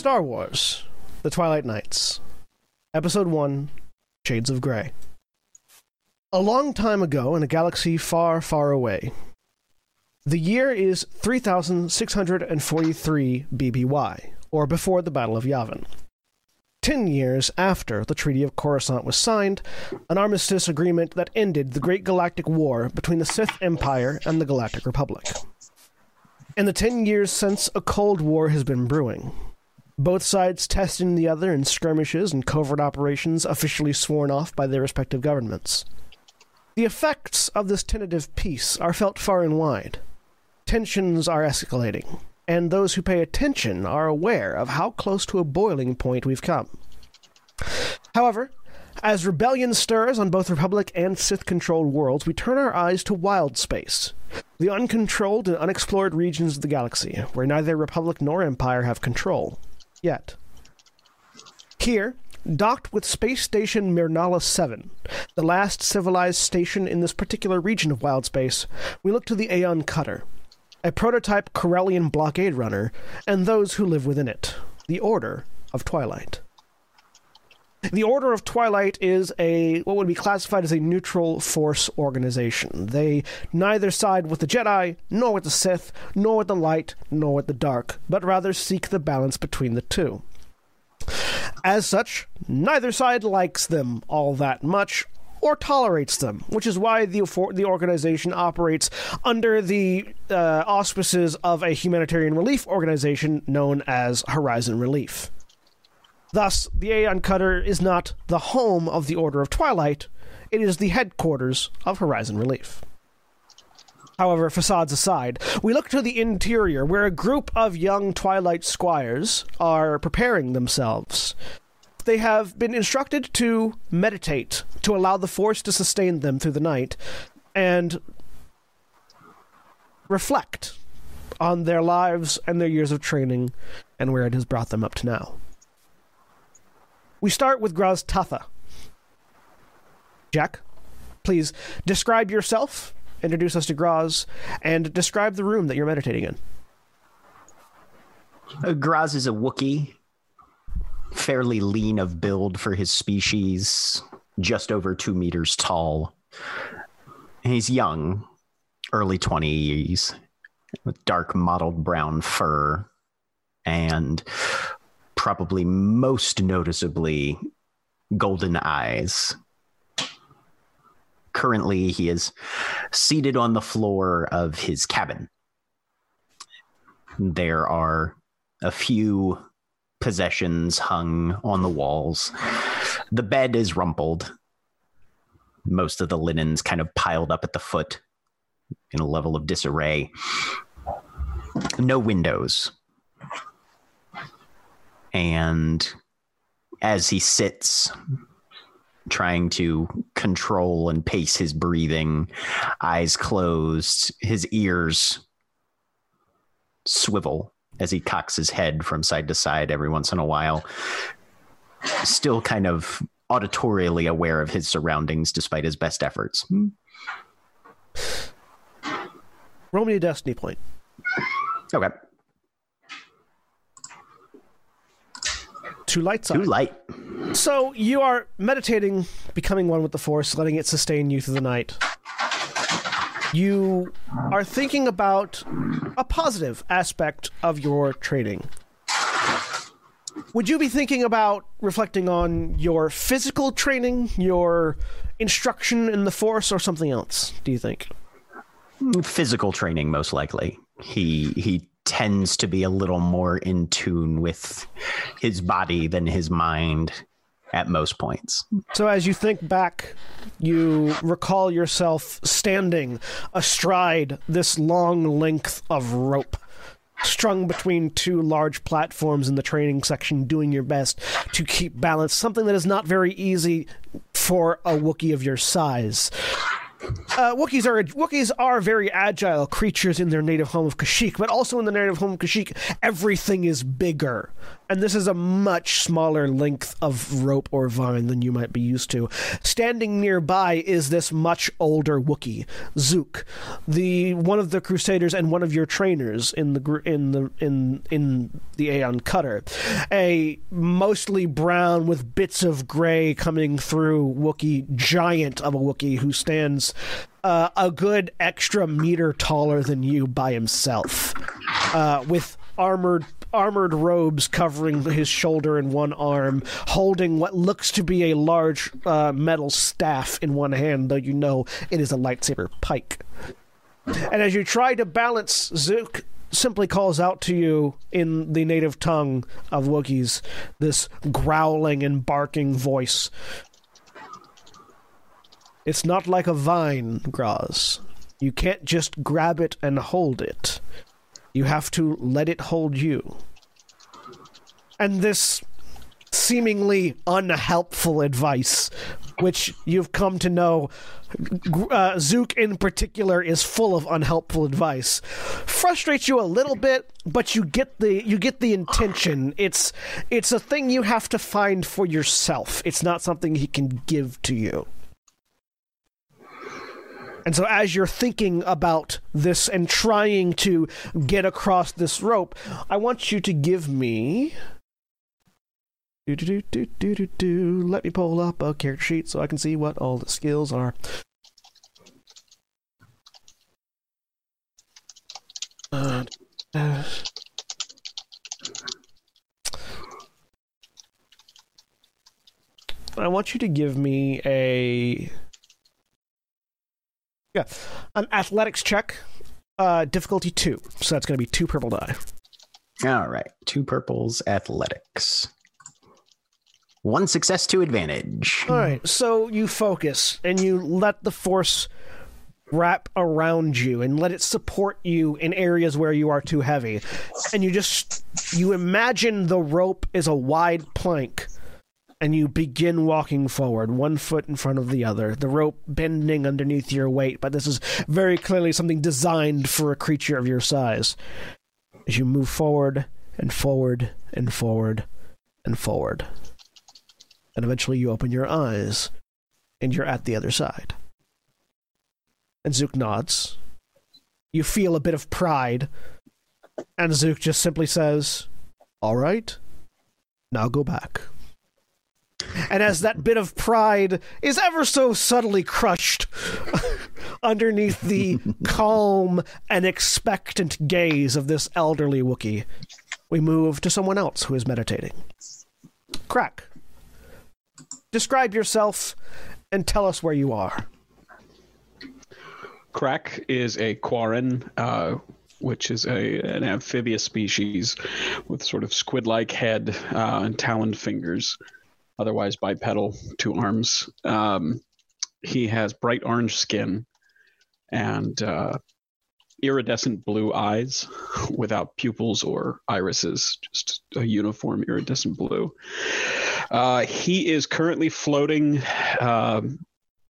Star Wars The Twilight Knights, Episode 1 Shades of Grey. A long time ago in a galaxy far, far away, the year is 3643 BBY, or before the Battle of Yavin. Ten years after the Treaty of Coruscant was signed, an armistice agreement that ended the Great Galactic War between the Sith Empire and the Galactic Republic. In the ten years since, a Cold War has been brewing both sides testing the other in skirmishes and covert operations officially sworn off by their respective governments. The effects of this tentative peace are felt far and wide. Tensions are escalating, and those who pay attention are aware of how close to a boiling point we've come. However, as rebellion stirs on both Republic and Sith controlled worlds, we turn our eyes to wild space, the uncontrolled and unexplored regions of the galaxy, where neither Republic nor Empire have control yet. Here, docked with Space Station Mirnala 7, the last civilized station in this particular region of wild space, we look to the Aeon Cutter, a prototype Corellian blockade runner, and those who live within it, the Order of Twilight. The Order of Twilight is a what would be classified as a neutral force organization. They neither side with the Jedi, nor with the Sith, nor with the light, nor with the dark, but rather seek the balance between the two. As such, neither side likes them all that much or tolerates them, which is why the the organization operates under the uh, auspices of a humanitarian relief organization known as Horizon Relief. Thus, the Aeon Cutter is not the home of the Order of Twilight, it is the headquarters of Horizon Relief. However, facades aside, we look to the interior where a group of young Twilight squires are preparing themselves. They have been instructed to meditate, to allow the Force to sustain them through the night, and reflect on their lives and their years of training and where it has brought them up to now. We start with Groztatha. Jack, please describe yourself, introduce us to Groz, and describe the room that you're meditating in. Uh, Groz is a Wookiee, fairly lean of build for his species, just over two meters tall. He's young, early 20s, with dark mottled brown fur and probably most noticeably golden eyes. Currently, he is seated on the floor of his cabin. There are a few possessions hung on the walls. The bed is rumpled. Most of the linens kind of piled up at the foot in a level of disarray. No windows and as he sits trying to control and pace his breathing, eyes closed, his ears swivel as he cocks his head from side to side every once in a while, still kind of auditorially aware of his surroundings despite his best efforts. Hmm. Roll me a destiny point. Okay. Two light side. Too light. So you are meditating, becoming one with the Force, letting it sustain you through the night. You are thinking about a positive aspect of your training. Would you be thinking about reflecting on your physical training, your instruction in the Force, or something else? Do you think? Physical training, most likely. He he tends to be a little more in tune with his body than his mind at most points. So, as you think back, you recall yourself standing astride this long length of rope, strung between two large platforms in the training section, doing your best to keep balance, something that is not very easy for a Wookiee of your size. Uh, Wookiees are Wookiees are very agile creatures in their native home of Kashyyyk, but also in the native home of Kashyyyk, everything is bigger, and this is a much smaller length of rope or vine than you might be used to. Standing nearby is this much older Wookiee, Zook, the one of the Crusaders and one of your trainers in the in the in in the Aeon Cutter, a mostly brown with bits of gray coming through Wookiee giant of a Wookiee who stands uh, a good extra meter taller than you by himself, uh, with armored armored robes covering his shoulder and one arm, holding what looks to be a large uh, metal staff in one hand, though you know it is a lightsaber pike. And as you try to balance, Zook simply calls out to you in the native tongue of Wookiees, this growling and barking voice. It's not like a vine, Groz. You can't just grab it and hold it. You have to let it hold you. And this seemingly unhelpful advice, which you've come to know, uh, Zook in particular is full of unhelpful advice, frustrates you a little bit, but you get the you get the intention. It's it's a thing you have to find for yourself. It's not something he can give to you. And so, as you're thinking about this and trying to get across this rope, I want you to give me. Do, do, do, do, do, do. Let me pull up a character sheet so I can see what all the skills are. Uh, uh. I want you to give me a yeah, an athletics check, uh, difficulty two. So that's going to be two purple die. All right, two purples, athletics. One success to advantage. All right, so you focus and you let the force wrap around you and let it support you in areas where you are too heavy. And you just you imagine the rope is a wide plank and you begin walking forward, one foot in front of the other, the rope bending underneath your weight, but this is very clearly something designed for a creature of your size. As you move forward and forward and forward and forward. And eventually you open your eyes and you're at the other side. And Zook nods. You feel a bit of pride. And Zook just simply says, All right, now go back. And as that bit of pride is ever so subtly crushed underneath the calm and expectant gaze of this elderly Wookiee, we move to someone else who is meditating. Krak. Describe yourself and tell us where you are. Krak is a quarren, uh, which is a an amphibious species with sort of squid-like head uh, and taloned fingers, otherwise bipedal, two arms. Um, he has bright orange skin and uh, iridescent blue eyes without pupils or irises, just a uniform iridescent blue. Uh, he is currently floating um,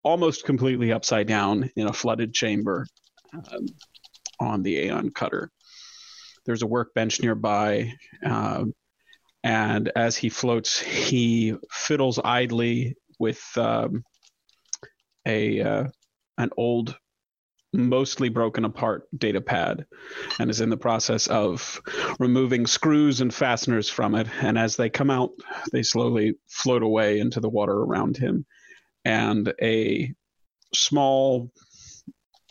almost completely upside down in a flooded chamber um, on the Aeon cutter. There's a workbench nearby, um, and as he floats, he fiddles idly with um, a uh, an old mostly broken apart data pad and is in the process of removing screws and fasteners from it. And as they come out, they slowly float away into the water around him. And a small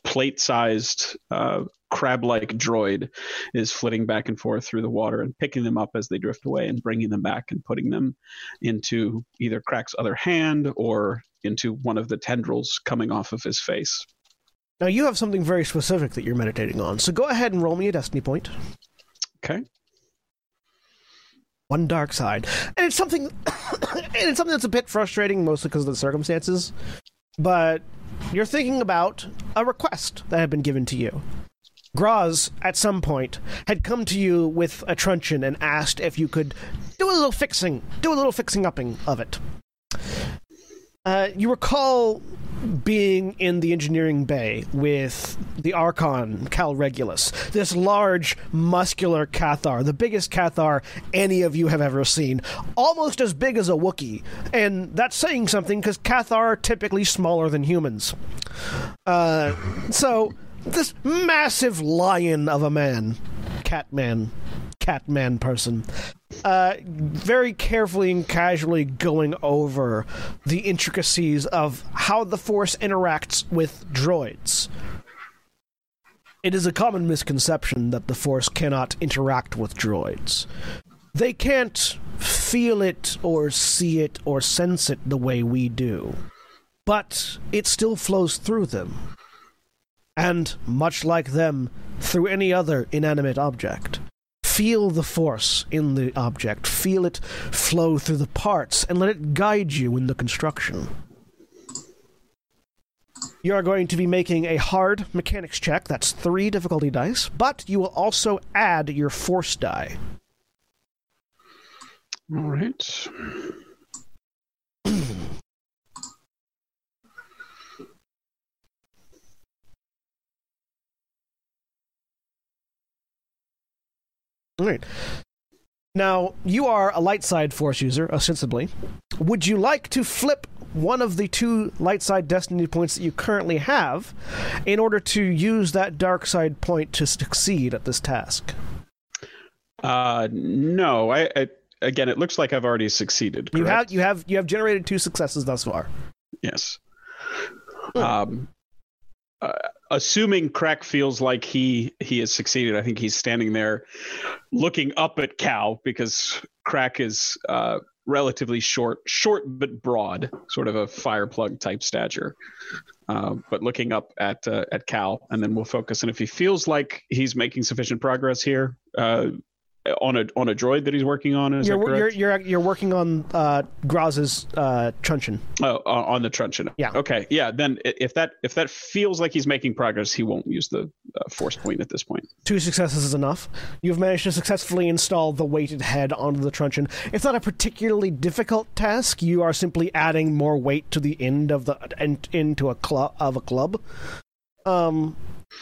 plate sized uh, crab like droid is flitting back and forth through the water and picking them up as they drift away and bringing them back and putting them into either Krak's other hand or into one of the tendrils coming off of his face. Now you have something very specific that you're meditating on, so go ahead and roll me a destiny point. Okay. One dark side, and it's something, and it's something that's a bit frustrating, mostly because of the circumstances. But you're thinking about a request that had been given to you. Groz, at some point, had come to you with a truncheon and asked if you could do a little fixing, do a little fixing upping of it. Uh, you recall being in the engineering bay with the Archon Cal Regulus, this large, muscular Cathar, the biggest Cathar any of you have ever seen, almost as big as a Wookiee. And that's saying something because Cathar are typically smaller than humans. Uh, so, this massive lion of a man, Catman, Catman person, uh, very carefully and casually going over the intricacies of how the Force interacts with droids. It is a common misconception that the Force cannot interact with droids. They can't feel it or see it or sense it the way we do, but it still flows through them. And, much like them, through any other inanimate object feel the force in the object, feel it flow through the parts, and let it guide you in the construction. You are going to be making a hard mechanics check. That's three difficulty dice, but you will also add your force die. All right. All right. Now, you are a light side force user, ostensibly. Would you like to flip one of the two light side destiny points that you currently have in order to use that dark side point to succeed at this task? Uh, no. I, I again, it looks like I've already succeeded. You have you have you have generated two successes thus far. Yes. Um, uh, assuming Krak feels like he he has succeeded, I think he's standing there looking up at Cal because Krak is uh, relatively short, short but broad, sort of a fireplug type stature. Uh, but looking up at uh, at Cal, and then we'll focus. And if he feels like he's making sufficient progress here, uh, on a on a droid that he's working on. Is you're, that correct? You're, you're you're working on uh, Groz's uh, truncheon. Oh, on the truncheon. Yeah. Okay. Yeah. Then if that if that feels like he's making progress, he won't use the uh, force point at this point. Two successes is enough. You've managed to successfully install the weighted head onto the truncheon. It's not a particularly difficult task. You are simply adding more weight to the end of the end into a club of a club. Um,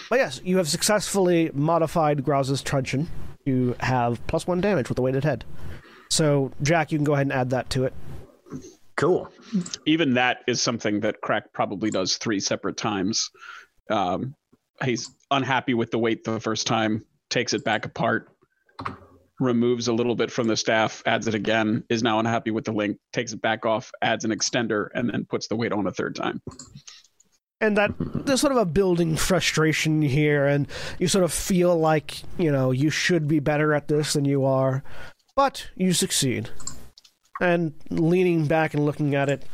but yes, you have successfully modified Groz's truncheon to have plus one damage with the weighted head. So, Jack, you can go ahead and add that to it. Cool. Even that is something that Krak probably does three separate times. Um, he's unhappy with the weight the first time, takes it back apart, removes a little bit from the staff, adds it again, is now unhappy with the link, takes it back off, adds an extender, and then puts the weight on a third time. And that there's sort of a building frustration here and you sort of feel like you know you should be better at this than you are but you succeed. And leaning back and looking at it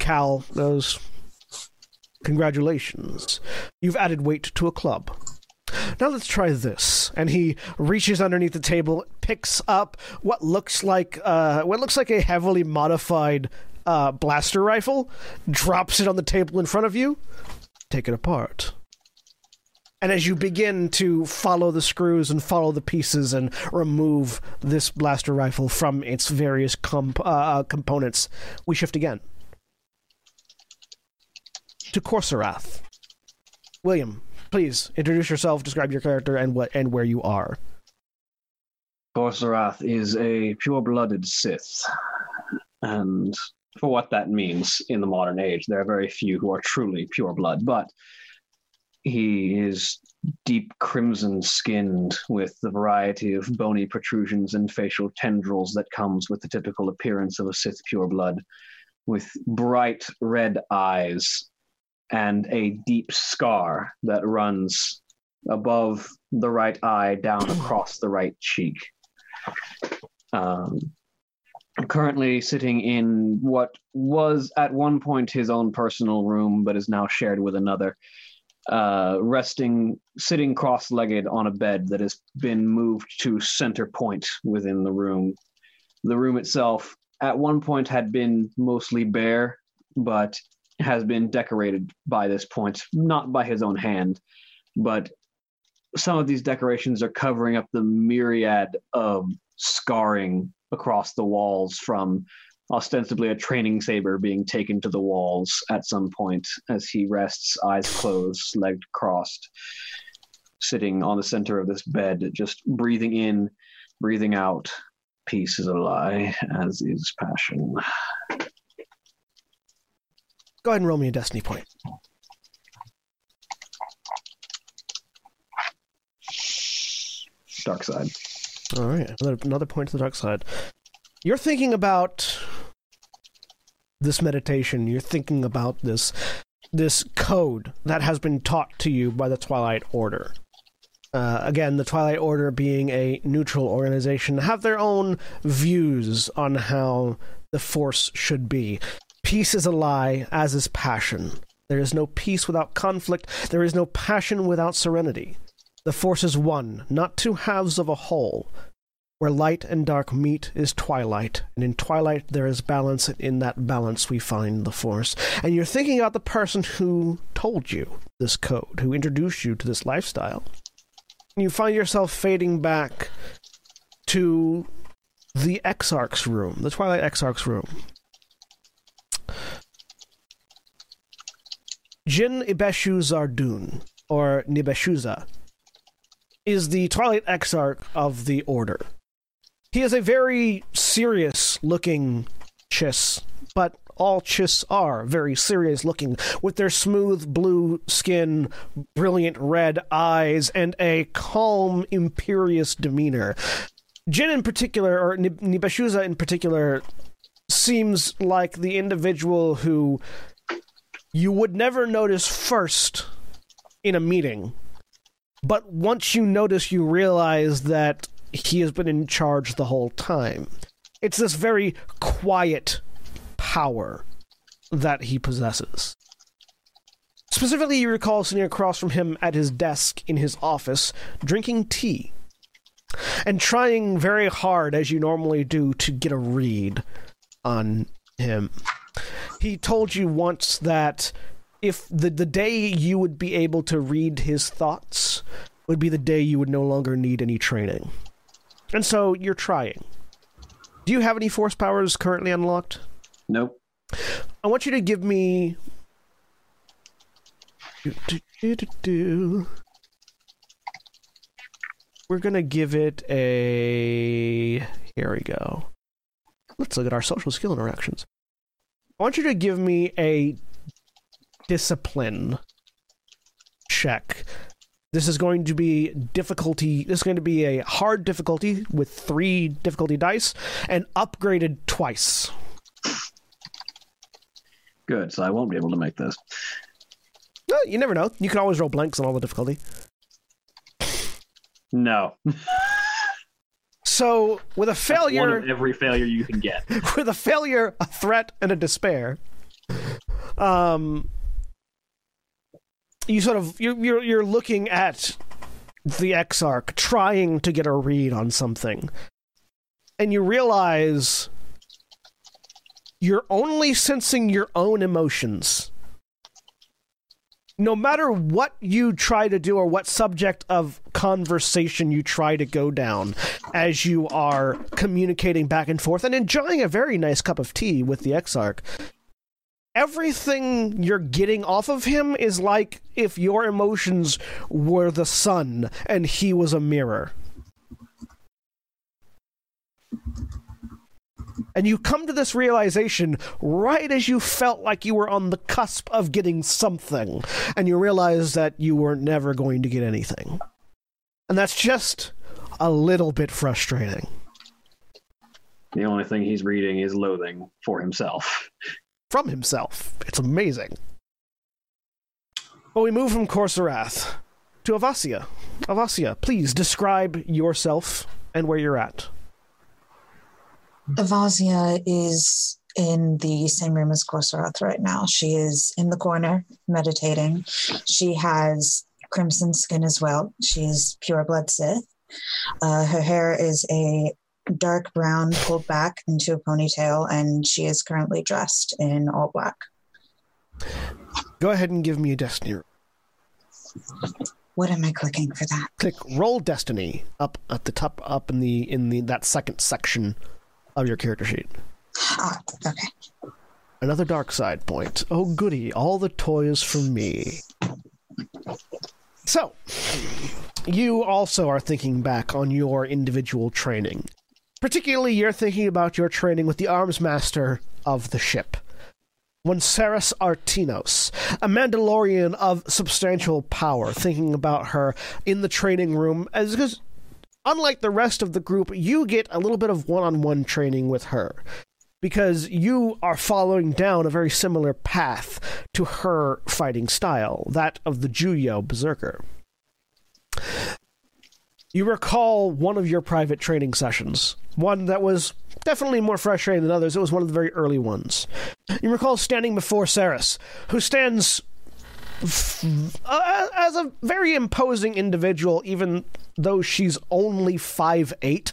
cal goes congratulations. You've added weight to a club. Now let's try this. And he reaches underneath the table, picks up what looks like uh, what looks like a heavily modified uh, blaster rifle, drops it on the table in front of you. Take it apart. And as you begin to follow the screws and follow the pieces and remove this blaster rifle from its various comp- uh, components, we shift again to Korrsarath. William, please introduce yourself, describe your character, and what and where you are. Korrsarath is a pure-blooded Sith, and for what that means in the modern age, there are very few who are truly pure blood. But he is deep crimson skinned with the variety of bony protrusions and facial tendrils that comes with the typical appearance of a Sith pure blood, with bright red eyes and a deep scar that runs above the right eye down across the right cheek. Um, currently sitting in what was at one point his own personal room, but is now shared with another. Uh, resting, sitting cross legged on a bed that has been moved to center point within the room. The room itself, at one point, had been mostly bare, but has been decorated by this point, not by his own hand, but some of these decorations are covering up the myriad of scarring across the walls from ostensibly a training saber being taken to the walls at some point as he rests, eyes closed, legs crossed, sitting on the center of this bed, just breathing in, breathing out. Peace is a lie, as is passion. Go ahead and roll me a destiny point. Dark side. All right, another, another point to the dark side. You're thinking about this meditation. You're thinking about this this code that has been taught to you by the Twilight Order. Uh, again, the Twilight Order being a neutral organization, have their own views on how the Force should be. Peace is a lie, as is passion. There is no peace without conflict. There is no passion without serenity. The Force is one, not two halves of a whole. Where light and dark meet is twilight, and in twilight there is balance, and in that balance we find the Force. And you're thinking about the person who told you this code, who introduced you to this lifestyle. You find yourself fading back to the Exarch's room, the Twilight Exarch's room. Jin Ibeshu Zardun, or Nibeshuza, is the Twilight Exarch of the Order. He is a very serious looking Chiss, but all Chiss are very serious looking, with their smooth blue skin, brilliant red eyes, and a calm, imperious demeanor. Jin in particular, or Nibeshuza in particular, seems like the individual who you would never notice first in a meeting. But once you notice, you realize that he has been in charge the whole time. It's this very quiet power that he possesses. Specifically, you recall sitting across from him at his desk in his office, drinking tea, and trying very hard, as you normally do, to get a read on him. He told you once that if the, the day you would be able to read his thoughts would be the day you would no longer need any training. And so you're trying. Do you have any force powers currently unlocked? Nope. I want you to give me. Do, do, do. We're going to give it a. Here we go. Let's look at our social skill interactions. I want you to give me a discipline check this is going to be difficulty. This is going to be a hard difficulty with three difficulty dice and upgraded twice. Good. So I won't be able to make this. No, you never know. You can always roll blanks on all the difficulty. No. so with a failure, one of every failure you can get. with a failure, a threat, and a despair. Um, you sort of you're you're, you're looking at the Exarch trying to get a read on something, and you realize you're only sensing your own emotions. No matter what you try to do or what subject of conversation you try to go down as you are communicating back and forth and enjoying a very nice cup of tea with the Exarch, everything you're getting off of him is like if your emotions were the sun and he was a mirror. And you come to this realization right as you felt like you were on the cusp of getting something, and you realize that you were never going to get anything. And that's just a little bit frustrating. The only thing he's reading is loathing for himself. From himself. It's amazing. But we move from Korrsarath to Avasia. Avasia, please describe yourself and where you're at. Avasia is in the same room as Korrsarath right now. She is in the corner meditating. She has crimson skin as well. She's pure blood Sith. Uh, her hair is a dark brown pulled back into a ponytail, and she is currently dressed in all black. Go ahead and give me a destiny. What am I clicking for that? Click roll destiny up at the top up in the in the that second section of your character sheet. Ah, okay. Another dark side point. Oh goody, all the toys for me. So, you also are thinking back on your individual training. Particularly, you're thinking about your training with the arms master of the ship. One Saris Artinos, a Mandalorian of substantial power, thinking about her in the training room as because unlike the rest of the group, you get a little bit of one-on-one training with her because you are following down a very similar path to her fighting style, that of the Juyo Berserker. You recall one of your private training sessions, one that was definitely more frustrating than others. It was one of the very early ones. You recall standing before Saris, who stands f- uh, as a very imposing individual, even though she's only five eight.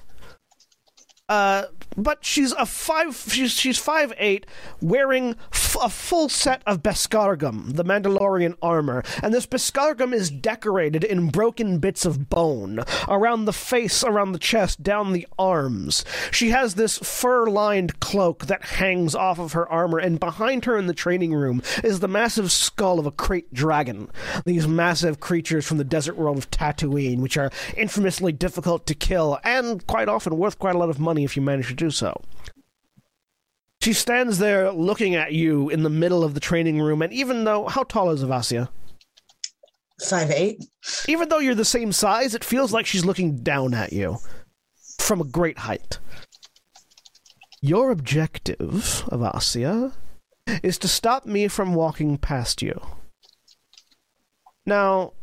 Uh, but she's a five. She's she's five eight, wearing f- a full set of Beskar'gam, the Mandalorian armor, and this Beskar'gam is decorated in broken bits of bone around the face, around the chest, down the arms. She has this fur-lined cloak that hangs off of her armor, and behind her in the training room is the massive skull of a krayt dragon. These massive creatures from the desert world of Tatooine, which are infamously difficult to kill and quite often worth quite a lot of money if you manage to do so. She stands there looking at you in the middle of the training room, and even though how tall is Avasia? Five eight. Even though you're the same size, it feels like she's looking down at you from a great height. Your objective, Avasia, is to stop me from walking past you. Now,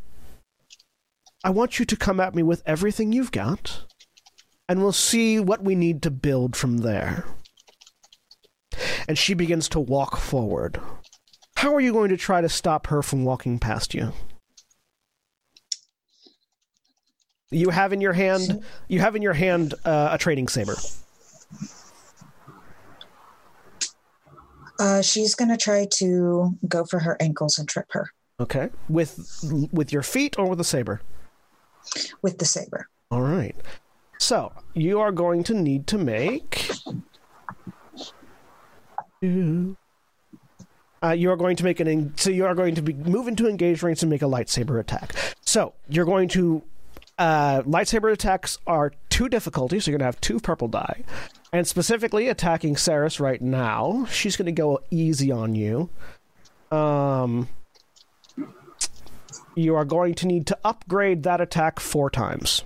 I want you to come at me with everything you've got, and we'll see what we need to build from there. And she begins to walk forward. How are you going to try to stop her from walking past you? You have in your hand you have in your hand uh, a training saber. Uh, she's gonna try to go for her ankles and trip her Okay. With with your feet or with a saber? with the saber. All right. So, you are going to need to make uh, you are going to make an so you are going to be move into engage range and make a lightsaber attack. So, you're going to uh, lightsaber attacks are two difficulties, so you're going to have two purple die. And specifically attacking Saris right now, she's going to go easy on you. Um you are going to need to upgrade that attack four times.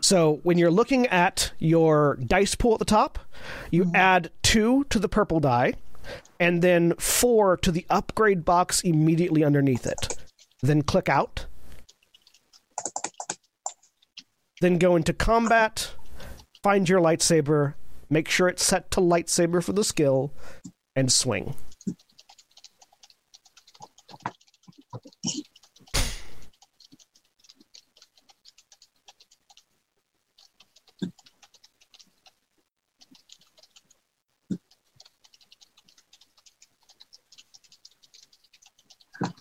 So when you're looking at your dice pool at the top, you mm-hmm. add two to the purple die, and then four to the upgrade box immediately underneath it. Then click out. Then go into combat, find your lightsaber, make sure it's set to lightsaber for the skill, and swing.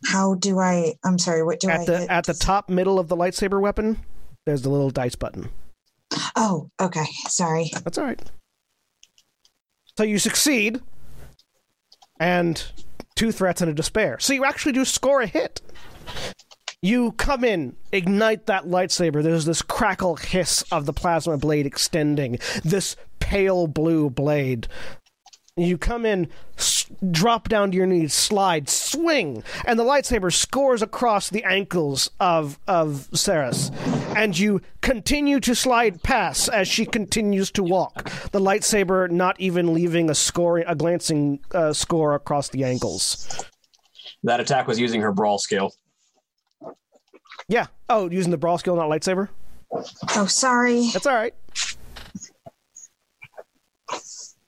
How do I? I'm sorry. What do I? At the hit? at the top middle of the lightsaber weapon, there's the little dice button. Oh, okay. Sorry. That's all right. So you succeed, and two threats and a despair. So you actually do score a hit. You come in, ignite that lightsaber. There's this crackle hiss of the plasma blade extending, this pale blue blade. You come in, drop down to your knees, slide, swing, and the lightsaber scores across the ankles of of Saris. And you continue to slide past as she continues to walk. The lightsaber not even leaving a score, a glancing uh, score across the ankles. That attack was using her brawl skill. Yeah. Oh, using the brawl skill, not lightsaber. Oh, sorry. That's all right.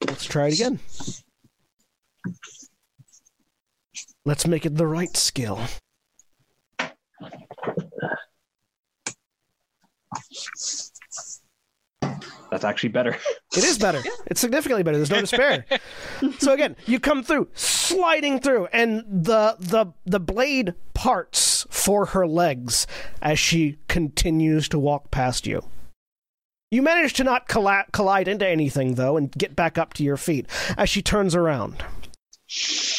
Let's try it again. Let's make it the right skill. That's actually better. It is better. It's significantly better. There's no despair. so again, you come through, sliding through, and the the the blade parts for her legs as she continues to walk past you. You manage to not colla- collide into anything though, and get back up to your feet as she turns around.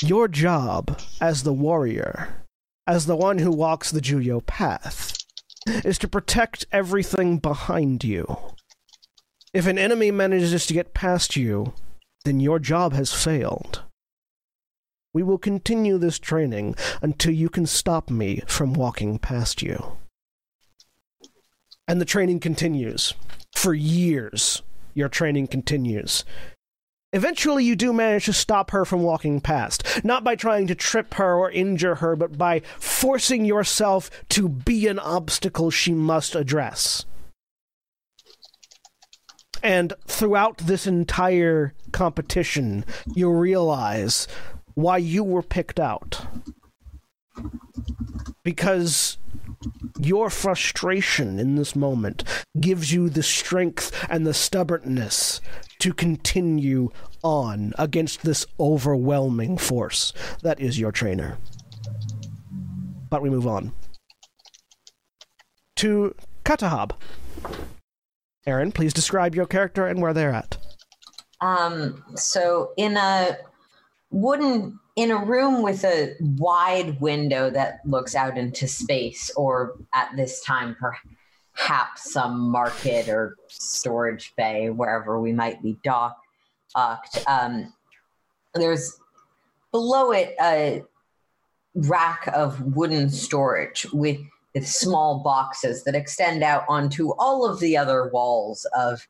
Your job as the warrior, as the one who walks the Juyo path, is to protect everything behind you. If an enemy manages to get past you, then your job has failed. We will continue this training until you can stop me from walking past you. And the training continues. For years, your training continues. Eventually, you do manage to stop her from walking past, not by trying to trip her or injure her, but by forcing yourself to be an obstacle she must address. And throughout this entire competition, you realize why you were picked out. Because your frustration in this moment gives you the strength and the stubbornness to continue on against this overwhelming force that is your trainer. But we move on to Katahab. Erin, please describe your character and where they're at. Um, so in a wooden in a room with a wide window that looks out into space, or at this time perhaps some market or storage bay, wherever we might be docked. Um, there's below it a rack of wooden storage with, with small boxes that extend out onto all of the other walls of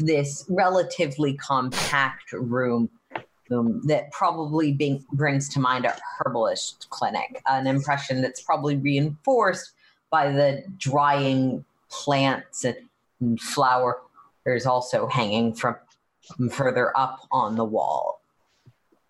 this relatively compact room um, that probably being, brings to mind a herbalist clinic, an impression that's probably reinforced by the drying plants and, and flowers also hanging from, further up on the wall.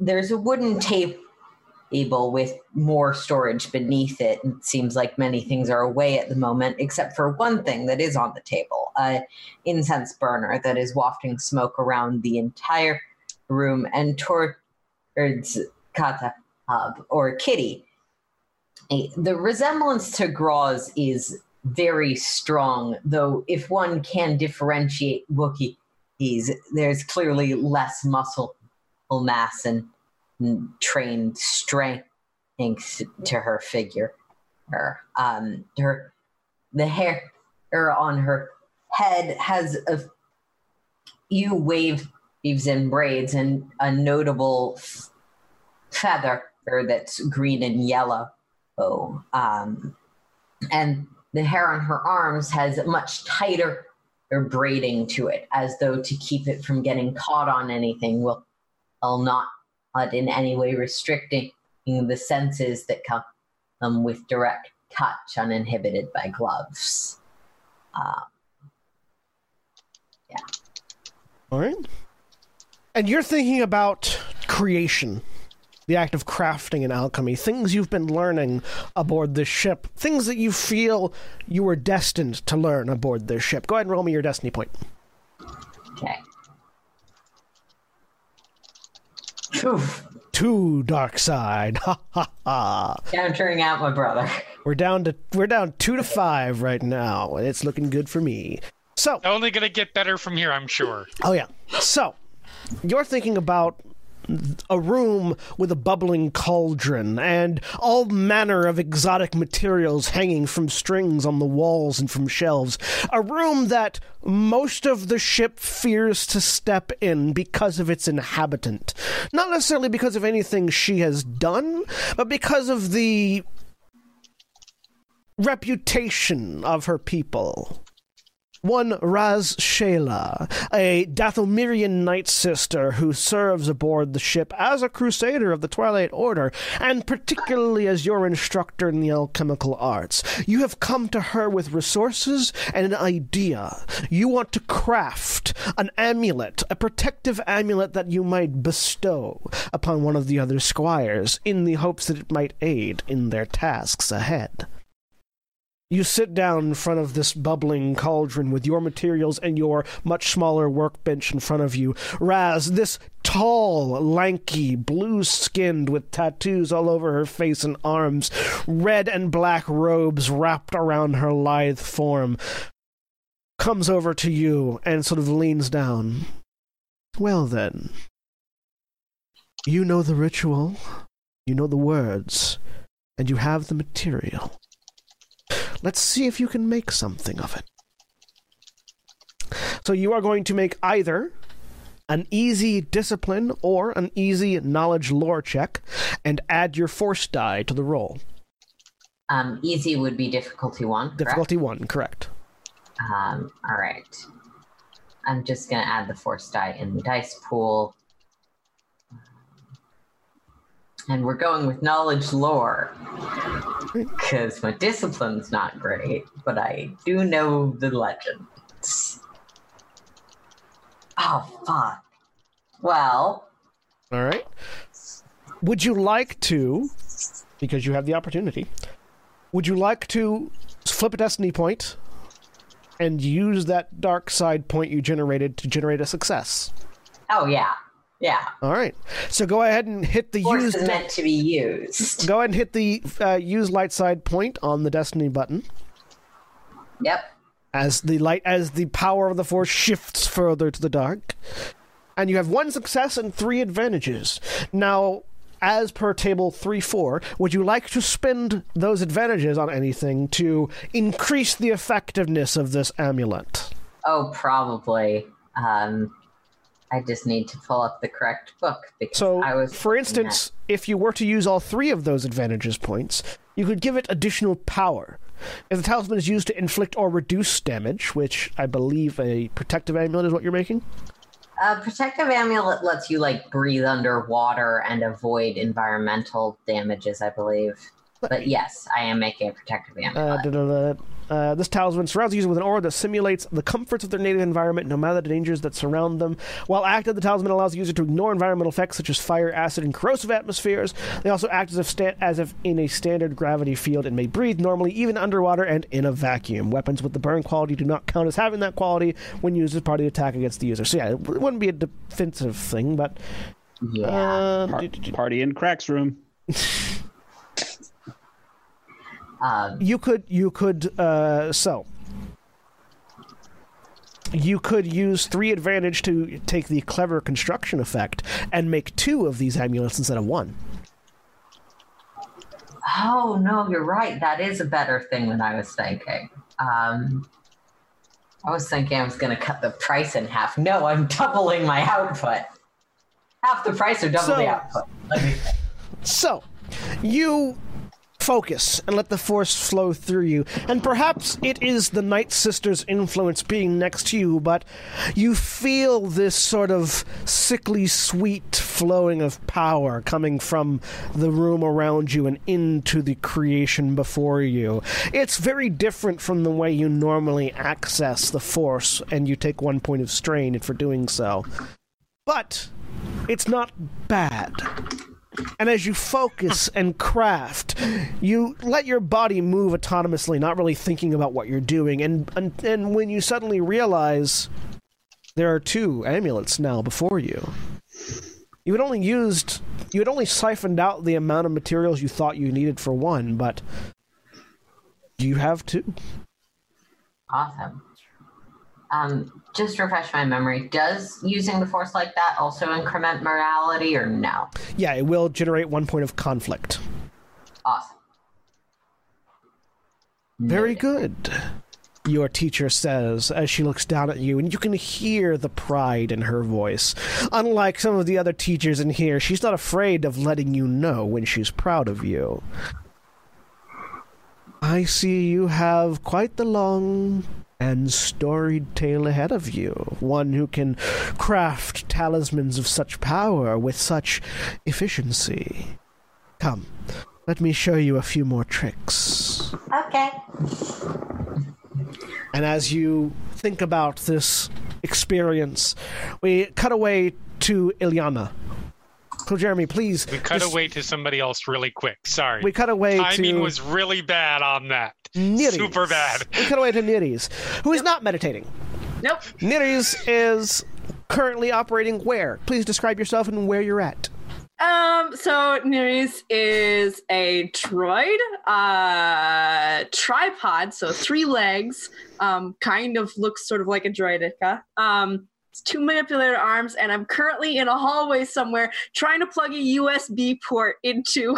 There's a wooden table with more storage beneath it. It seems like many things are away at the moment, except for one thing that is on the table an incense burner that is wafting smoke around the entire room and towards Kata Hub or Kitty. The resemblance to Groz is very strong, though if one can differentiate Wookiees, there's clearly less muscle mass and trained strength to her figure. Her, um, her, the hair on her head has a few wave weaves in braids and a notable feather that's green and yellow. Oh, um, and the hair on her arms has much tighter braiding to it, as though to keep it from getting caught on anything will, will not in any way restricting the senses that come um, with direct touch uninhibited by gloves. Uh, yeah. All right. And you're thinking about creation, the act of crafting and alchemy, things you've been learning aboard this ship, things that you feel you were destined to learn aboard this ship. Go ahead and roll me your destiny point. Okay. Oof. Two dark side. Ha ha ha. Countering out my brother. We're down to we're down two to five right now, and it's looking good for me. So Only gonna get better from here, I'm sure. Oh yeah. So you're thinking about a room with a bubbling cauldron and all manner of exotic materials hanging from strings on the walls and from shelves. A room that most of the ship fears to step in because of its inhabitant. Not necessarily because of anything she has done, but because of the reputation of her people. One Raz Shayla, a Dathomirian knight sister who serves aboard the ship as a crusader of the Twilight Order, and particularly as your instructor in the alchemical arts. You have come to her with resources and an idea. You want to craft an amulet, a protective amulet that you might bestow upon one of the other squires in the hopes that it might aid in their tasks ahead. You sit down in front of this bubbling cauldron with your materials and your much smaller workbench in front of you. Raz, this tall, lanky, blue skinned with tattoos all over her face and arms, red and black robes wrapped around her lithe form, comes over to you and sort of leans down. Well, then. You know the ritual, you know the words, and you have the material. Let's see if you can make something of it. So you are going to make either an easy discipline or an easy knowledge lore check and add your force die to the roll. Um, easy would be difficulty one. correct? Difficulty one, correct. Um, all right. I'm just going to add the force die in the dice pool. And we're going with knowledge lore. Because my discipline's not great, but I do know the legends. Oh, fuck. Well, All right. Would you like to, because you have the opportunity, would you like to flip a destiny point and use that dark side point you generated to generate a success? oh, yeah. Yeah. All right. So go ahead and hit the Force use. is meant to be used. Go ahead and hit the uh, use light side point on the destiny button Yep. as the light as the power of the force shifts further to the dark, and you have one success and three advantages. Now. As per table 3 4, would you like to spend those advantages on anything to increase the effectiveness of this amulet? Oh, probably. Um, I just need to pull up the correct book because So, I was. for instance, if you were to use all three of those advantages points, you could give it additional power. If the talisman is used to inflict or reduce damage, which I believe a protective amulet is what you're making, A protective amulet lets you like breathe underwater and avoid environmental damages, I believe. But yes, I am making a protective uh, amulet. da, da, da, uh, this talisman surrounds the user with an aura that simulates the comforts of their native environment, no matter the dangers that surround them. While active, the talisman allows the user to ignore environmental effects such as fire, acid, and corrosive atmospheres. They also act as if, sta- as if in a standard gravity field and may breathe normally, even underwater and in a vacuum. Weapons with the burn quality do not count as having that quality when used as part of the attack against the user. So yeah, it wouldn't be a defensive thing, but yeah. uh, Par- party in Krak's room. um, you could you could uh, so you could use three advantage to take the clever construction effect and make two of these amulets instead of one. oh no, you're right. That is a better thing than I was thinking. Um, I was thinking I was going to cut the price in half. No, I'm doubling my output. Half the price or double So- the output. Let me. So, you focus and let the force flow through you. And perhaps it is the Night Sister's influence being next to you, but you feel this sort of sickly sweet flowing of power coming from the room around you and into the creation before you. It's very different from the way you normally access the force, and you take one point of strain for doing so. But it's not bad. And as you focus and craft, you let your body move autonomously, not really thinking about what you're doing. And, and and when you suddenly realize there are two amulets now before you, you had only used you had only siphoned out the amount of materials you thought you needed for one, but you have two. Awesome. Um, just refresh my memory. Does using the force like that also increment morality or no? Yeah, it will generate one point of conflict. Awesome. Very good. Your teacher says as she looks down at you, and you can hear the pride in her voice. Unlike some of the other teachers in here, she's not afraid of letting you know when she's proud of you. I see you have quite the long and storied tale ahead of you. One who can craft talismans of such power with such efficiency. Come, let me show you a few more tricks. Okay. And as you think about this experience, we cut away to Ilyana. So, Jeremy, please. We cut just- away to somebody else really quick. Sorry. We cut away Timing to was really bad on that. Niriz. Super bad. We cut away to Niriz, who is not meditating. Nope. Niriz is currently operating where? Please describe yourself and where you're at. Um, so Niriz is a droid, uh, tripod, so three legs, um, kind of looks sort of like a droideka. Um, it's two manipulator arms, and I'm currently in a hallway somewhere trying to plug a USB port into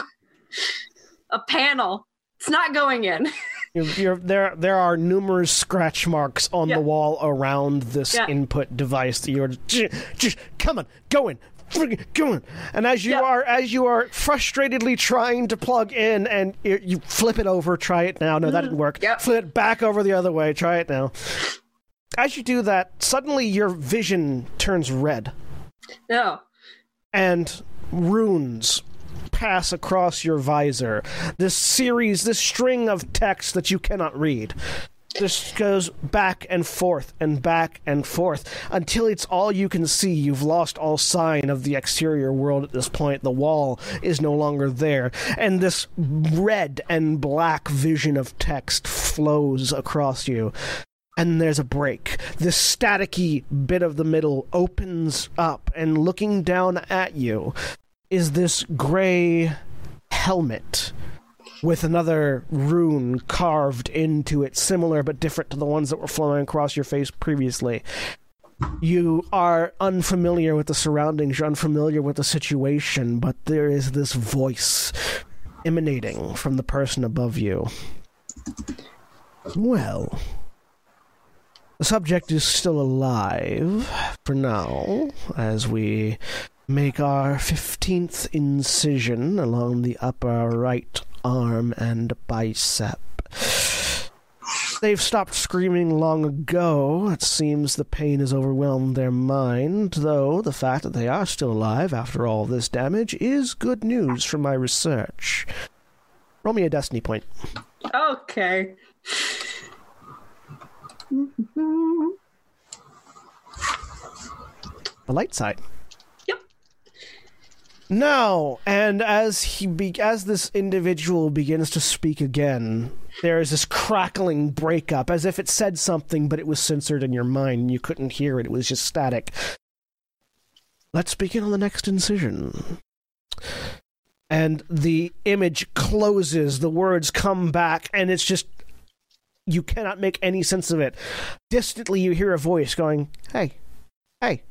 a panel. It's not going in. You're, you're, there, there are numerous scratch marks on the wall around this input device that you're just, just come on, go in, friggin' go in. And as you Yeah. are, as you are frustratedly trying to plug in, and you, you flip it over, try it now. No, that didn't work. Yep. Flip it back over the other way. Try it now. As you do that, suddenly your vision turns red, No. and runes pass across your visor. This series, this string of text that you cannot read. This goes back and forth and back and forth until it's all you can see. You've lost all sign of the exterior world at this point. The wall is no longer there. And this red and black vision of text flows across you. And there's a break. This staticky bit of the middle opens up, and looking down at you is this gray helmet with another rune carved into it, similar but different to the ones that were flowing across your face previously. You are unfamiliar with the surroundings, you're unfamiliar with the situation, but there is this voice emanating from the person above you. Well, the subject is still alive for now, as we make our 15th incision along the upper right arm and bicep. They've stopped screaming long ago. It seems the pain has overwhelmed their mind, though the fact that they are still alive after all this damage is good news for my research. Roll me a destiny point. Okay. The light side. Yep. Now, and as he be- as this individual begins to speak again, there is this crackling breakup, as if it said something, but it was censored in your mind and you couldn't hear it. It was just static. Let's begin on the next incision. And the image closes, the words come back, and it's just you cannot make any sense of it. Distantly, you hear a voice going, "Hey, hey,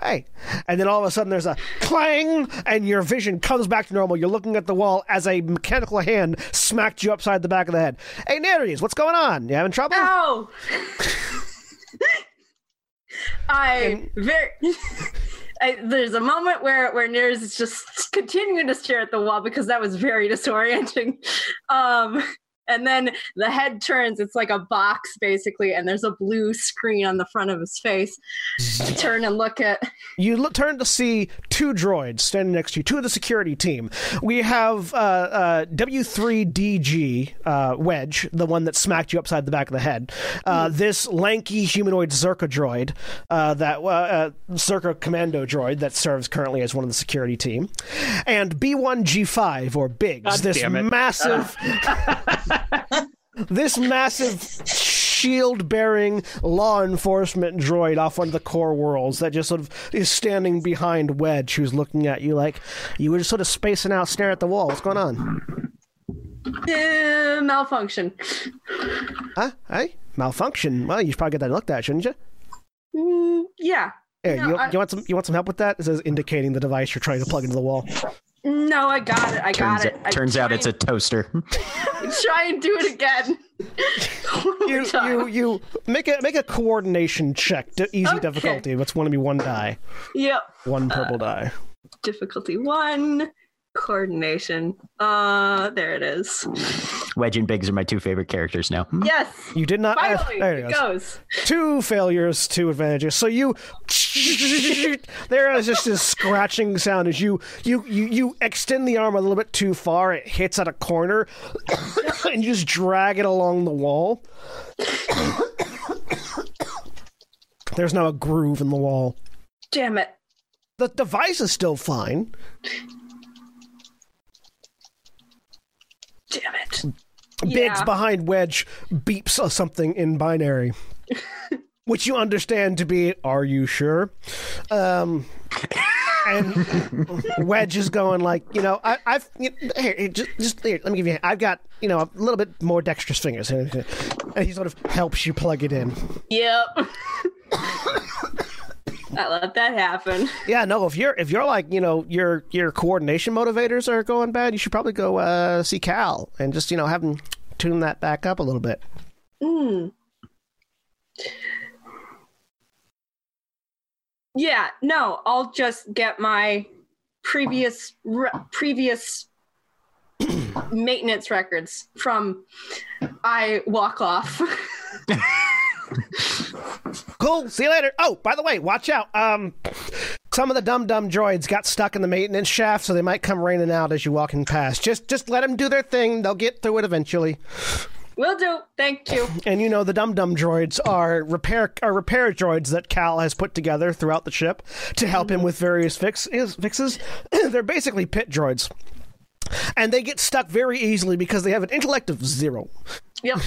hey. And then all of a sudden there's a clang, and your vision comes back to normal. You're looking at the wall as a mechanical hand smacked you upside the back of the head. Hey, Niriz, what's going on? You having trouble? Ow! I very. I, there's a moment where where Niriz is just continuing to stare at the wall because that was very disorienting. Um, and then the head turns. It's like a box basically, and there's a blue screen on the front of his face. I turn and look at. You look, turn to see two droids standing next to you, two of the security team. We have uh, uh, W3DG uh, Wedge, the one that smacked you upside the back of the head. Uh, This lanky humanoid Zerka droid, uh, that uh, uh, Zerka commando droid that serves currently as one of the security team, and B1G5 or Biggs, God this damn it. massive. this massive shield bearing law enforcement droid off one of the core worlds that just sort of is standing behind Wedge, who's looking at you like you were just sort of spacing out, staring at the wall. What's going on? Uh, malfunction. Huh? Hey? Malfunction? Well, you should probably get that looked at, shouldn't you? Yeah. Here, No, you, I- you want some? You want some help with that? It says indicating the device you're trying to plug into the wall. No, I got it. I Turns, got it. I turns out it's a toaster. try and do it again. You you you make a make a coordination check. D- easy Okay. difficulty. It's going to be one die, Yep. one uh, purple die. Difficulty one. Coordination. Uh, there it is. Wedge and Biggs are my two favorite characters now. Yes. You did not. uh, Finally, there it it goes. goes. Two failures, two advantages. So you there is just this scratching sound as you you you you extend the arm a little bit too far. It hits at a corner, and you just drag it along the wall. There's now a groove in the wall. Damn it. The device is still fine. Damn it. Biggs Yeah. behind Wedge beeps uh, something in binary, which you understand to be "Are you sure?" Um, and Wedge is going like, you know, I, I've you here, here, just, just here, let me give you. I've got you know a little bit more dexterous fingers, and he sort of helps you plug it in. Yep. I let that happen. Yeah, no, if you're if you're like you know your your coordination motivators are going bad, you should probably go uh, see Cal and just you know have him tune that back up a little bit. Mm. Yeah, no, I'll just get my previous re- previous maintenance records from I walk off. Cool. See you later. Oh, by the way, watch out. Um, some of the dumb dumb droids got stuck in the maintenance shaft, so they might come raining out as you're walking past. Just just let them do their thing. They'll get through it eventually. Will do. Thank you. And you know the dum dum droids are repair are repair droids that Cal has put together throughout the ship to help him with various fix, is- fixes. They're basically pit droids. And they get stuck very easily because they have an intellect of zero. Yep.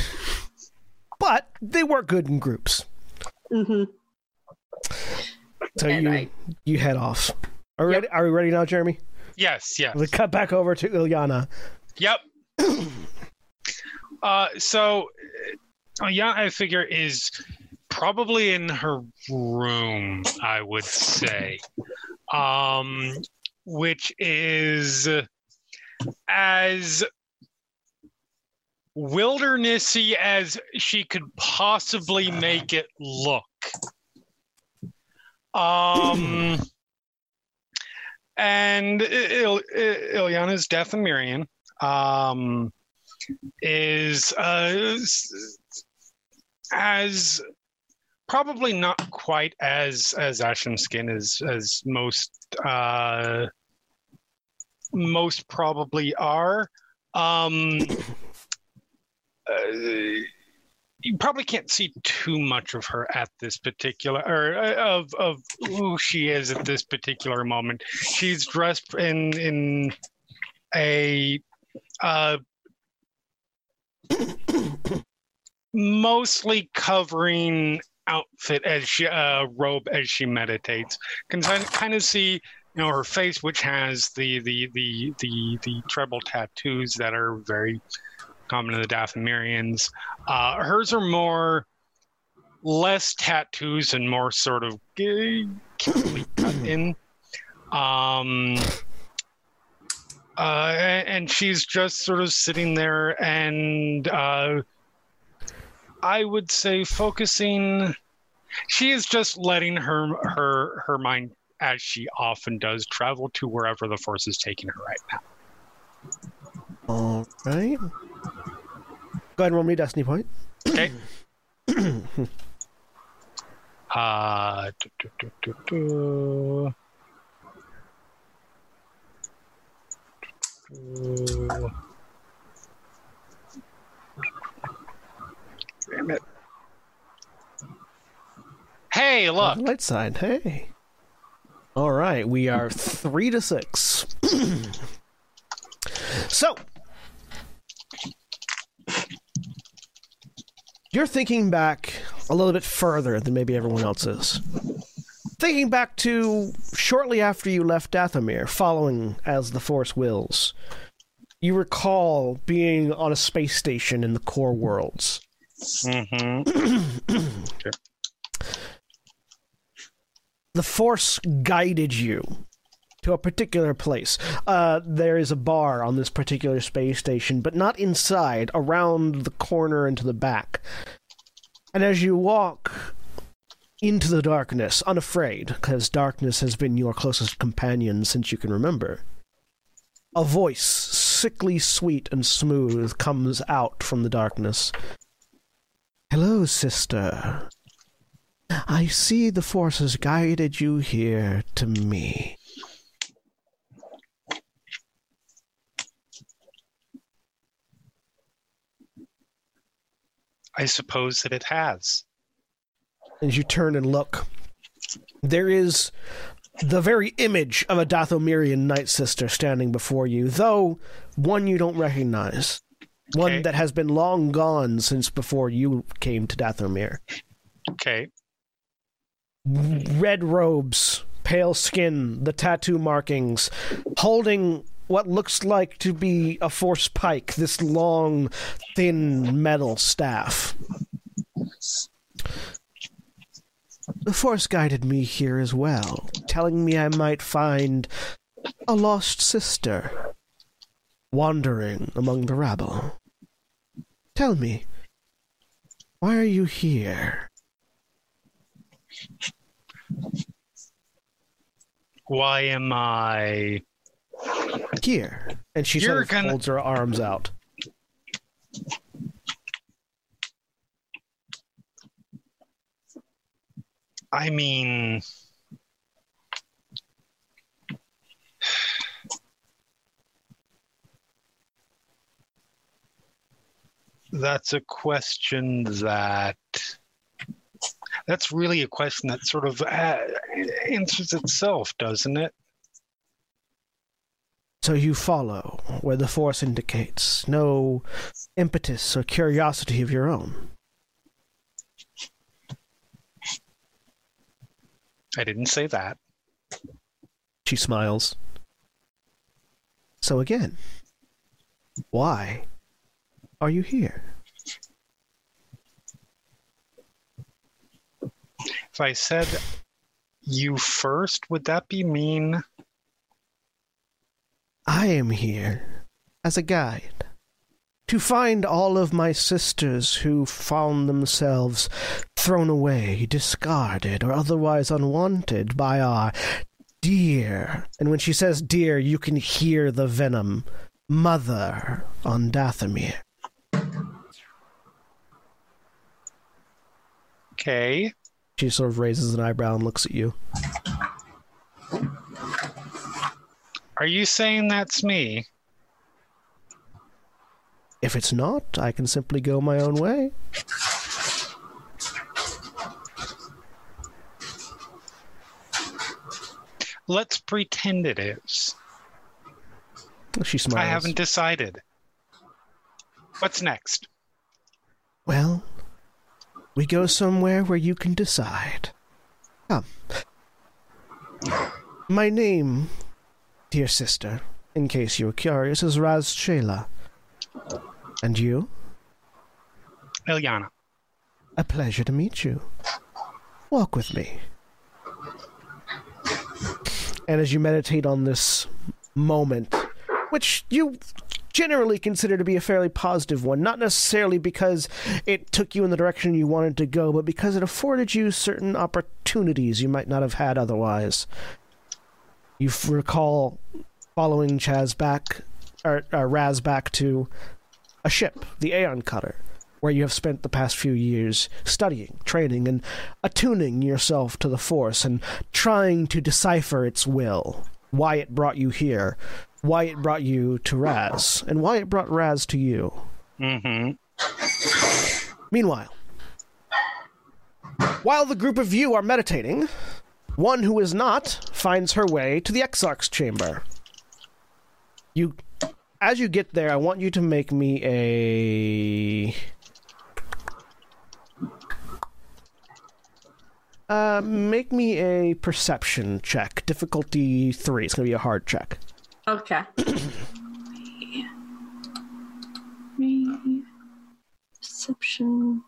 But they work good in groups. Mm-hmm. So And you I- you head off. Are we Yep. ready? Are we ready now, Jeremy? Yes, yes. We cut back over to Ilyana. Yep. uh, so, uh, yeah, I figure is probably in her room. I would say, um, which is as wildernessy as she could possibly make it look. Um. And Il- Il- Ilyana's Dathomirian um, is uh, as probably not quite as as ashen skin as as most uh, most probably are. Um, uh, you probably can't see too much of her at this particular or uh, of of who she is at this particular moment. She's dressed in in a uh, mostly covering outfit as she uh, robe as she meditates. Can kind of see you know her face, which has the the the the the treble tattoos that are very common to the Dathomirians. Uh, hers are more less tattoos and more sort of in. Um, uh, and, and she's just sort of sitting there and uh, I would say focusing. She is just letting her her her mind, as she often does, travel to wherever the force is taking her right now. All right. Go ahead and roll me a destiny point. Okay. uh, do, do, do, do, do. Do. Damn it. Hey, look. On light side. Hey. All right. We are three to six. so. You're thinking back a little bit further than maybe everyone else is. Thinking back to shortly after you left Dathomir, following as the Force wills. You recall being on a space station in the core worlds. Mm-hmm. the Force guided you to a particular place. Uh, there is a bar on this particular space station, but not inside, around the corner and to the back. And as you walk into the darkness, unafraid, because darkness has been your closest companion since you can remember, a voice, sickly sweet and smooth, comes out from the darkness. Hello, sister. I see the Force has guided you here to me. I suppose that it has. As you turn and look, there is the very image of a Dathomirian Night Sister standing before you, though one you don't recognize. One Okay. that has been long gone since before you came to Dathomir. Okay. red robes, pale skin, the tattoo markings, holding what looks like to be a force pike, this long, thin metal staff. The force guided me here as well, telling me I might find a lost sister wandering among the rabble. Tell me, why are you here? Why am I? Here. And she You're sort of gonna- holds her arms out. I mean, that's a question that. That's really a question that sort of uh, answers itself, doesn't it? So you follow where the force indicates, no impetus or curiosity of your own. I didn't say that. She smiles. So again, why are you here? If I said you first, would that be mean? I am here as a guide to find all of my sisters who found themselves thrown away, discarded, or otherwise unwanted by our dear, and when she says dear, you can hear the venom, mother on Dathomir. Okay. She sort of raises an eyebrow and looks at you. Are you saying that's me? If it's not, I can simply go my own way. Let's pretend it is. She smiles. I haven't decided. What's next? Well, we go somewhere where you can decide. Come. My name, dear sister, in case you were curious, is Raz Shayla. And you? Ilyana. A pleasure to meet you. Walk with me. And as you meditate on this moment, which you generally consider to be a fairly positive one, not necessarily because it took you in the direction you wanted to go, but because it afforded you certain opportunities you might not have had otherwise. You f- recall following Chaz back, or, or Raz back to a ship, the Aeon Cutter, where you have spent the past few years studying, training, and attuning yourself to the Force and trying to decipher its will, why it brought you here, why it brought you to Raz, and why it brought Raz to you. Mm-hmm. Meanwhile, while the group of you are meditating, one who is not finds her way to the Exarch's chamber. You, as you get there, I want you to make me a. Uh, make me a perception check. Difficulty three. It's gonna be a hard check. Okay. Perception.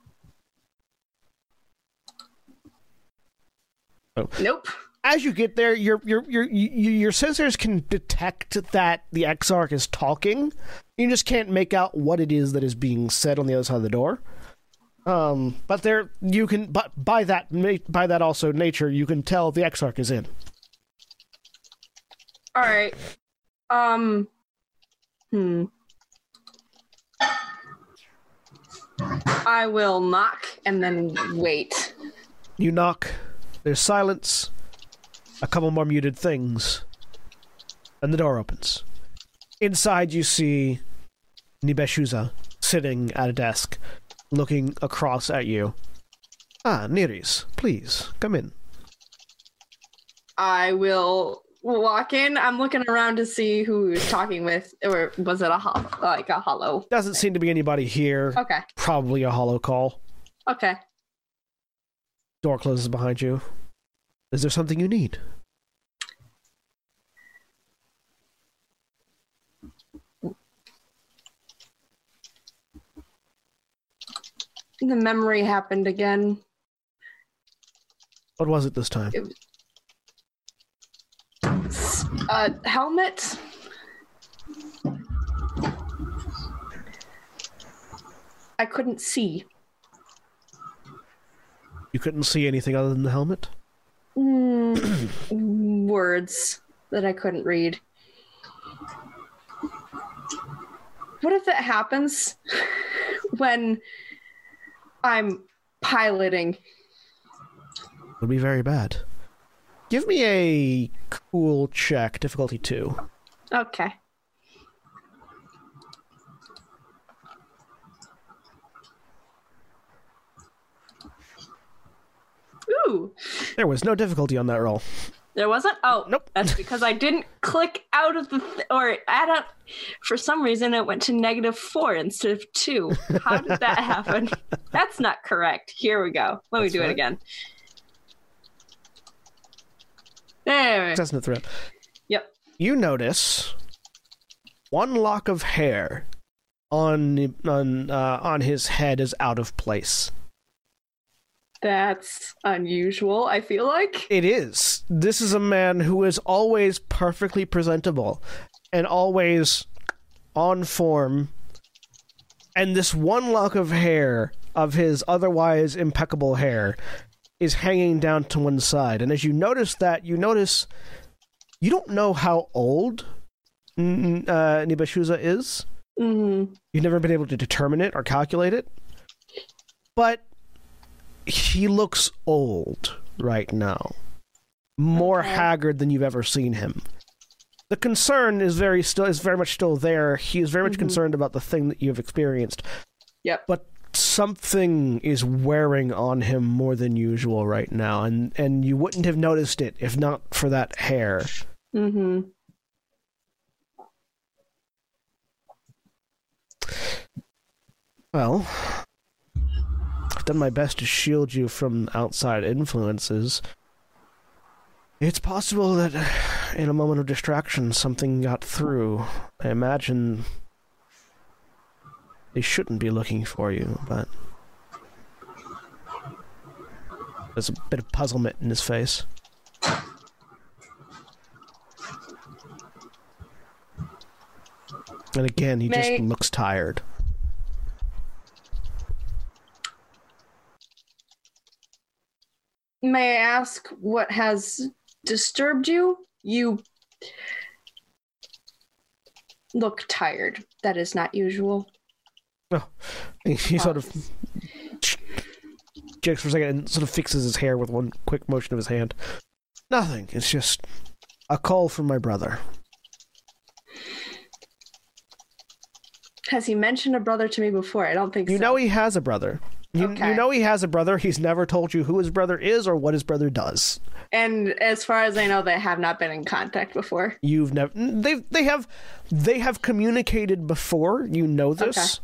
Nope. as you get there, your your your your your sensors can detect that the Exarch is talking. You just can't make out what it is that is being said on the other side of the door. Um, but there you can, but by that by that also nature, you can tell the Exarch is in. All right. Um. Hmm. I will knock and then wait. You knock. There's silence. A couple more muted things, and the door opens. Inside, you see Nibeshuza sitting at a desk, looking across at you. Ah, Niriz, please come in. I will walk in. I'm looking around to see who he was talking with, or was it a like a holo? Doesn't seem to be anybody here. Okay. Probably a holo call. Okay. Door closes behind you. Is there something you need? The memory happened again. What was it this time? A uh, helmet. I couldn't see. You couldn't see anything other than the helmet? Mm, words that I couldn't read. What if that happens when I'm piloting? It would be very bad. Give me a cool check, difficulty two. Okay. There was no difficulty on that roll. there wasn't. Oh, Nope. That's because I didn't click out of the th- or add up. For some reason, it went to negative four instead of two. How did that happen? That's not correct. Here we go. Let That's me do right. it again. There. In the threat. Yep. You notice one lock of hair on on uh, on his head is out of place. That's unusual. I feel like. It is. This is a man who is always perfectly presentable and always on form. And this one lock of hair of his otherwise impeccable hair is hanging down to one side. And as you notice that, you notice you don't know how old mm, uh, Nibashuza is. hmm You've never been able to determine it or calculate it. But he looks old right now. More Okay. haggard than you've ever seen him. The concern is very still is very much still there. He is very much Mhm. concerned about the thing that you've experienced. Yep. But something is wearing on him more than usual right now, and and you wouldn't have noticed it if not for that hair. Mm hmm Well, I've done my best to shield you from outside influences. It's possible that uh, in a moment of distraction something got through. I imagine they shouldn't be looking for you, but there's a bit of puzzlement in his face. And again, he May- just looks tired. May I ask what has disturbed you? You look tired. That is not usual. Oh, he, he sort of jerks for a second and sort of fixes his hair with one quick motion of his hand. Nothing. It's just a call from my brother. Has he mentioned a brother to me before? I don't think so. You so. know he has a brother. You, Okay. you know he has a brother. He's never told you who his brother is or what his brother does. and as far as I know, they have not been in contact before. You've never. They they have they have communicated before. You know this.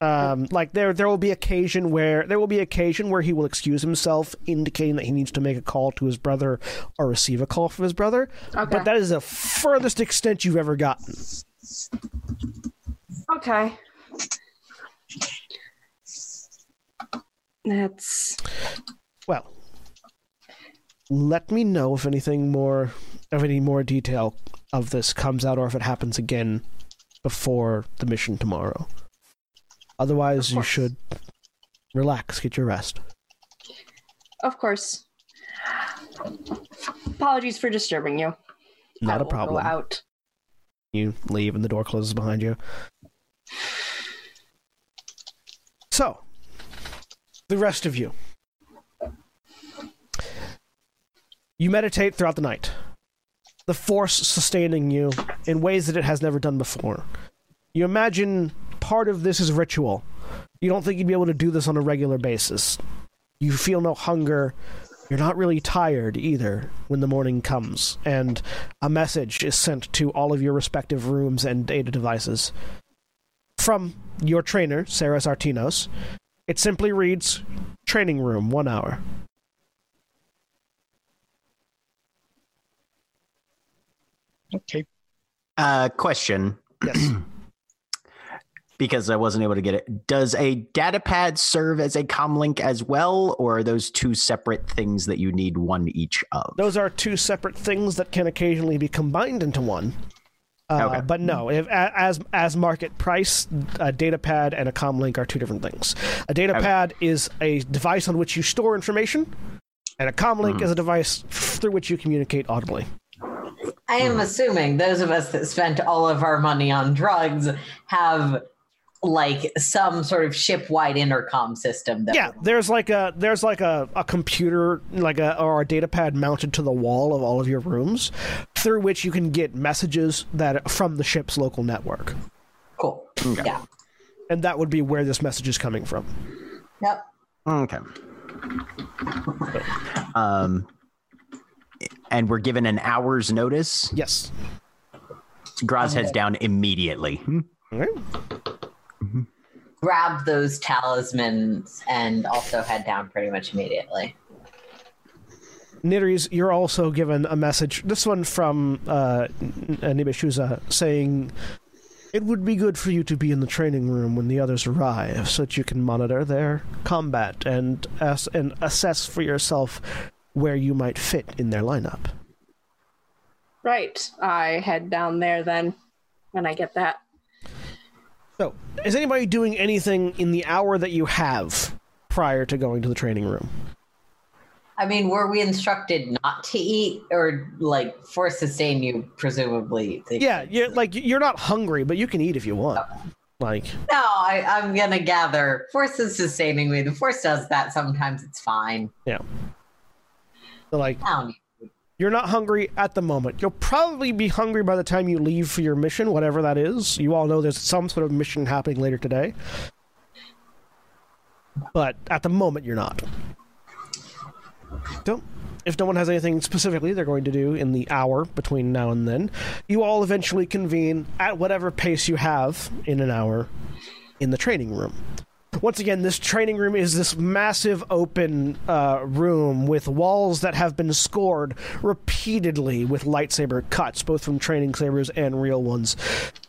Um, like there there will be occasion where there will be occasion where he will excuse himself, indicating that he needs to make a call to his brother or receive a call from his brother. Okay. But that is the furthest extent you've ever gotten. Okay. That's Well, let me know if anything more of any more detail of this comes out or if it happens again before the mission tomorrow. Otherwise, you should relax, get your rest. Of course. Apologies for disturbing you. Not a problem. Go out. You leave and the door closes behind you. So, the rest of you. You meditate throughout the night. The force sustaining you in ways that it has never done before. You imagine part of this is ritual. You don't think you'd be able to do this on a regular basis. You feel no hunger. You're not really tired either when the morning comes, and a message is sent to all of your respective rooms and data devices. From your trainer, Sarah Sartinos, it simply reads Training room, one hour. Okay. Uh, question. Yes. because I wasn't able to get it. Does a data pad serve as a comlink as well, or are those two separate things that you need one each of? Those are two separate things that can occasionally be combined into one. Uh, Okay. But no, if, as as market price, a data pad and a comlink are two different things. A data Okay. pad is a device on which you store information, and a comlink is a device through which you communicate audibly. I am assuming those of us that spent all of our money on drugs have like some sort of ship-wide intercom system. That Yeah, there's like a there's like a, a computer like a or a data pad mounted to the wall of all of your rooms, through which you can get messages that from the ship's local network, cool. Yeah. and that would be where this message is coming from. Yep. Okay. Um, and we're given an hour's notice. Yes. Groz heads down immediately. All right. Grab those talismans and also head down pretty much immediately. Niriz, you're also given a message. This one from uh, N- N- Nibishuza saying, "It would be good for you to be in the training room when the others arrive, so that you can monitor their combat and ass- and assess for yourself where you might fit in their lineup." Right. I head down there then when I get that. So, is anybody doing anything in the hour that you have prior to going to the training room? I mean, were we instructed not to eat or like for sustain you, presumably? Yeah, you're like you're not hungry, but you can eat if you want. Like, No, I, I'm gonna gather. Force is sustaining me. The force does that. Sometimes it's fine. yeah. So like, I don't need food. You're not hungry at the moment. You'll probably be hungry by the time you leave for your mission, whatever that is. You all know there's some sort of mission happening later today. But at the moment, you're not. So, if no one has anything specifically they're going to do in the hour between now and then, you all eventually convene at whatever pace you have in an hour in the training room. Once again, this training room is this massive open uh, room with walls that have been scored repeatedly with lightsaber cuts, both from training sabers and real ones.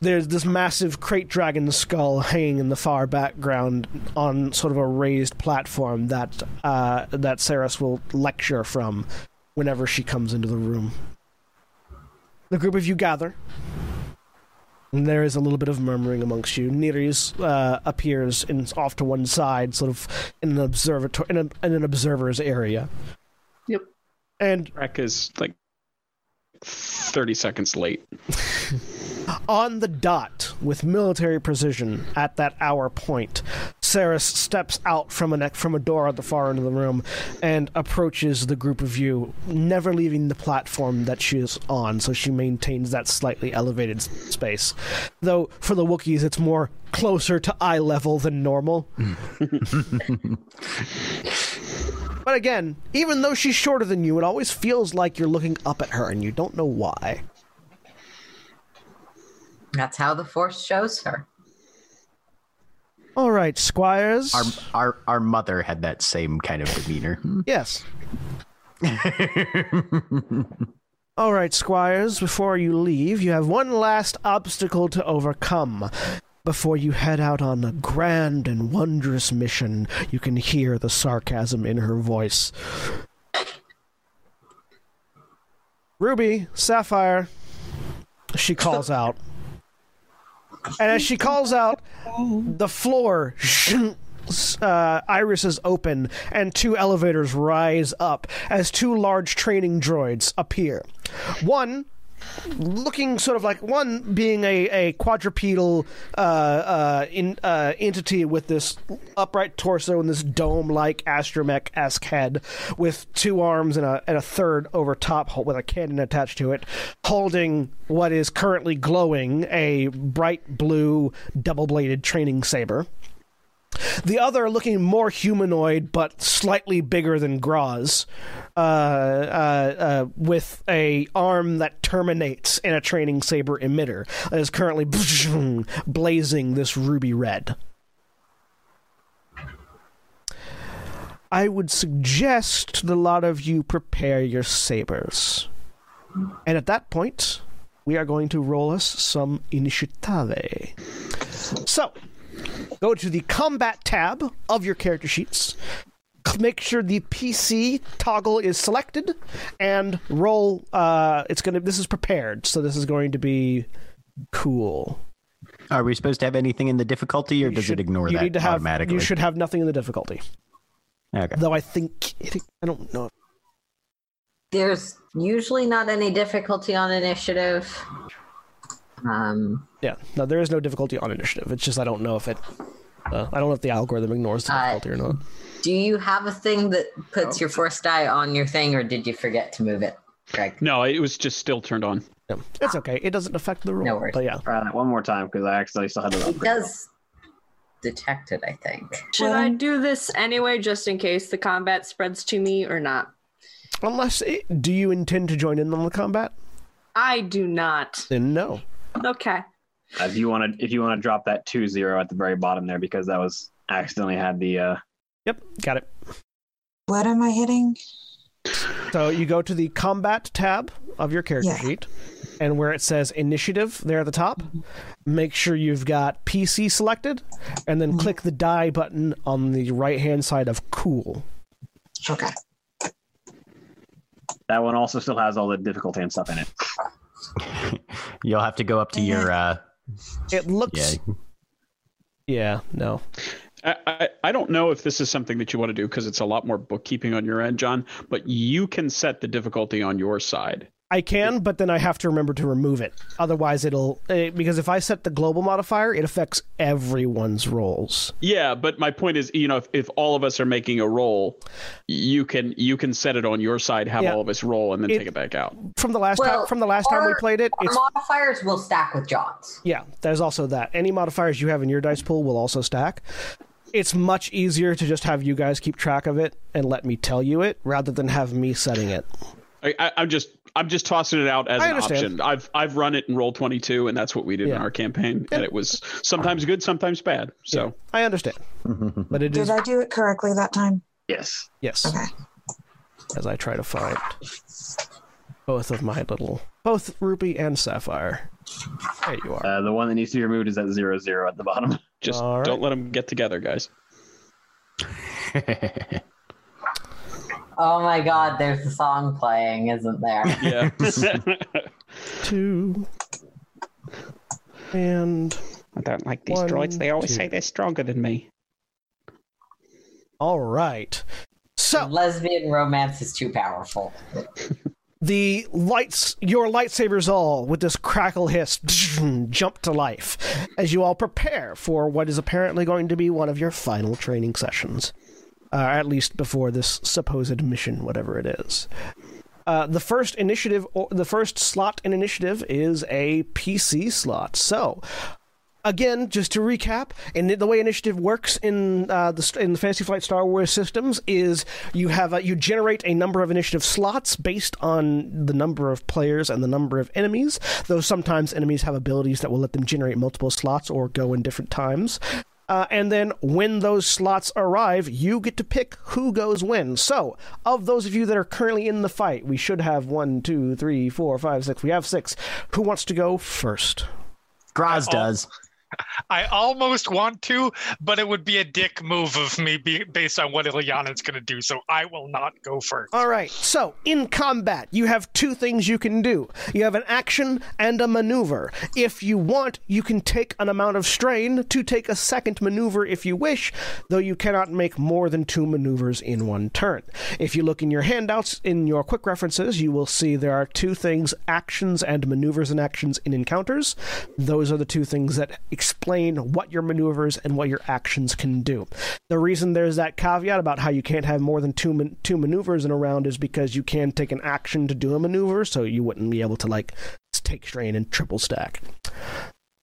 There's this massive krayt dragon skull hanging in the far background on sort of a raised platform that uh, that Saris will lecture from whenever she comes into the room. The group of you gather. And there is a little bit of murmuring amongst you. Niriz uh, appears in, off to one side, sort of in an observatory, in, a, in an observer's area. Yep. And Rek is like 30 seconds late. on the dot, with military precision, at that hour point, Saris steps out from a from a door at the far end of the room and approaches the group of you, never leaving the platform that she is on. So she maintains that slightly elevated space. Though for the Wookiees, it's more closer to eye level than normal. But again, even though she's shorter than you, it always feels like you're looking up at her and you don't know why. That's how the force shows her. All right, squires. Our our our mother had that same kind of demeanor. Hmm? Yes. All right, squires, before you leave, you have one last obstacle to overcome. Before you head out on a grand and wondrous mission, you can hear the sarcasm in her voice. Ruby, Sapphire, she calls out. And as she calls out, the floor uh, irises open and two elevators rise up as two large training droids appear. One looking sort of like one being a, a quadrupedal uh, uh, in, uh, entity with this upright torso and this dome like astromech esque head with two arms and a, and a third over top with a cannon attached to it, holding what is currently glowing a bright blue double bladed training saber. The other looking more humanoid but slightly bigger than Groz, uh, uh, uh, with a arm that terminates in a training saber emitter that is currently blazing this ruby red. I would suggest the lot of you prepare your sabers. And at that point, we are going to roll us some initiative. So, go to the combat tab of your character sheets. Make sure the PC toggle is selected and roll. Uh, it's gonna. This is prepared, so this is going to be cool. Are we supposed to have anything in the difficulty, or You does should- it ignore you that need to have, automatically? You should have nothing in the difficulty. Okay. Though I think it, I don't know. There's usually not any difficulty on initiative. Um, Yeah, no, there is no difficulty on initiative. It's just I don't know if it. Uh, I don't know if the algorithm ignores the Uh, difficulty or not. do you have a thing that puts your force die on your thing, or did you forget to move it, Greg? No, it was just still turned on. Yeah. It's okay. It doesn't affect the roll. No worries. But yeah, Try that one more time because I accidentally still had to. It does detect it, I think. Should I do this anyway, just in case the combat spreads to me or not? unless it, do you intend to join in on the combat? I do not. Then no. Okay. If you want to, if you want to drop that two zero at the very bottom there, because that was accidentally had the. uh Yep, got it. What am I hitting? So you go to the combat tab of your character Yeah. sheet, and where it says initiative there at the top, make sure you've got PC selected, and then click the die button on the right hand side of cool. Okay. That one also still has all the difficulty and stuff in it. You'll have to go up to your. Uh, It looks. yeah. Yeah, no. I, I, I don't know if this is something that you want to do because it's a lot more bookkeeping on your end, John, but you can set the difficulty on your side. I can, but then I have to remember to remove it. Otherwise, it'll. eh, because if I set the global modifier, it affects everyone's rolls. Yeah, but my point is, you know, if, if all of us are making a roll, you can you can set it on your side, have Yeah. all of us roll, and then It- take it back out. From the last Well, time, from the last time we played it, Our it's modifiers will stack with John's. Yeah, there's also that. Any modifiers you have in your dice pool will also stack. It's much easier to just have you guys keep track of it and let me tell you it rather than have me setting it. I, I, I'm just I'm just tossing it out as I an understand. option. I've I've run it in roll twenty two, and that's what we did Yeah. in our campaign, and it was sometimes good, sometimes bad. So I understand, but it is Did I do it correctly that time? Yes. yes. Okay. As I try to find both of my little, both Ruby and Sapphire. There you are. Uh, the one that needs to be removed is at zero zero at the bottom. just All right. don't let them get together, guys. Oh my god, there's a song playing, isn't there? Yeah. Two and I don't like these One, droids. They always two. say they're stronger than me. all right. So Lesbian romance is too powerful. the lights your lightsabers all with this crackle hiss jump to life as you all prepare for what is apparently going to be one of your final training sessions uh, at least before this supposed mission whatever it is uh, the first initiative or the first slot in initiative is a pc slot so again, just to recap, and the way initiative works in uh, the in the Fantasy Flight Star Wars systems is you have a, you generate a number of initiative slots based on the number of players and the number of enemies. Though sometimes enemies have abilities that will let them generate multiple slots or go in different times. Uh, and then when those slots arrive, you get to pick who goes when. So, of those of you that are currently in the fight, we should have one, two, three, four, five, six. We have six. Who wants to go first? Groz does. I almost want to, but it would be a dick move of me be, based on what Ilyana's going to do, so I will not go first. All right. So, in combat, you have two things you can do. You have an action and a maneuver. If you want, you can take an amount of strain to take a second maneuver if you wish, though you cannot make more than two maneuvers in one turn. If you look in your handouts in your quick references, you will see there are two things actions and maneuvers and actions in encounters. Those are the two things that explain what your maneuvers and what your actions can do. The reason there's that caveat about how you can't have more than two man- two maneuvers in a round is because you can take an action to do a maneuver, so you wouldn't be able to like take strain and triple stack.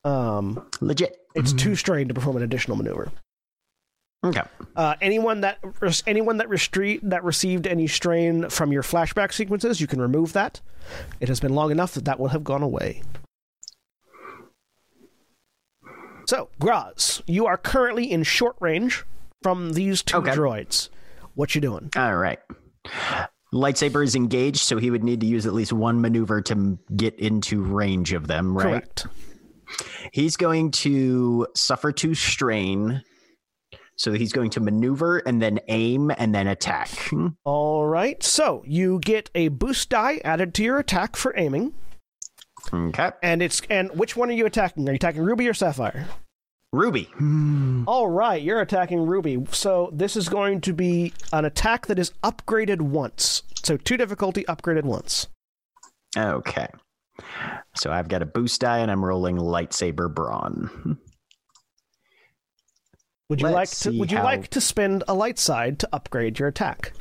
Um, Legit. it's too strain to perform an additional maneuver. Okay. Uh, anyone that anyone that restre- that received any strain from your flashback sequences, you can remove that. It has been long enough that that will have gone away. So, Groz, you are currently in short range from these two Okay. droids. What you doing? All right. Lightsaber is engaged, so he would need to use at least one maneuver to get into range of them, right? Correct. He's going to suffer two strain. So he's going to maneuver and then aim and then attack. All right. So you get a boost die added to your attack for aiming, Okay. and it's and which one are you attacking? Are you attacking Ruby or Sapphire? Ruby. Hmm. All right, you're attacking Ruby. So this is going to be an attack that is upgraded once. So two difficulty upgraded once. Okay. So I've got a boost die and I'm rolling lightsaber brawn. Would you Let's like to would you how- like to spend a light side to upgrade your attack?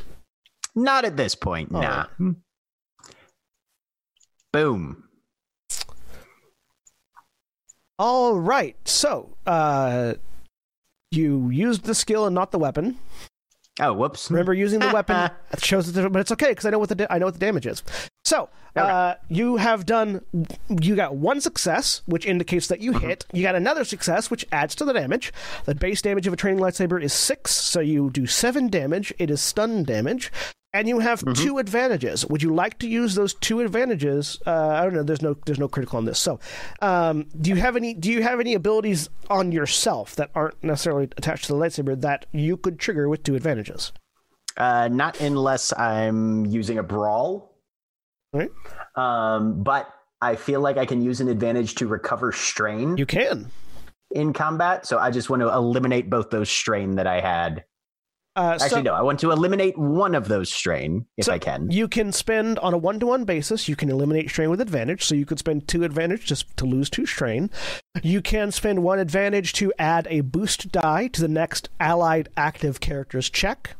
Not at this point, All nah. Boom. All right. So, uh you used the skill and not the weapon. Oh, whoops. Remember using the weapon it shows it, but it's okay because I know what the da- I know what the damage is. So uh, you have done. You got one success, which indicates that you hit. You got another success, which adds to the damage. The base damage of a training lightsaber is six, so you do seven damage. It is stun damage, and you have two advantages. Would you like to use those two advantages? Uh, I don't know. There's no there's no critical on this. So, um, do you have any do you have any abilities on yourself that aren't necessarily attached to the lightsaber that you could trigger with two advantages? Uh, not unless I'm using a brawl. Right. Um, but I feel like I can use an advantage to recover strain You can. in combat. So I just want to eliminate both those strain that I had. Uh, so- Actually, no, I want to eliminate one of those strain if So I can. You can spend on a one to one basis, you can eliminate strain with advantage. So you could spend two advantage just to lose two strain. You can spend one advantage to add a boost die to the next allied active character's check.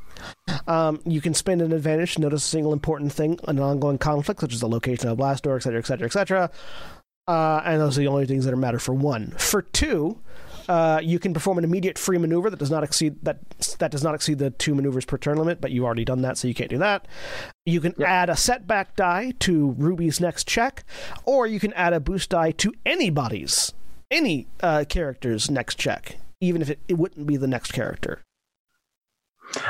Um, you can spend an advantage to notice a single important thing in an ongoing conflict, such as the location of a blast door, etc., etc., etc. Uh, and those are the only things that matter for one. For two, uh, you can perform an immediate free maneuver that does not exceed that that does not exceed the two maneuvers per turn limit, but you've already done that, so you can't do that. You can add a setback die to Ruby's next check, or you can add a boost die to anybody's any uh, character's next check, even if it, it wouldn't be the next character.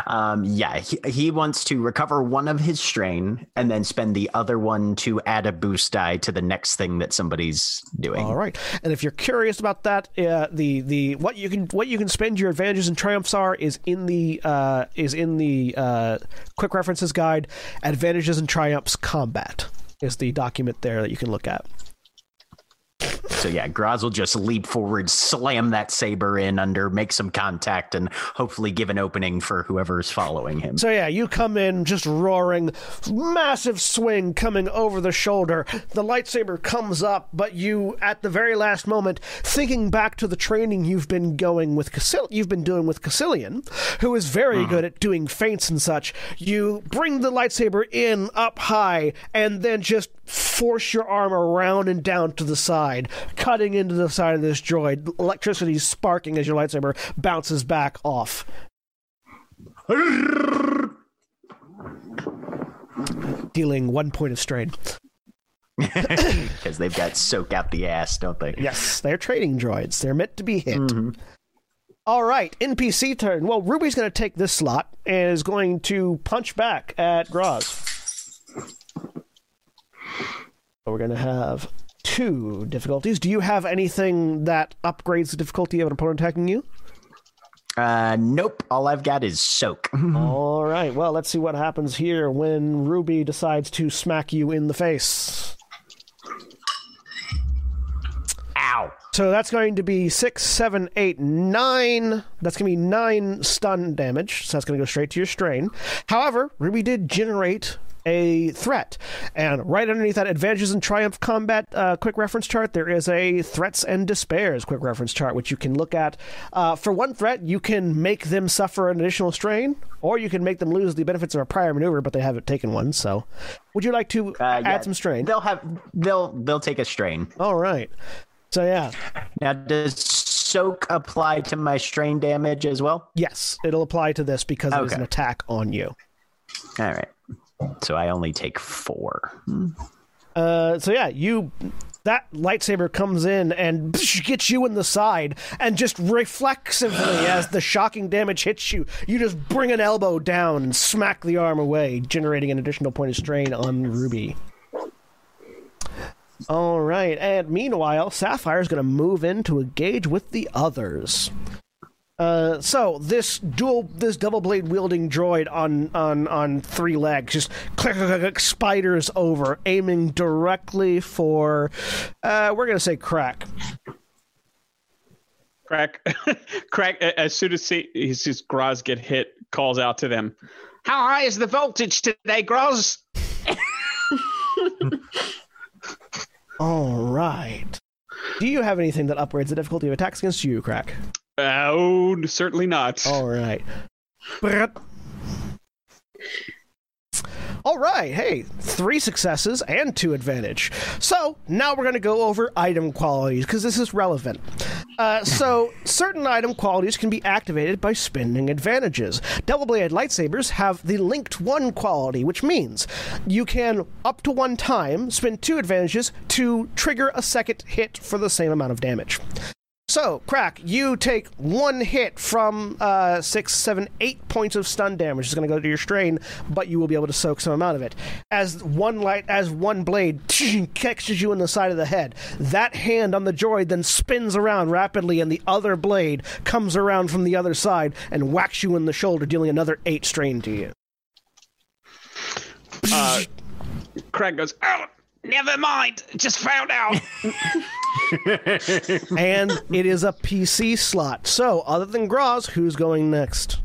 Um, yeah, he, he wants to recover one of his strain and then spend the other one to add a boost die to the next thing that somebody's doing. All right, and if you're curious about that, uh, the the what you can what you can spend your advantages and triumphs are is in the uh, is in the uh, quick references guide. Advantages and triumphs combat is the document there that you can look at. So yeah, Groz will just leap forward, slam that saber in under, make some contact, and hopefully give an opening for whoever's following him. So yeah, you come in just roaring, massive swing coming over the shoulder. The lightsaber comes up, but you, at the very last moment, thinking back to the training you've been going with Cassil- you've been doing with Cassilian, who is very mm-hmm. good at doing feints and such. You bring the lightsaber in up high, and then just force your arm around and down to the side, cutting into the side of this droid. Electricity sparking as your lightsaber bounces back off. dealing one point of strain. Because they've got soak out the ass, don't they? Yes, they're trading droids. They're meant to be hit. Mm-hmm. All right, NPC turn. Well, Ruby's going to take this slot and is going to punch back at Groz. So we're going to have two difficulties. Do you have anything that upgrades the difficulty of an opponent attacking you? Uh, nope. All I've got is soak. All right. Well, let's see what happens here when Ruby decides to smack you in the face. Ow. So that's going to be six, seven, eight, nine. That's going to be nine stun damage. So that's going to go straight to your strain. However, Ruby did generate a threat. And right underneath that advantages and triumph combat uh, quick reference chart, there is a threats and despairs quick reference chart, which you can look at. Uh, for one threat, you can make them suffer an additional strain, or you can make them lose the benefits of a prior maneuver, but they haven't taken one. So, would you like to Uh, add yeah, some strain? They'll have they'll they'll take a strain. All right. So yeah, Now, does soak apply to my strain damage as well? yes, it'll apply to this because it is Okay. an attack on you. All right. So I only take four. Uh, so yeah, you that lightsaber comes in and gets you in the side, and just reflexively, as the shocking damage hits you, you just bring an elbow down and smack the arm away, generating an additional point of strain on Ruby. All right, and meanwhile, Sapphire is going to move in to engage with the others. Uh, so this dual, this double blade wielding droid on on on three legs just click, click, click, click, spiders over, aiming directly for. Uh, we're gonna say Krak. Krak, Krak. As soon as he, he sees Groz get hit, calls out to them. How high is the voltage today, Groz? All right. Do you have anything that upgrades the difficulty of attacks against you, Krak? Oh, certainly not. All right. All right, hey, three successes and two advantage. So now we're going to go over item qualities because this is relevant. Uh, so certain item qualities can be activated by spending advantages. Double bladed lightsabers have the linked one quality, which means you can up to one time spend two advantages to trigger a second hit for the same amount of damage. So, Krak, you take one hit from uh, six, seven, eight points of stun damage. It's going to go to your strain, but you will be able to soak some amount of it. As one light, as one blade catches you in the side of the head, that hand on the droid then spins around rapidly, and the other blade comes around from the other side and whacks you in the shoulder, dealing another eight strain to you. Uh, goes, oh, never mind. Just found out. and it is a PC slot. So, other than Groz, who's going next?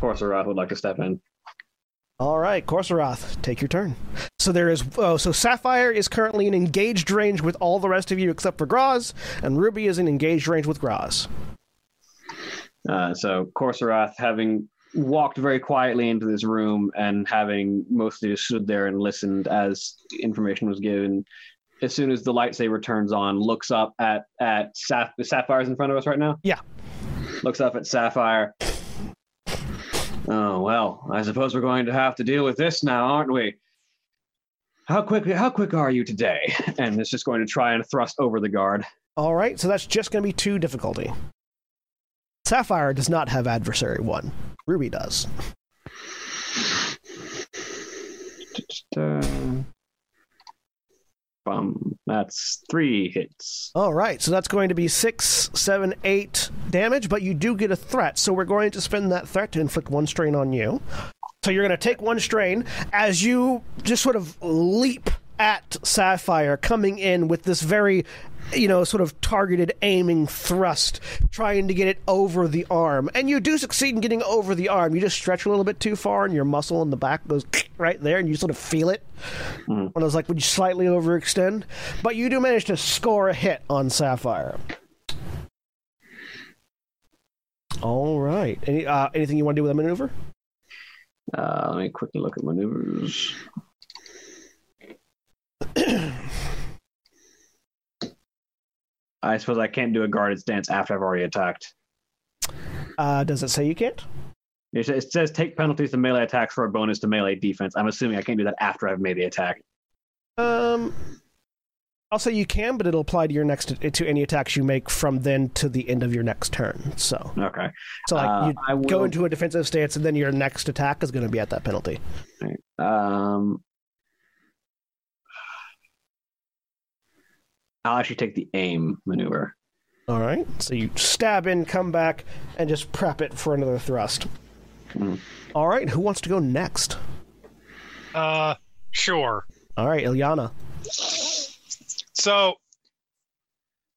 Korrsarath would like to step in. All right, Korrsarath, take your turn. So there is oh, so Sapphire is currently in engaged range with all the rest of you except for Groz, and Ruby is in engaged range with Groz. Uh, so Korrsarath, having walked very quietly into this room and having mostly just stood there and listened as information was given, as soon as the lightsaber turns on, looks up at at Saph- Sapphire's in front of us right now. Yeah. Looks up at Sapphire. Oh well, I suppose we're going to have to deal with this now, aren't we? How quick? How quick are you today? And it's just going to try and thrust over the guard. All right, so that's just going to be two difficulty. Sapphire does not have adversary one. Ruby does. Uh, Bum. That's three hits. All right, so that's going to be six, seven, eight damage, but you do get a threat. So we're going to spend that threat to inflict one strain on you. So you're going to take one strain as you just sort of leap at Sapphire, coming in with this very, you know, sort of targeted aiming thrust, trying to get it over the arm. And you do succeed in getting over the arm. You just stretch a little bit too far, and your muscle in the back goes right there, and you sort of feel it. When it was like, would you slightly overextend? But you do manage to score a hit on Sapphire. All right. Any uh, anything you want to do with a maneuver? Uh, let me quickly look at maneuvers. I suppose I can't do a guarded stance after I've already attacked. Uh, does it say you can't? It says, it says take penalties to melee attacks for a bonus to melee defense. I'm assuming I can't do that after I've made the attack. Um, I'll say you can, but it'll apply to your next to any attacks you make from then to the end of your next turn. So, Okay. so like Uh, you will, go into a defensive stance, and then your next attack is going to be at that penalty. Um, I'll actually take the aim maneuver. All right. So you stab in, come back, and just prep it for another thrust. Mm. All right. Who wants to go next? Uh, sure. All right, Ilyana. So,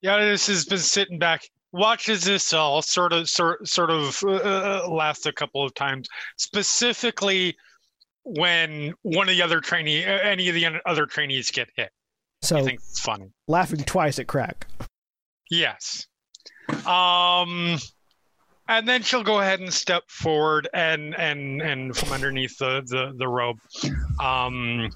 yeah, this has been sitting back, watches this all sort of, sort, sort of uh, last a couple of times. Specifically, when one of the other trainee, uh, any of the other trainees get hit. So think it's funny. laughing twice at Krak. Yes. Um, and then she'll go ahead and step forward and and and from underneath the the, the robe. Um,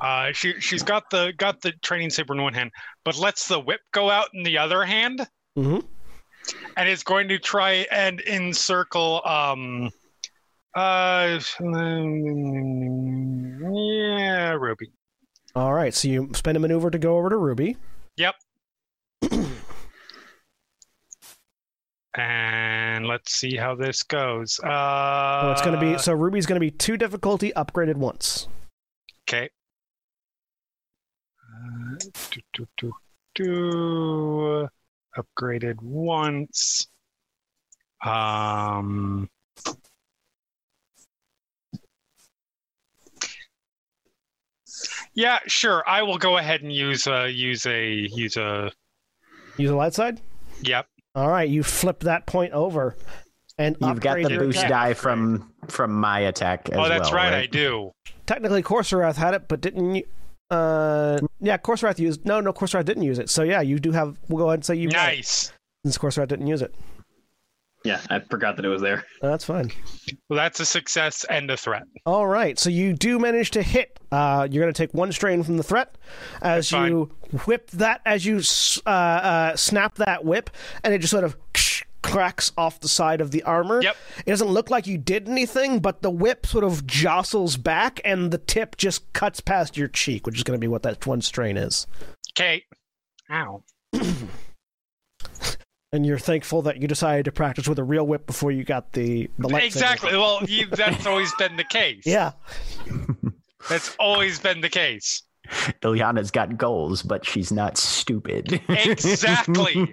uh, she she's got the got the training saber in one hand, but lets the whip go out in the other hand, mm-hmm. and is going to try and encircle. Um, uh, yeah, Ruby. All right. So you spend a maneuver to go over to Ruby. Yep. and let's see how this goes. Uh, Oh, it's going to be so Ruby's going to be two difficulty upgraded once. okay. Uh, do, do, do, do. Upgraded once. Um. Yeah, sure. I will go ahead and use a use a use a. Use a light side. Yep. All right. You flip that point over, and You've got the boost attack. die from from my attack as oh, that's well, right, right. I do. Technically, Korrsarath had it, but didn't you? Uh, yeah, Korrsarath used. No, no, Korrsarath didn't use it. So yeah, you do have. We'll go ahead and say you. got Nice. Since Korrsarath didn't use it, Yeah, I forgot that it was there. That's fine. Well, that's a success and a threat. All right, so you do manage to hit. Uh, you're going to take one strain from the threat as That's fine. you whip that, as you uh, uh, snap that whip, and it just sort of cracks off the side of the armor. Yep. It doesn't look like you did anything, but the whip sort of jostles back, and the tip just cuts past your cheek, which is going to be what that one strain is. Okay. Ow. And you're thankful that you decided to practice with a real whip before you got the the lightsaber. Exactly. Well, you, that's always been the case. Yeah. That's always been the case. Ilyana's got goals, but she's not stupid. Exactly.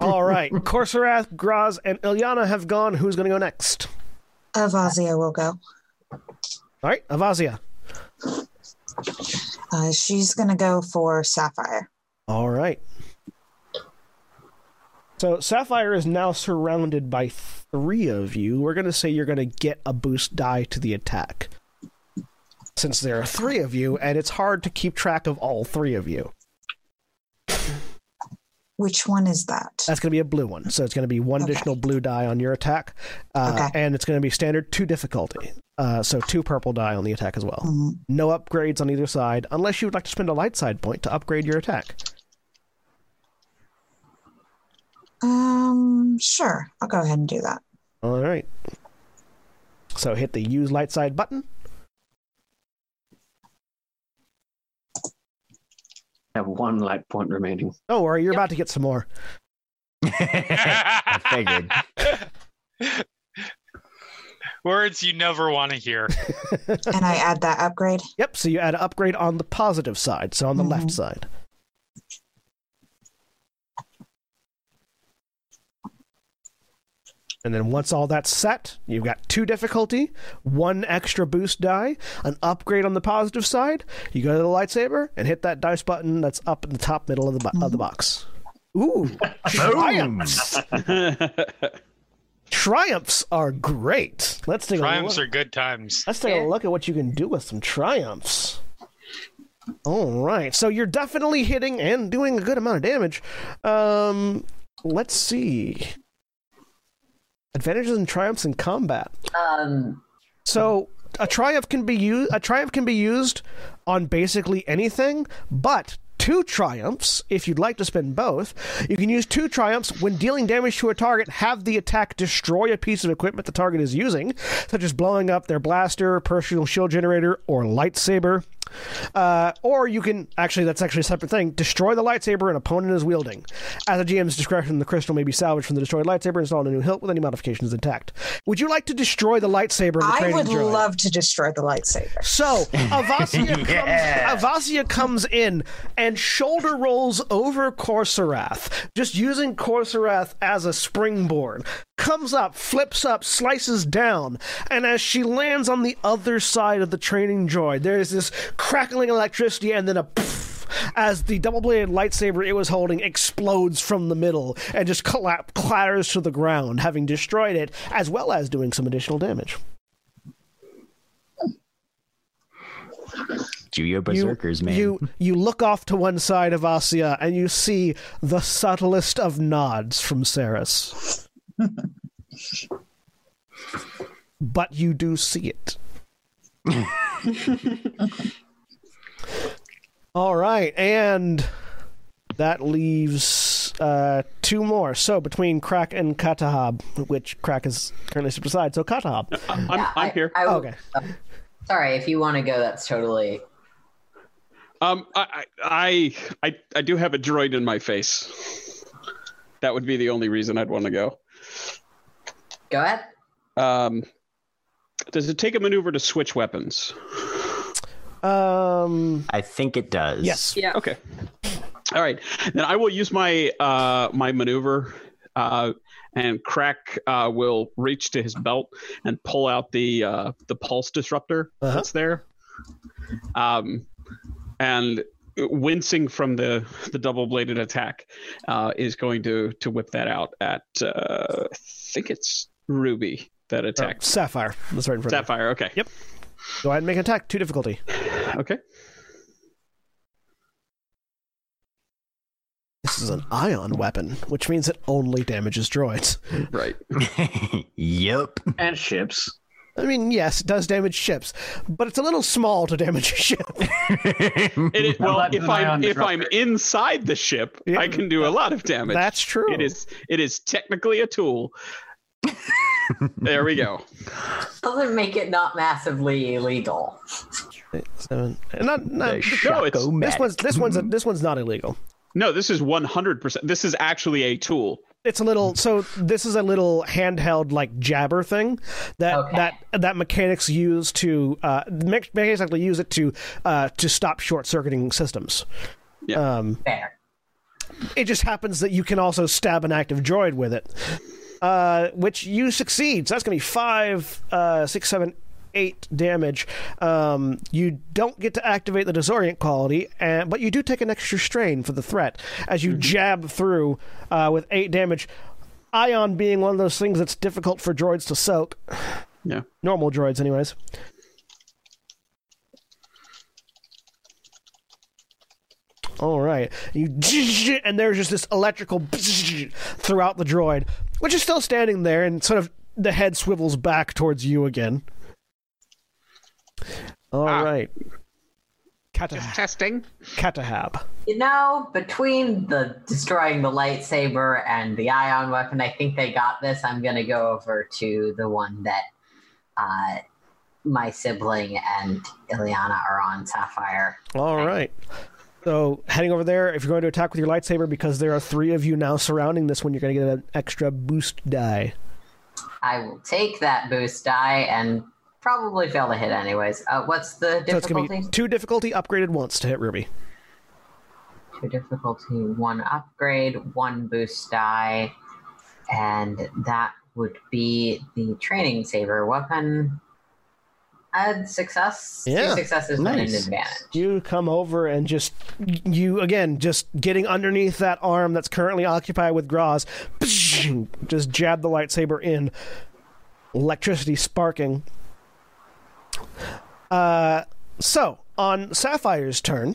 All right. Korrsarath, Groz, and Ilyana have gone. Who's going to go next? Avasia will go. All right, Avasia. Uh, she's going to go for Sapphire. All right. So Sapphire is now surrounded by three of you. We're going to say you're going to get a boost die to the attack. Since there are three of you, and it's hard to keep track of all three of you. Which one is that? That's going to be a blue one. So it's going to be one Okay. additional blue die on your attack. Uh, Okay. And it's going to be standard two difficulty. Uh, so two purple die on the attack as well. Mhm. No upgrades on either side, unless you would like to spend a light side point to upgrade your attack. Um, sure. I'll go ahead and do that. All right. So hit the use light side button. I have one light point remaining. Don't worry, you're about to get some more. I figured. Words you never want to hear. And I add that upgrade. Yep, so you add an upgrade on the positive side, so on the left Mhm. side. And then once all that's set, you've got two difficulty, one extra boost die, an upgrade on the positive side. You go to the lightsaber and hit that dice button that's up in the top middle of the, bo- of the box. Ooh, triumphs! triumphs are great. Let's take a Triumphs look. are good times. Let's take a look at what you can do with some triumphs. All right, so you're definitely hitting and doing a good amount of damage. Um, let's see. Advantages and triumphs in combat. Um, So a triumph can be used. A triumph can be used on basically anything, but two triumphs, if you'd like to spend both, you can use two triumphs when dealing damage to a target. Have the attack destroy a piece of equipment the target is using, such as blowing up their blaster, personal shield generator, or lightsaber. Uh, or you can actually, that's actually a separate thing. Destroy the lightsaber an opponent is wielding. At the GM's discretion, the crystal may be salvaged from the destroyed lightsaber and installed in a new hilt with any modifications intact. Would you like to destroy the lightsaber? In the I training would droid? love to destroy the lightsaber. So Avasia Yeah. comes Avasia comes in and shoulder rolls over Korrsarath, just using Korrsarath as a springboard. Comes up, flips up, slices down, and as she lands on the other side of the training droid, there is this crackling electricity and then a poof as the double-bladed lightsaber it was holding explodes from the middle and just clatters to the ground, having destroyed it, as well as doing some additional damage. Juyo Berserkers, man. You you look off to one side of Asia and you see the subtlest of nods from Saris. But you do see it. All right, and that leaves uh, two more. So between Krak and Katahab, which Krak is currently stepped aside, so Katahab. I'm, Yeah, I'm I- here. I will- Okay. Sorry, if you want to go, that's totally. Um, I, I, I, I do have a droid in my face. That would be the only reason I'd want to go. Go ahead. Um, does it take a maneuver to switch weapons? Um, I think it does. yes. Yeah. Okay. All right. Then I will use my uh, my maneuver, uh, and Krak uh, will reach to his belt and pull out the uh, the pulse disruptor Uh-huh. that's there. Um, and wincing from the the double bladed attack, uh, is going to to whip that out at uh, I think it's Ruby that Oh, Sapphire. That's right in front of Sapphire. Okay. Yep. you. Go ahead and make an attack. Two difficulty. Okay. This is an ion weapon, which means it only damages droids. Right. yep. And ships. I mean, yes, it does damage ships, but it's a little small to damage a ship. It is, Well, well, if I'm if I'm inside the ship, Yeah. I can do a lot of damage. That's true. It is it is technically a tool. There we go. Doesn't make it not massively illegal. Seven. Not, not, The this No, it's- Shaco-matic. one's this one's a, this one's not illegal. No, this is 100%. This is actually a tool. It's a little so this is a little handheld like jabber thing that Okay. that that mechanics use to uh me- mechanics actually use it to uh to stop short circuiting systems. Yeah. Um Fair. it just happens that you can also stab an active droid with it, uh, which you succeed. So that's going to be five, uh, six, seven, eight damage. Um, you don't get to activate the disorient quality, and, but you do take an extra strain for the threat as you jab through uh, with eight damage. Ion being one of those things that's difficult for droids to soak. Yeah. Normal droids, anyways. All right, you and there's just this electrical throughout the droid, which is still standing there, and sort of the head swivels back towards you again. All Ah. right, Just Katahab. testing. Katahab. You know, between the destroying the lightsaber and the ion weapon, I think they got this. I'm gonna go over to the one that uh, my sibling and Ilyana are on Sapphire. All right. So heading over there, if you're going to attack with your lightsaber, because there are three of you now surrounding this one, you're going to get an extra boost die. I will take that boost die and probably fail to hit anyways. Uh, what's the So it's difficulty? be two difficulty upgraded once to hit Ruby. Two difficulty, one upgrade, one boost die, and that would be the training saber weapon. Add success. Yeah, Two successes and an nice. advantage. You come over and just you again just getting underneath that arm that's currently occupied with Groz, just jab the lightsaber in, electricity sparking. Uh, so on Sapphire's turn,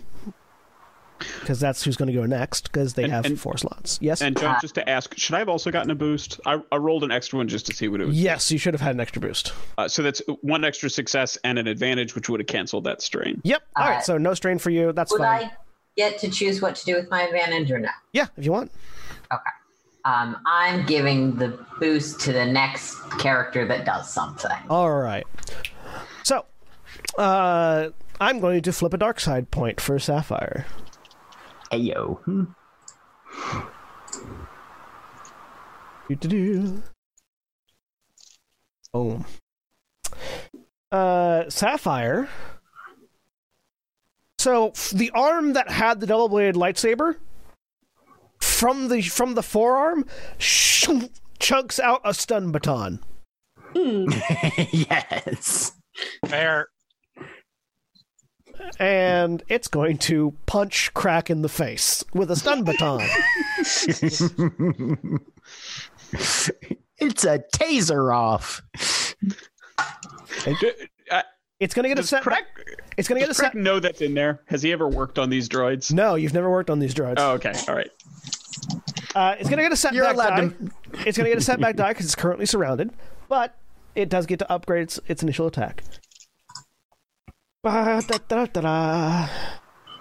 because that's who's going to go next, because they And- have and- four slots. Yes, And John, just to ask, should I have also gotten a boost? I, I rolled an extra one just to see what it was. yes, you should have had an extra boost. Uh, so that's one extra success and an advantage, which would have canceled that strain. Yep. All Uh, right, so no strain for you. That's Would fine. I get to choose what to do with my advantage or no? Yeah, if you want. Okay. Um, I'm giving the boost to the next character that does something. All right. So, uh, I'm going to flip a dark side point for Sapphire. Ayo. Hmm. Do do do. Boom. Uh, Sapphire. So the arm that had the double bladed lightsaber from the from the forearm sh- chunks out a stun baton. yes. Fair. And it's going to punch Krak in the face with a stun baton. it's a taser off. It's going to get a set. Krak, It's going to get a does set. Krak know that's in there? Has he ever worked on these droids? No, you've never worked on these droids. Oh, okay. All right. Uh, it's going to get a setback You're allowed die. to- It's going to get a setback die because it's currently surrounded, but it does get to upgrade its, its initial attack. Ba-da-da-da-da.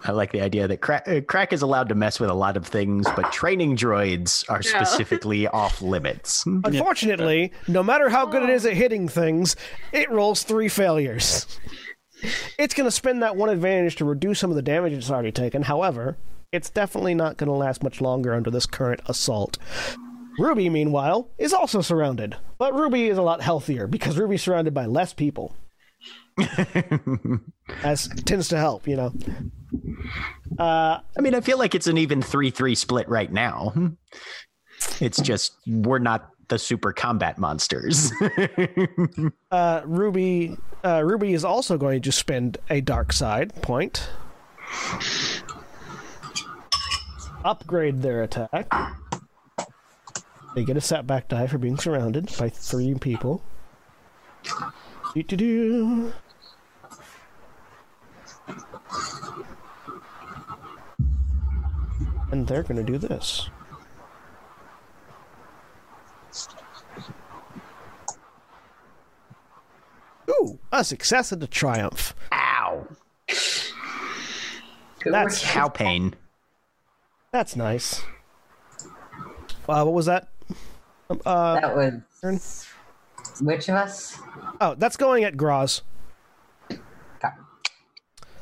I like the idea that Krak, uh, Krak is allowed to mess with a lot of things, but training droids are Yeah. specifically off limits. Unfortunately, no matter how good it is at hitting things, it rolls three failures. It's going to spend that one advantage to reduce some of the damage it's already taken. However, it's definitely not going to last much longer under this current assault. Ruby, meanwhile, is also surrounded, but Ruby is a lot healthier because Ruby's surrounded by less people. As tends to help, you know. Uh, I mean, I feel like it's an even 3 3 split right now. It's just, we're not the super combat monsters. uh, Ruby, uh, Ruby is also going to spend a dark side point. Upgrade their attack. They get a setback die for being surrounded by three people. Do-do-do. And they're going to do this. Ooh, a success and a triumph. Ow. That's Cow pain. that's nice. Uh, what was that? Um, Uh, That was turn? Which of us? oh, that's going at Groz.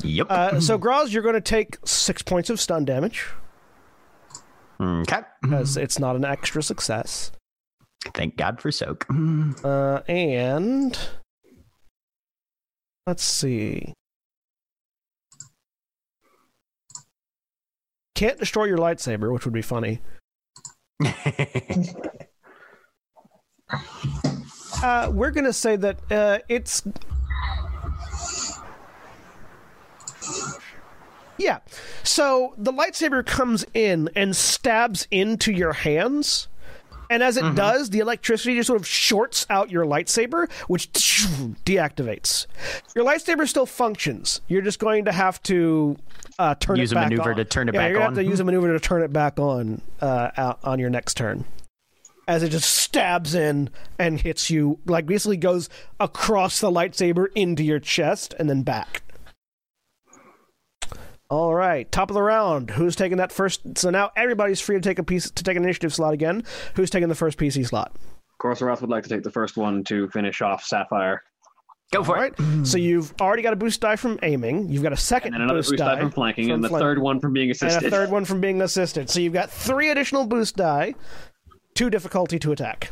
Yep. Uh, so Groz, you're going to take six points of stun damage okay. because it's not an extra success. Thank God for soak. Uh, and let's see. Can't destroy your lightsaber, which would be funny. Uh, we're going to say that uh, it's. Yeah. So the lightsaber comes in and stabs into your hands. And as it does, the electricity just sort of shorts out your lightsaber, which deactivates. Your lightsaber still functions. You're just going to have to uh, turn Use it a back maneuver on. to turn it yeah, back you're on. have to use a maneuver to turn it back on uh, on your next turn. As it just stabs in and hits you, like basically goes across the lightsaber into your chest and then back. All right, top of the round. Who's taking that first? So now everybody's free to take a piece to take an initiative slot again. Who's taking the first PC slot? Korrsarath would like to take the first one to finish off Sapphire. Go for All it. right. So you've already got a boost die from aiming. You've got a second And another boost, boost die from flanking, from and the flank- third one from being assisted, and a third one from being assisted. So you've got three additional boost die, two difficulty to attack.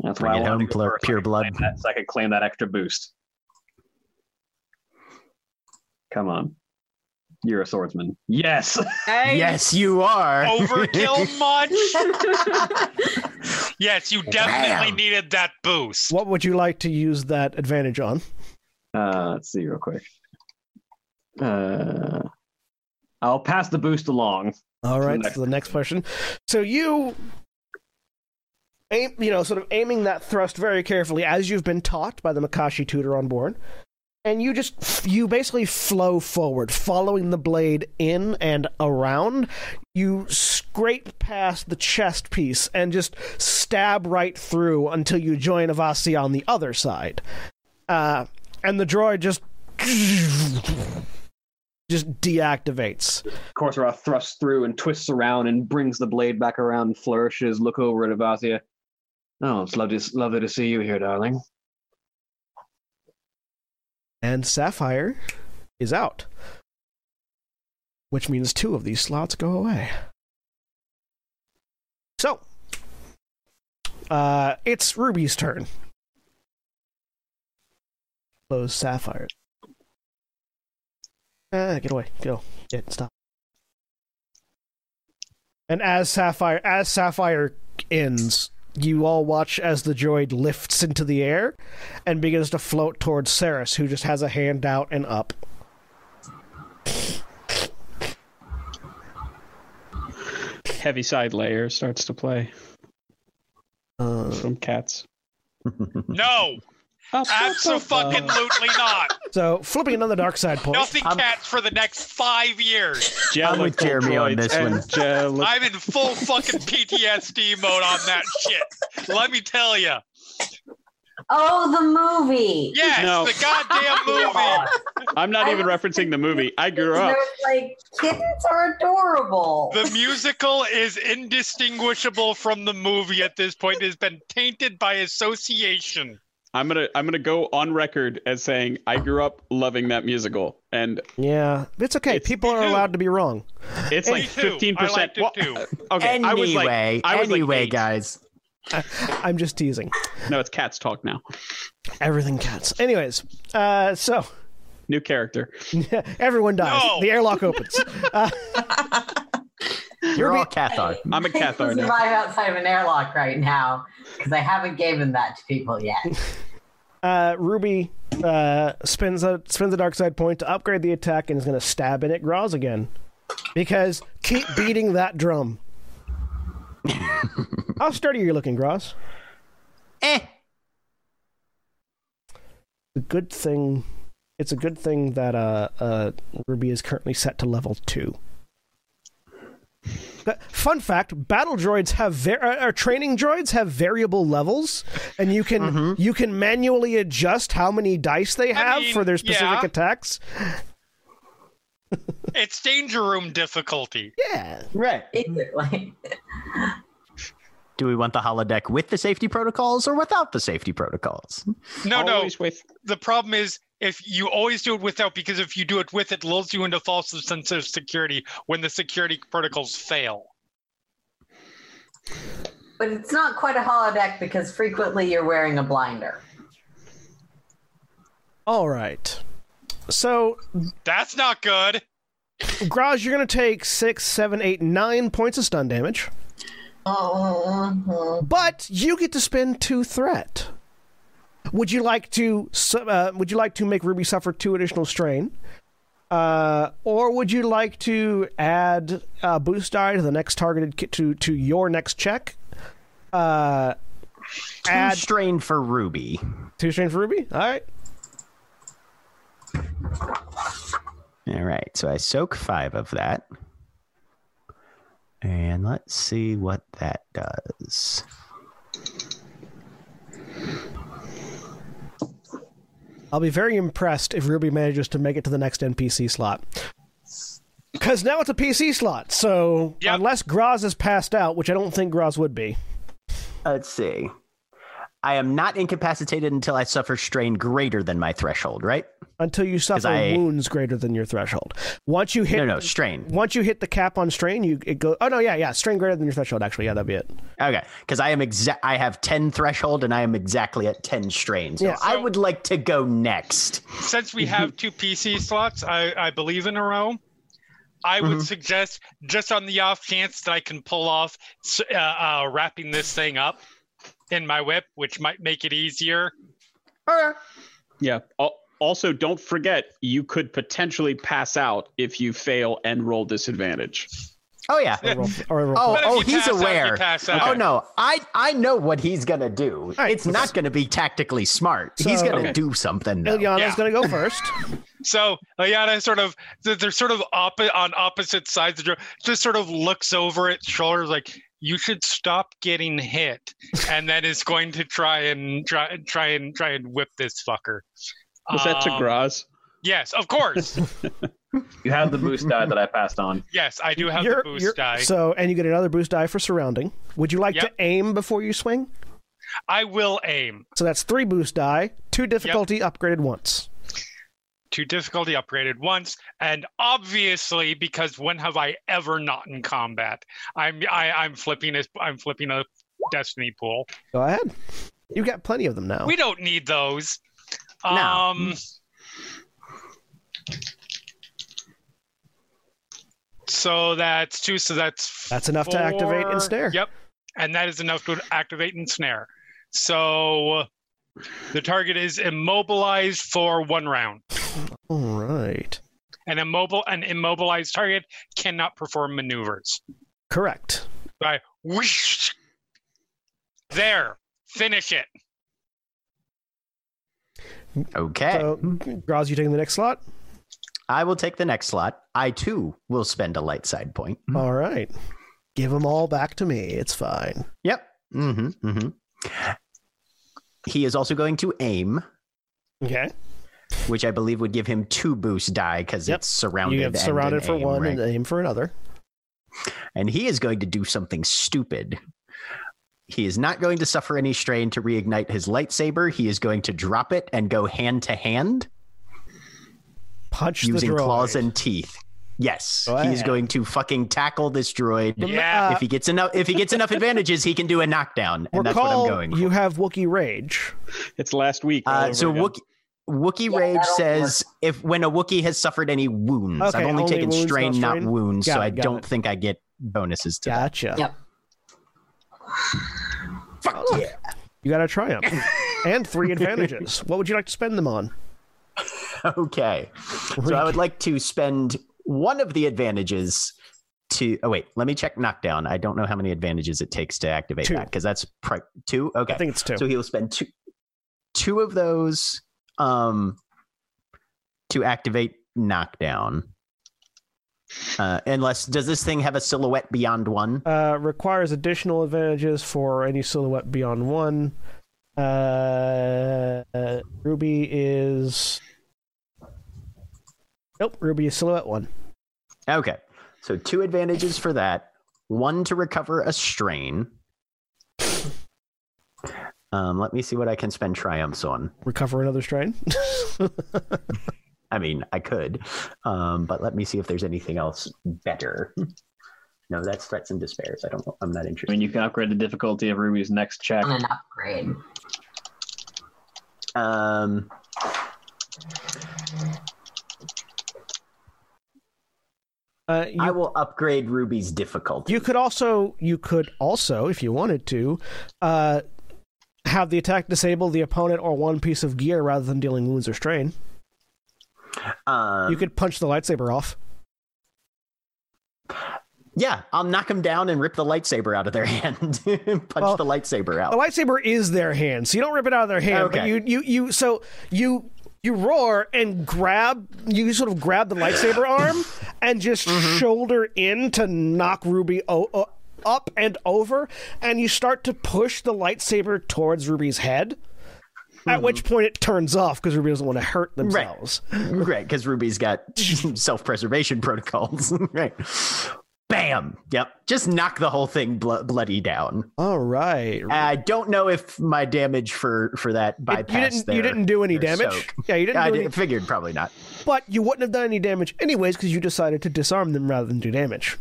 That's Bring why I it home, to pure- pure so I could blood. claim that- So I could claim that extra boost. Come on. You're a swordsman. Yes. Hey. Yes, you are. Overkill much? yes, you definitely Wow. needed that boost. What would you like to use that advantage on? Uh, let's see real quick. Uh, I'll pass the boost along. All right, next- so the next question. So you aim, you know, sort of aiming that thrust very carefully as you've been taught by the Makashi tutor on board. And you just you basically flow forward, following the blade in and around. You scrape past the chest piece and just stab right through until you join Avasi on the other side. Uh, and the droid just just deactivates. Korrsarath thrusts through and twists around and brings the blade back around, flourishes, look over at Avathia. Oh, it's lovely, lovely to see you here, darling. And Sapphire, is out. Which means two of these slots go away. So, uh, it's Ruby's turn. Close Sapphire. Ah, get away. Go. Get stop. And as Sapphire as Sapphire ends, you all watch as the droid lifts into the air and begins to float towards Saris, who just has a hand out and up. Heaviside Layer starts to play Uh, from cats. No, absolutely not. so, flipping another dark side point. Nothing I'm- cats for the next five years. I'm with Jeremy on this one. Jellicle- I'm in full fucking PTSD mode on that shit. Let me tell you. Oh, the movie. Yes, No. the goddamn movie. I'm not even referencing the movie. I grew They're up. like kittens are adorable. The musical is indistinguishable from the movie at this point. It has been tainted by association. I'm gonna I'm gonna go on record as saying I grew up loving that musical, and Yeah, it's okay. It's- People are too. allowed to be wrong. it's like fifteen percent. liked it too. Okay, anyway, I was like, I was like anyway, eight. guys. I'm just teasing. No, it's cats talk now. Everything cats. Anyways, uh, so New character. everyone dies. No. The airlock opens. Uh, You're all Ruby- Cathar. I'm a can Cathar now. survive outside of an airlock right now because I haven't given that to people yet. Uh, Ruby uh, spins a spins a dark side point to upgrade the attack and is going to stab in at Groz again because keep beating that drum. How sturdy are you looking, Groz? Eh. The good thing, it's a good thing that uh, uh, Ruby is currently set to level two. But fun fact: battle droids have var- uh, or training droids have variable levels, and you can you can manually adjust how many dice they have mean, for their specific yeah. attacks. It's danger room difficulty. Yeah, Right. Basically. Do we want the holodeck with the safety protocols or without the safety protocols? No, Always no. with The problem is if you always do it without, because if you do it with, it lulls you into false sense of security when the security protocols fail. But it's not quite a holodeck because frequently you're wearing a blinder. All right. So, That's not good. Groz, you're going to take six, seven, eight, nine points of stun damage, Oh, uh-huh. but you get to spend two threat. Would you like to? Uh, would you like to make Ruby suffer two additional strain, uh, or would you like to add uh, boost die to the next targeted ki- to to your next check? Uh, Two add strain for Ruby. two strain for Ruby. All right. All right, so I soak five of that. And let's see what that does. I'll be very impressed if Ruby manages to make it to the next NPC slot. Because now it's a PC slot, so Yep. unless Groz is passed out, which I don't think Groz would be. Let's see. I am not incapacitated until I suffer strain greater than my threshold, right? until you suffer I- wounds greater than your threshold. Once you hit No, no, strain. once you hit the cap on strain, you it go. Oh no, yeah, yeah, strain greater than your threshold. Actually, yeah, that'd be it. Okay, because I am exact. I have ten threshold, and I am exactly at ten strain. So Yeah. I would like to go next. Since we have two PC slots, I, I believe in a row, I would suggest just on the off chance that I can pull off uh, uh, wrapping this thing up in my whip, which might make it easier. yeah. Al- Also, don't forget you could potentially pass out if you fail and roll disadvantage. Oh yeah. Or roll, or roll Oh, oh, he's pass out, you aware. out. Oh no, I I know what he's gonna do. right, it's not gonna be tactically smart. he's gonna Okay. do something. though. Ilyana's Yeah. gonna go first. So Ilyana sort of they're they're sort of oppo- on opposite sides of the door, just sort of looks over its shoulders like you should stop getting hit, and then is going to try and try try and try and whip this fucker. Was that to Um, Groz? Yes, of course. You have the boost die that I passed on. yes, I do have You're- the boost die. So, and you get another boost die for surrounding. Would you like to aim before you swing? I will aim. So that's three boost die, two difficulty upgraded once. To difficulty upgraded once, and obviously because when have I ever not in combat? I'm I, I'm flipping a I'm flipping a destiny pool. Go ahead. You got plenty of them now. We don't need those. No. Um. So that's two. So that's That's enough to activate and snare Yep, and that is enough to activate and snare So the target is immobilized for one round. All right. An immobile, an immobilized target cannot perform maneuvers. Correct. By whoosh. There, finish it. Okay. So, Groz, you taking the next slot? I will take the next slot. I too will spend a light side point. All right. Give them all back to me. It's fine. Yep. Mm-hmm. Mm-hmm. He is also going to aim, Okay. Which I believe would give him two boost die because Yep. it's surrounded. You have surrounded for aim, one right? and aim for another. and he is going to do something stupid. He is not going to suffer any strain to reignite his lightsaber. He is going to drop it and go hand to hand Punch using the claws and teeth. Yes, Go he is ahead. going to fucking tackle this droid. Yeah. if he gets enough, if he gets enough advantages, he can do a knockdown, and that's what I'm going. For. you have Wookiee Rage. It's last week. Uh, so again. Wookie, Yeah, Rage that'll says if when a Wookie has suffered any wounds, Okay, I've only, only taken wounds, strain, not not strain? wounds, Got so it, I don't it. think I get bonuses to Gotcha. Yep. that. Fuck oh, yeah. You got a triumph and three advantages. What would you like to spend them on? Okay. So I would like to spend one of the advantages to. Oh wait, let me check knockdown. I don't know how many advantages it takes to activate Two. that because that's pri- two. Okay. I think it's two. So he'll spend two two of those um to activate knockdown. Uh, unless does this thing have a silhouette beyond one? Uh, requires additional advantages for any silhouette beyond one. Uh, uh, Ruby is. Nope, Ruby is silhouette one. Okay. So two advantages for that. One to recover a strain. Um, let me see what I can spend triumphs on. Recover another strain. I mean, I could, um, but let me see if there's anything else better. No, that's threats and despairs. I don't. know. I'm not interested. I interested. mean, you can upgrade the difficulty of Ruby's next check. On an upgrade. Um, uh, you, I will upgrade Ruby's difficulty. you could also, you could also, if you wanted to, uh, have the attack disable the opponent or one piece of gear rather than dealing wounds or strain. Um, You could punch the lightsaber off. yeah, I'll knock them down and rip the lightsaber out of their hand. Punch Well, the lightsaber out. The lightsaber is their hand, so you don't rip it out of their hand. But Okay. you, you, you, so you, you roar and grab, you sort of grab the lightsaber arm and just Mm-hmm. shoulder in to knock Ruby o- o- up and over, and you start to push the lightsaber towards Ruby's head. At hmm. which point it turns off because Ruby doesn't want to hurt themselves. Right, because Ruby's got self-preservation protocols. right. Bam. Yep. Just knock the whole thing blo- bloody down. All right. I don't know if my damage for for that bypass. you didn't. their- You didn't do any damage. soak. Yeah, you didn't I did, any. figured probably not. But you wouldn't have done any damage anyways because you decided to disarm them rather than do damage.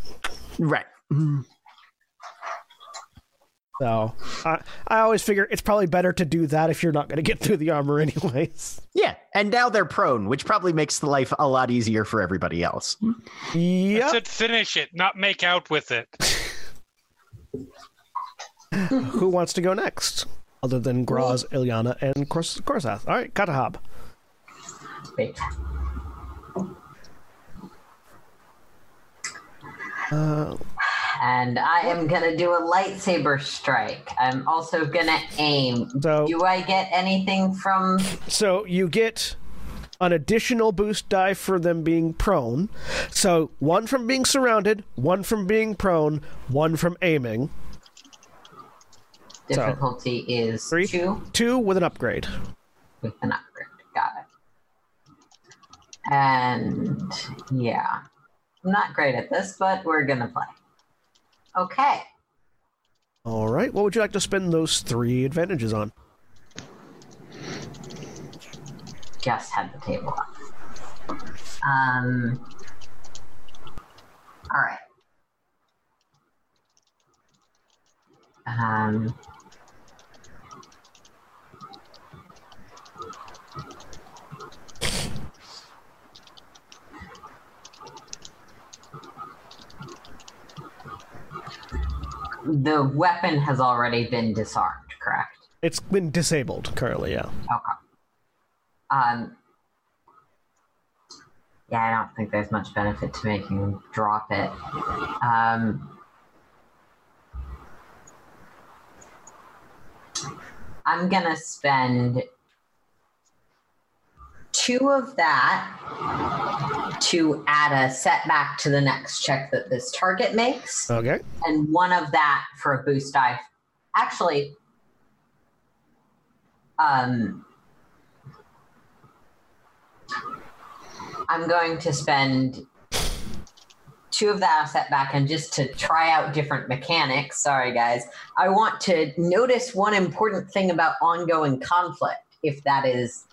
Right. Mm-hmm. So I, I always figure it's probably better to do that if you're not going to get through the armor anyways. Yeah, and now they're prone, which probably makes the life a lot easier for everybody else. Yeah. Yep. said finish it, not make out with it. Who wants to go next? Other than Groz, Ilyana, and Kors- Korsath. All right, Katahab. Wait. Uh, And I am gonna do a lightsaber strike. I'm also gonna aim. So- do I get anything from so you get an additional boost die for them being prone. So one from being surrounded, one from being prone, one from aiming. So- difficulty is Three? two Two with an upgrade. with an upgrade. Got it. And yeah. I'm not great at this, but we're gonna play. Okay. All right. What would you like to spend those three advantages on? Just had the table up. Um. All right. Um. The weapon has already been disarmed, correct? It's been disabled currently, yeah. Okay. Um. Yeah, I don't think there's much benefit to making him drop it. Um. I'm gonna spend two of that to add a setback to the next check that this target makes Okay. and one of that for a boost die. Actually, um, I'm going to spend two of that setback and just to try out different mechanics. Sorry, guys. I want to notice one important thing about ongoing conflict, if that is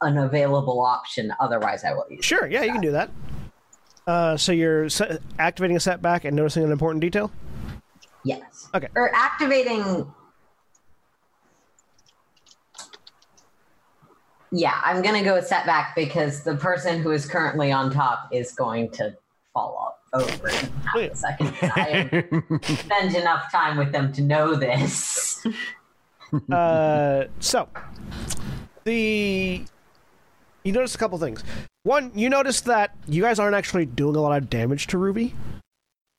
an available option. Otherwise, I will use. Sure, yeah, you can do that. Uh, so you're se- activating a setback and noticing an important detail? Yes. Okay. Or activating. Yeah, I'm going to go with setback because the person who is currently on top is going to fall off over in half a second. I spend enough time with them to know this. uh, so the you notice a couple things. One, you notice that you guys aren't actually doing a lot of damage to Ruby.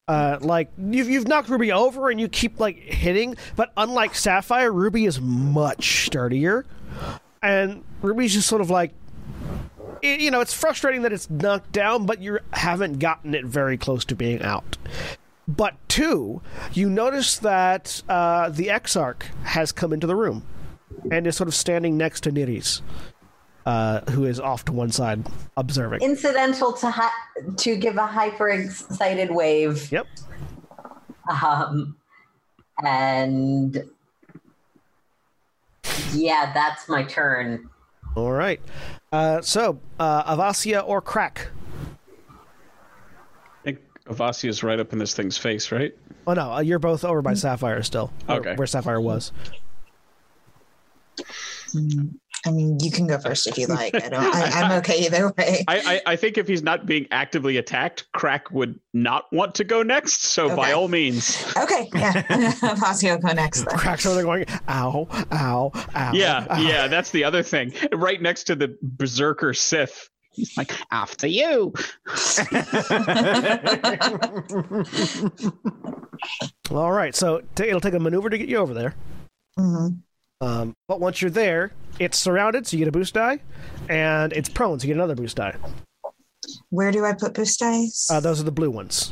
Uh, like you've you've knocked Ruby over and you keep like hitting, but unlike Sapphire, Ruby is much sturdier, and Ruby's just sort of like, it, you know, it's frustrating that it's knocked down, but you haven't gotten it very close to being out. But two, you notice that uh, the Exarch has come into the room and is sort of standing next to Niriz, uh, who is off to one side observing. Incidental to hi- to give a hyper excited wave. Yep. Um, and yeah, that's my turn. All right. Uh, so, uh, Avasia or Krak? I think Avasia's right up in this thing's face, right? Oh no, uh, you're both over by Sapphire still. Okay. Where Sapphire was. I mean, you can go first if you like. I don't. I, I'm okay either way. I, I, I think if he's not being actively attacked, Krak would not want to go next. So by all means, Okay, yeah. Vasio go next. Then. Krak's over there going, ow, ow, ow. yeah, ow." yeah, that's the other thing. Right next to the Berserker Sith, he's like, after you. All right, so t- it'll take a maneuver to get you over there. hmm Um, but once you're there, it's surrounded, so you get a boost die, and it's prone, so you get another boost die. Where do I put boost dice? Uh, those are the blue ones.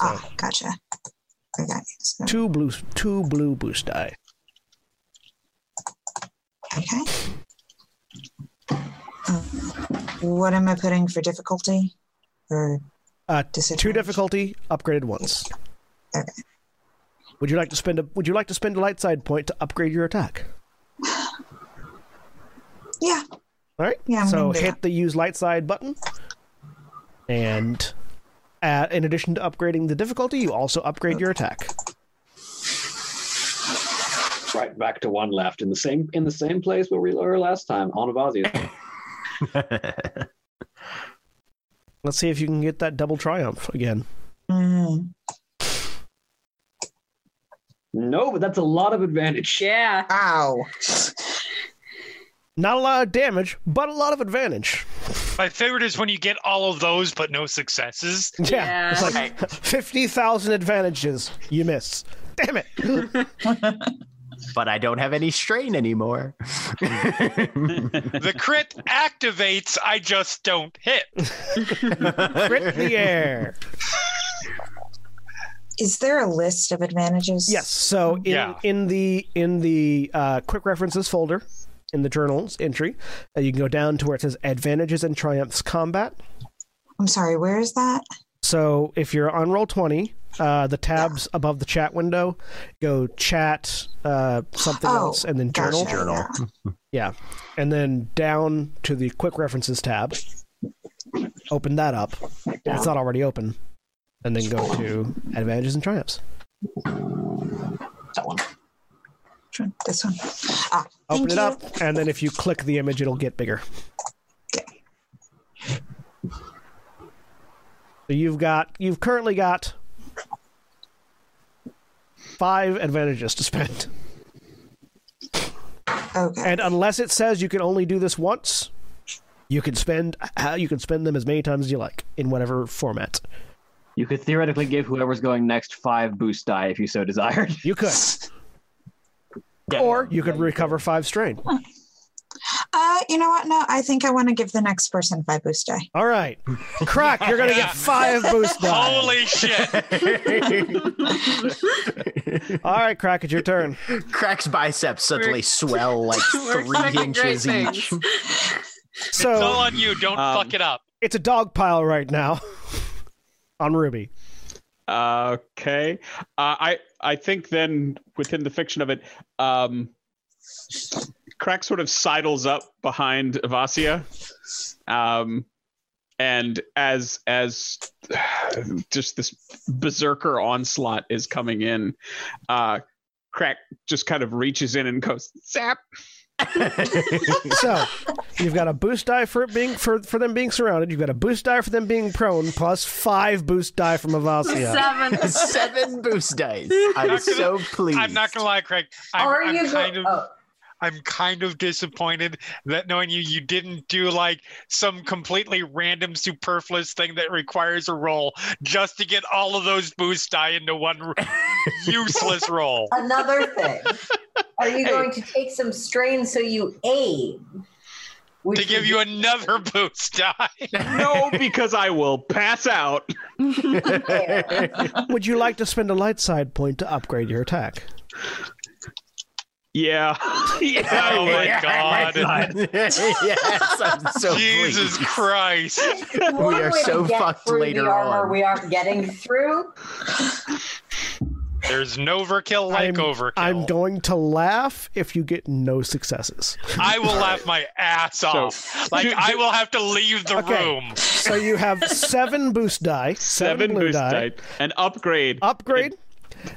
ah, gotcha. Okay. So, Two blue, two blue boost die. okay. Uh, what am I putting for difficulty? Or Uh, two difficulty, upgraded once. Okay. Would you like to spend a Would you like to spend a light side point to upgrade your attack? Yeah. All right. Yeah, I'm so gonna do hit the use light side button, and uh, in addition to upgrading the difficulty, you also upgrade your attack. Right back to one left in the same in the same place where we were last time on Avasia. Let's see if you can get that double triumph again. Mm. No, but that's a lot of advantage. Yeah. Ow. Not a lot of damage, but a lot of advantage. My favorite is when you get all of those but no successes. Yeah, Yeah. it's like fifty thousand advantages. You miss. Damn it! but I don't have any strain anymore. The crit activates, I just don't hit. Crit the air. Is there a list of advantages? Yes. So in Yeah. in the in the uh, quick references folder in the journals entry, uh, you can go down to where it says advantages and triumphs combat. I'm sorry. Where is that? So if you're on roll twenty, uh, the tabs above the chat window go chat uh, something Oh, else and then Gotcha, journal. Journal. yeah. Yeah, and then down to the quick references tab. open that up. If it's not already open. And then go to advantages and triumphs. That one. This one. Ah, Open it you. up, and then if you click the image, it'll get bigger. So you've got you've currently got five advantages to spend. Okay. And unless it says you can only do this once, you can spend uh, you can spend them as many times as you like in whatever format. You could theoretically give whoever's going next five boost die if you so desired. You could, or you could recover five strain. Uh, you know what? No, I think I want to give the next person five boost die. All right, Krak. You're gonna get five boost die. Holy shit! All right, Krak. It's your turn. Krak's biceps suddenly swell like We're three expecting great inches each. things. It's all So on you. Don't Um, fuck it up. it's a dog pile right now on Ruby. Okay. Uh, I I think then within the fiction of it, um, Krak sort of sidles up behind Avasia, um, and as as just this berserker onslaught is coming in, uh, Krak just kind of reaches in and goes zap. So you've got a boost die for it being for for them being surrounded. You've got a boost die for them being prone, plus five boost die from Avasia. Seven. Seven boost dice. I'm not gonna- so pleased. I'm not gonna lie, Craig. I'm, Are I'm you go- kind of. oh, I'm kind of disappointed that knowing you, you didn't do like some completely random, superfluous thing that requires a roll just to get all of those boost die into one useless roll. another thing. Are you going to take some strain so you aid? Which To give would you another boost die. No, because I will pass out. Would you like to spend a light side point to upgrade your attack? Yeah. yeah. Oh my god. yes, I'm so Jesus pleased. Christ. we are so get fucked through later the armor on. we aren't getting through. There's no overkill like I'm, overkill. I'm going to laugh if you get no successes. I will laugh my ass off. Like do- I will have to leave the Okay. room. So you have seven boost die, seven, Seven boost die. die. An upgrade. Upgrade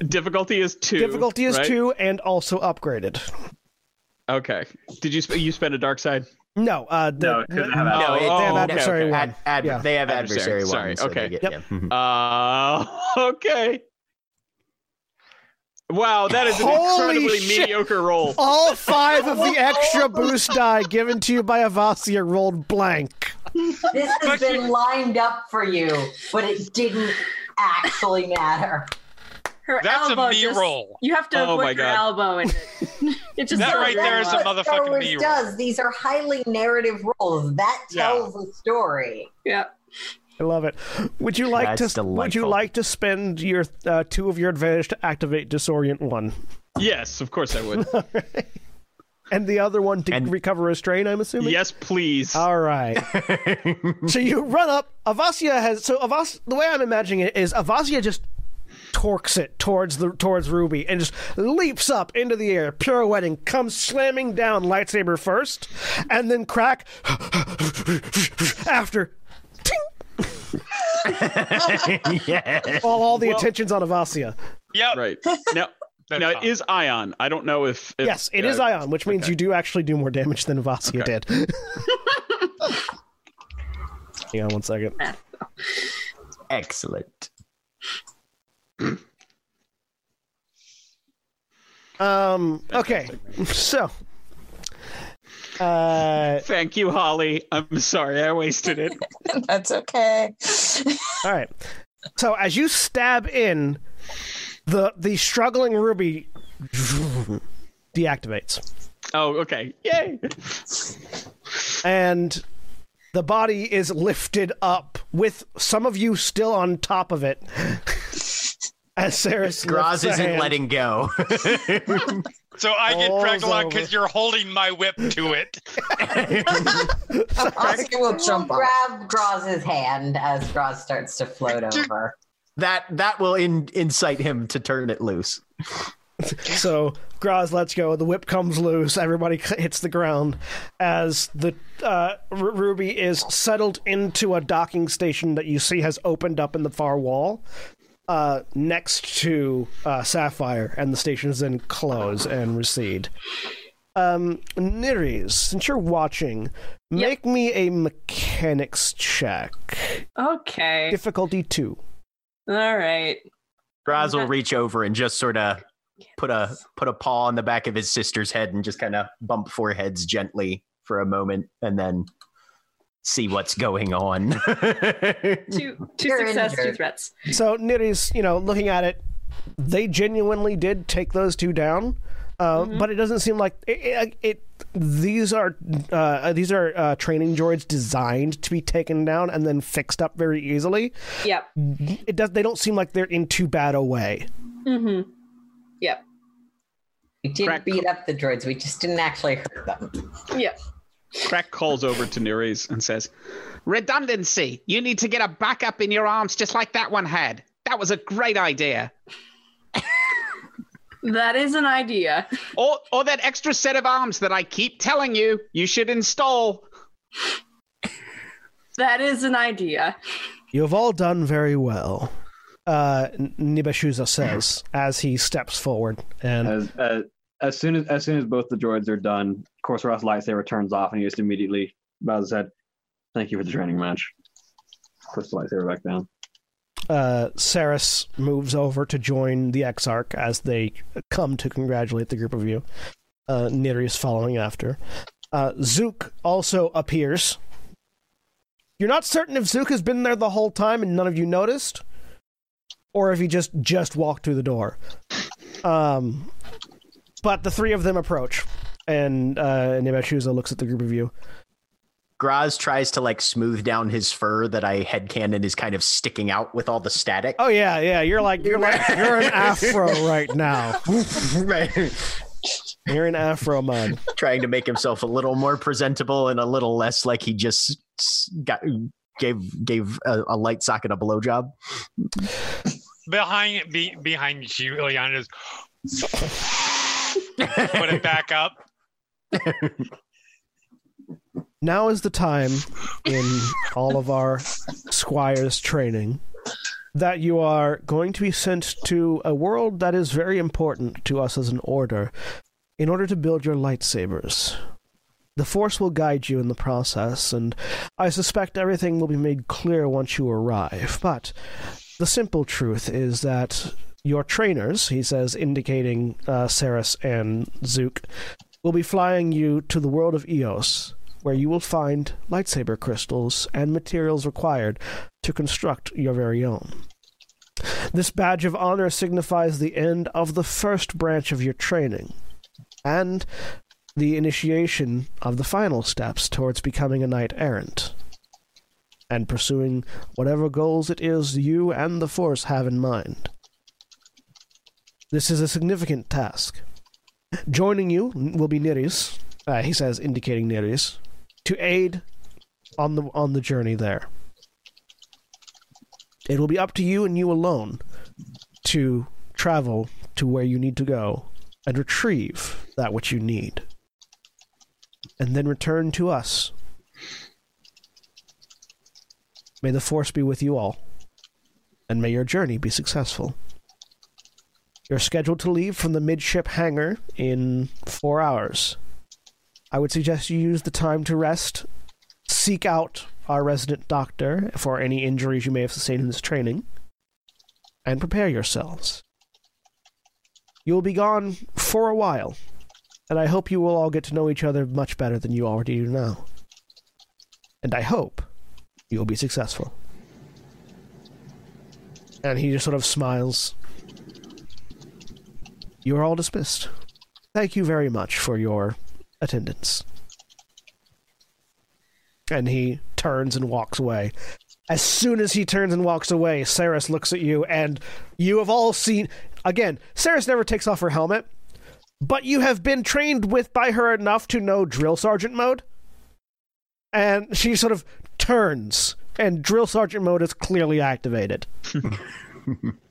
Difficulty is two. difficulty is right? two, and also upgraded. Okay. Did you sp- you spend a dark side? No, uh, the, No, 'cause they no, No, they have oh, adversary okay, one. Ad, ad, Yeah. They have Adversary, adversary, sorry. So okay. Get, Yep. yeah. Mhm. Uh okay. Wow, that is an Holy incredibly shit. mediocre roll. All five of the extra boost die given to you by Avasia rolled blank. This has But been you- lined up for you, but it didn't actually matter. Her That's a elbow me just, roll. You have to Oh put my your God. elbow in it. It just That right there is a wrong. That's what Star motherfucking Wars me roll. does. These are highly narrative roles. That Yeah. tells a story. Yeah. I love it. Would you like That's to? Would you like to spend your uh, two of your advantage to activate disorient one, Yes, of course I would. and the other one to And- recover a strain? I'm assuming. yes, please. All right. so you run up. Avasia has so Avas. The way I'm imagining it is Avasia just torques it towards the towards Ruby and just leaps up into the air, pirouetting, comes slamming down lightsaber first, and then Krak after. Ting! yeah. All, all the Well- attention's on Avasia. Yep. right. Now That's now it fine. is ion. I don't know if, if yes, it is uh, Ion, which means okay. you do actually do more damage than Avasia Okay. did. Hang on one second. Excellent. Um. Okay. So. Uh. Thank you, Holly. I'm sorry I wasted it. That's okay. All right. So as you stab in, the the struggling ruby deactivates, Oh, okay. Yay. and the body is lifted up with some of you still on top of it. As Sarah Groz isn't letting go. So I get All's dragged along because you're holding my whip to it. Avasia will jump off. Grab Groz's hand as Groz starts to float over. that that will in, incite him to turn it loose. So Groz lets go. The whip comes loose. Everybody hits the ground as the uh, R- Ruby is settled into a docking station that you see has opened up in the far wall uh, next to uh, Sapphire, and the stations then close and recede. Um, Niriz, since you're watching, make me a mechanics check. Okay. Difficulty two. All right. Groz will reach over and just sort of put a put a paw on the back of his sister's head and just kind of bump foreheads gently for a moment, and then see what's going on. Two two You're success, two threats. So Niriz, you know, looking at it, they genuinely did take those two down, uh, but it doesn't seem like it. it, it these are uh, these are uh, training droids designed to be taken down and then fixed up very easily. Yep. It does. They don't seem like they're in too bad a way. Mm-hmm. Yep. We did Krak- beat up the droids. We just didn't actually hurt them. Yep. Krak calls over to Niriz and says, Redundancy. You need to get a backup in your arms just like that one had. That was a great idea. That is an idea. Or, or that extra set of arms that I keep telling you you should install. That is an idea. You have all done very well. Uh, Nibashuza says as he steps forward, and As, as as soon as as soon as both the droids are done, of course Ross lightsaber turns off, and he just immediately bows his head. Thank you for the training match. Puts the lightsaber back down. uh, Saris moves over to join the Exarch as they come to congratulate the group of you. Uh, Niriz is following after. Uh, Zook also appears. You're not certain if Zook has been there the whole time and none of you noticed, or if he just just walked through the door. Um, but the three of them approach, and uh, Nebashuza looks at the group of you. Groz tries to like smooth down his fur that I headcanon is kind of sticking out with all the static. Oh yeah, yeah. You're like you're like you're an afro right now. You're in afro mode. trying to make himself a little more presentable and a little less like he just got gave gave a, a light socket a blowjob. Behind be, behind you, Ilyana's put it back up. Now is the time in all of our squires training that you are going to be sent to a world that is very important to us as an order in order to build your lightsabers. The Force will guide you in the process, and I suspect everything will be made clear once you arrive. But the simple truth is that your trainers, he says, indicating uh, Saris and Zook, will be flying you to the world of Eos, where you will find lightsaber crystals and materials required to construct your very own. This badge of honor signifies the end of the first branch of your training and the initiation of the final steps towards becoming a knight errant and pursuing whatever goals it is you and the Force have in mind. This is a significant task. Joining you will be Niriz, uh, he says, indicating Niriz, to aid on the on the journey there. It will be up to you and you alone to travel to where you need to go and retrieve that which you need, and then return to us. May the Force be with you all, and may your journey be successful. You're scheduled to leave from the midship hangar in four hours. I would suggest you use the time to rest, seek out our resident doctor for any injuries you may have sustained in this training, and prepare yourselves. You will be gone for a while, and I hope you will all get to know each other much better than you already do now. And I hope you will be successful. And he just sort of smiles. You are all dismissed. Thank you very much for your attendance. And he turns and walks away. As soon as he turns and walks away, Saris looks at you, and you have all seen. Again, Saris never takes off her helmet, but you have been trained with by her enough to know drill sergeant mode. And she sort of turns, and drill sergeant mode is clearly activated.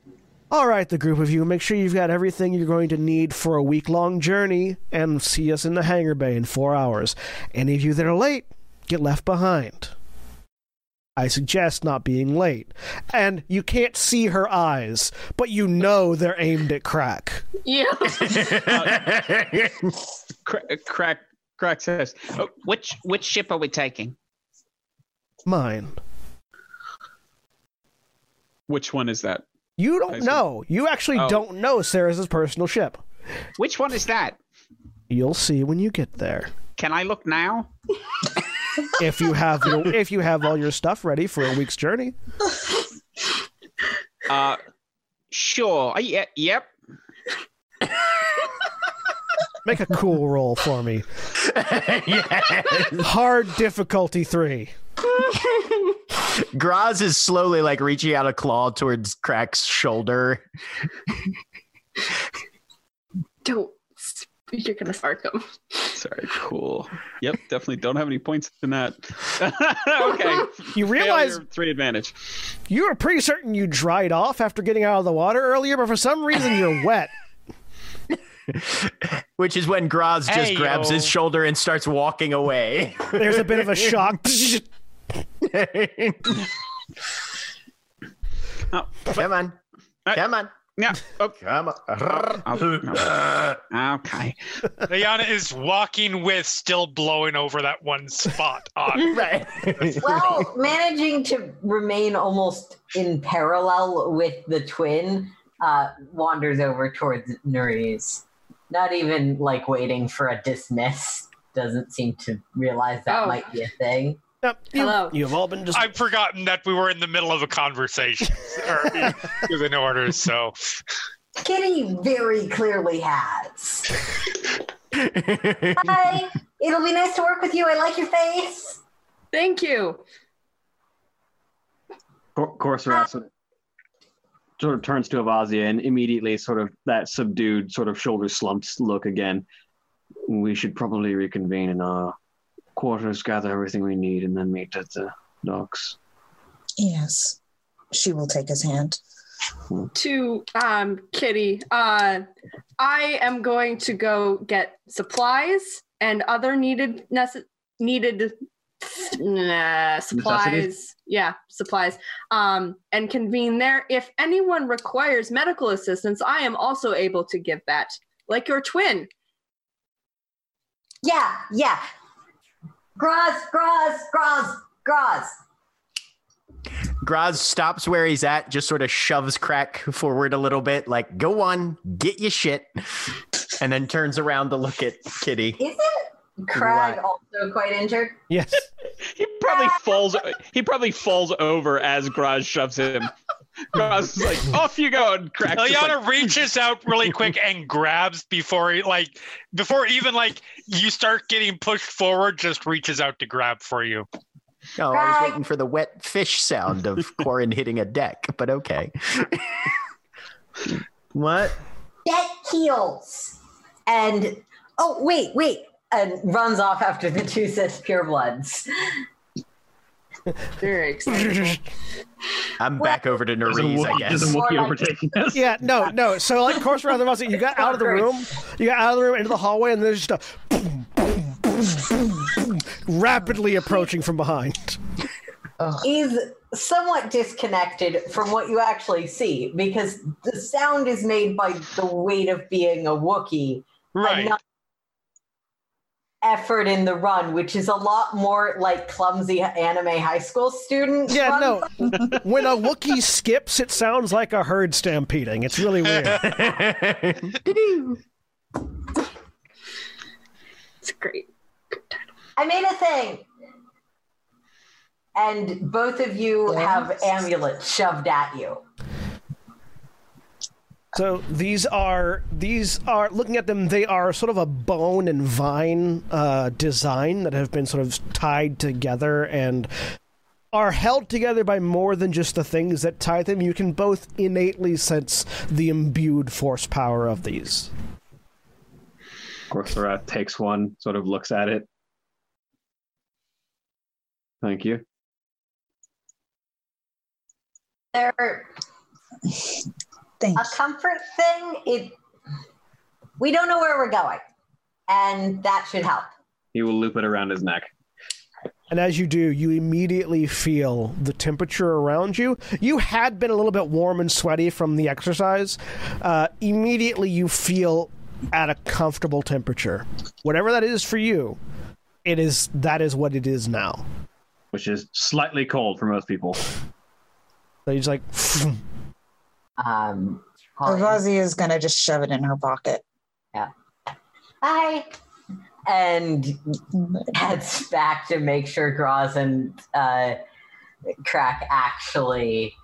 All right, the group of you, make sure you've got everything you're going to need for a week long journey and see us in the hangar bay in four hours. Any of you that are late, get left behind. I suggest not being late. And you can't see her eyes, but you know they're aimed at Krak. Yeah. Cra- Krak, Krak says, Oh, which which ship are we taking? Mine. which one is that? You don't see. know. You actually Oh. don't know Sarah's personal ship. Which one is that? You'll see when you get there. Can I look now? If you have your, if you have all your stuff ready for a week's journey. Uh, sure. Uh, yeah, yep. Make a cool roll for me. Hard difficulty three. Groz is slowly like reaching out a claw towards Krak's shoulder. Don't. You're gonna spark him. Sorry, cool. Yep, definitely don't have any points in that. okay. You realize Failure, three advantage. you were pretty certain you dried off after getting out of the water earlier, but for some reason you're wet. Which is when Groz just Hey, grabs yo. his shoulder and starts walking away. There's a bit of a shock. Oh, Come on. Hey. Come on. Yeah. Oh, Come on. okay. Ilyana is walking with, still blowing over that one spot on. right. Well, managing to remain almost in parallel with the twin uh, wanders over towards Niriz. Not even like waiting for a dismiss. Doesn't seem to realize that Oh. might be a thing. Yep, you, Hello. You've all been just. I've forgotten that we were in the middle of a conversation or giving orders. So Kitty very clearly has. Hi, it'll be nice to work with you. I like your face. Thank you. Cor- Corsair sort of, sort of turns to Avasia and immediately sort of that subdued, sort of shoulder slumped look again. We should probably reconvene in our quarters, gather everything we need, and then meet at the docks. Yes. She will take his hand. To um, Kitty, uh, I am going to go get supplies and other needed nece- needed nah, supplies. Necessities? Yeah, supplies. Um, and convene there. If anyone requires medical assistance, I am also able to give that, like your twin. Yeah, yeah. Groz, Groz, Groz, Groz. Groz stops where he's at, just sort of shoves Krak forward a little bit, like, go on, get your shit. And then turns around to look at Kitty. Isn't Krak Right. also quite injured? yes. He probably falls. He probably falls over as Groz shoves him. Groz is like, "Off you go!" And cracks. just Ilyana like, reaches out really quick and grabs before he like before even like you start getting pushed forward, just reaches out to grab for you. Oh, I was waiting for the wet fish sound of Corin hitting a deck, but okay. what? Get heals. And oh wait, wait. And runs off after the two Sith purebloods. Very excited. I'm back over to There's Niriz, I guess. there's a Wookiee like- overtaking us. Yeah, no, no. So like course around the mouse, you got out of the room, you got out of the room into the hallway, and there's just a boom, boom, boom, boom, boom, rapidly approaching from behind. Is somewhat disconnected from what you actually see because the sound is made by the weight of being a Wookiee Right. and not effort in the run, which is a lot more like clumsy anime high school student. Yeah, run. no. When a Wookiee skips, it sounds like a herd stampeding. It's really weird. It's great. title I made a thing. And both of you Yes. have amulets shoved at you. So these are these are looking at them. They are sort of a bone and vine uh, design that have been sort of tied together and are held together by more than just the things that tie them. You can both innately sense the imbued force power of these. Corsair takes one, sort of looks at it. Thank you. They're Thank a comfort thing. It. We don't know where we're going, and that should help. He will loop it around his neck. And as you do, you immediately feel the temperature around you. You had been a little bit warm and sweaty from the exercise. Uh, immediately, you feel at a comfortable temperature. Whatever that is for you, it is that is what it is now. which is slightly cold for most people. So he's like, Um. calling- Razi is gonna just shove it in her pocket. Yeah. Bye. And heads back to make sure Groz and uh, Krak actually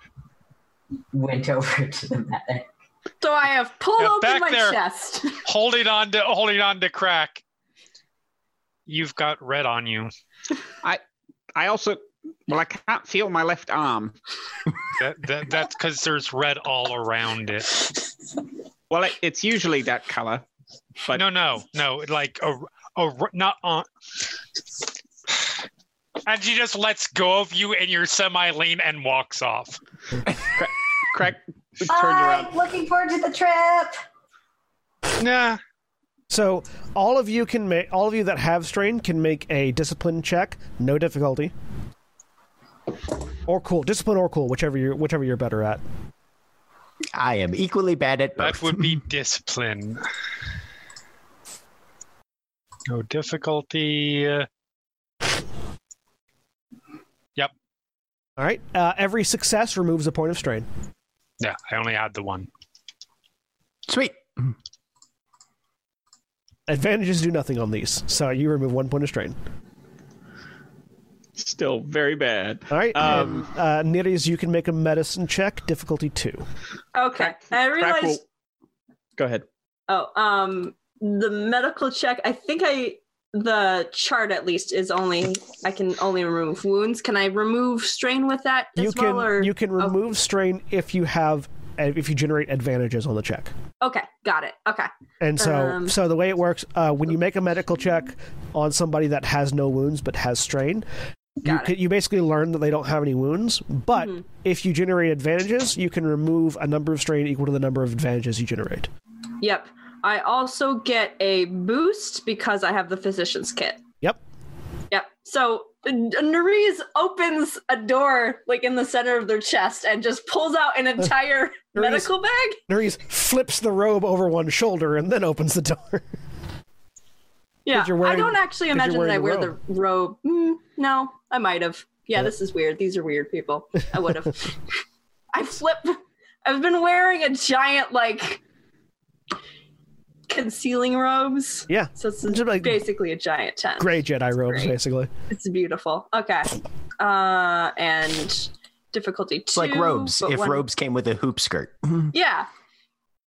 went over to the medic. So I have pulled Yeah, open back my there. chest. holding on to holding on to Krak. You've got red on you. I I also, well, I can't feel my left arm. That, that that's because there's red all around it. Well, it, it's usually that color. But- no, no, no. Like a, a not on. And she just lets go of you in your semi lean and walks off. Craig turns Bye. around. Looking forward to the trip. Nah. so all of you can make all of you that have strain can make a discipline check, no difficulty, or cool, discipline or cool, whichever you're whichever you're better at. I am equally bad at both. That would be discipline. No difficulty. Yep. All right, uh, every success removes a point of strain. Yeah, I only add the one. Sweet. Advantages do nothing on these, so you remove one point of strain. Still very bad. All right, Um, and, uh, Niriz, you can make a medicine check, difficulty two. Okay. Krak- I Krak realized. will- Go ahead. Oh, um, the medical check. I think I the chart at least is only I can only remove wounds. Can I remove strain with that as you can well? Or you can oh, remove strain if you have uh, if you generate advantages on the check. okay, got it. Okay, And so, Um, so the way it works, uh, when you make a medical check on somebody that has no wounds but has strain, you can, you basically learn that they don't have any wounds. But Mhm. if you generate advantages, you can remove a number of strain equal to the number of advantages you generate. yep. I also get a boost because I have the physician's kit. Yep. Yep. So Niriz opens a door like in the center of their chest and just pulls out an entire medical bag. Niriz flips the robe over one shoulder and then opens the door. Yeah, wearing- I don't actually imagine that I wear wearing the robe. Mm, no, I might have. Yeah, Yeah. this is weird. These are weird people. I would have. I flip. I've been wearing a giant like concealing robes. Yeah. So it's Just like basically a giant tent. gray Jedi robes, great. basically. It's beautiful. Okay. Uh, and difficulty two. It's like robes. If one- robes came with a hoop skirt. Yeah.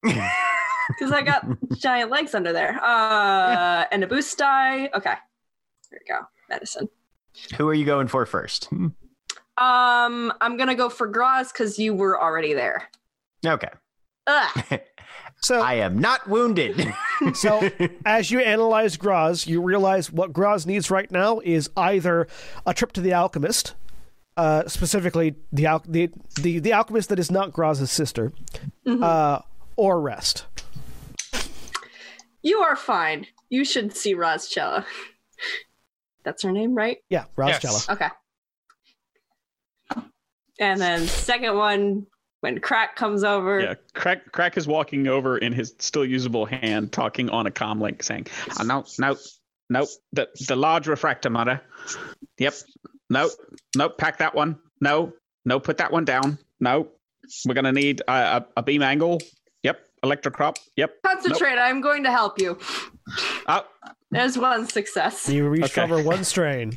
Because I got giant legs under there. Uh, and a boost die. Okay. There we go. Medicine. Who are you going for first? Um, I'm gonna go for Groz because you were already there. Okay. Ugh. So, I am not wounded. so as you analyze Groz, you realize what Groz needs right now is either a trip to the alchemist, uh, specifically the, al- the the the alchemist that is not Groz's sister, uh, or rest. You are fine. You should see Rozchella. That's her name, right? Yeah, Yes. Razcella. Okay. And then second one, when Krak comes over. Yeah, Krak Krak is walking over in his still usable hand, talking on a comm link, saying, Oh, no, no, no. The the large refractor mother. Yep. No, no. Pack that one. No, no. Put that one down. No. We're gonna need a, a, a beam angle. Yep. Electrocrop. Yep. Concentrate. I'm going to help you. Oh, There's one success. You Okay. recover one strain.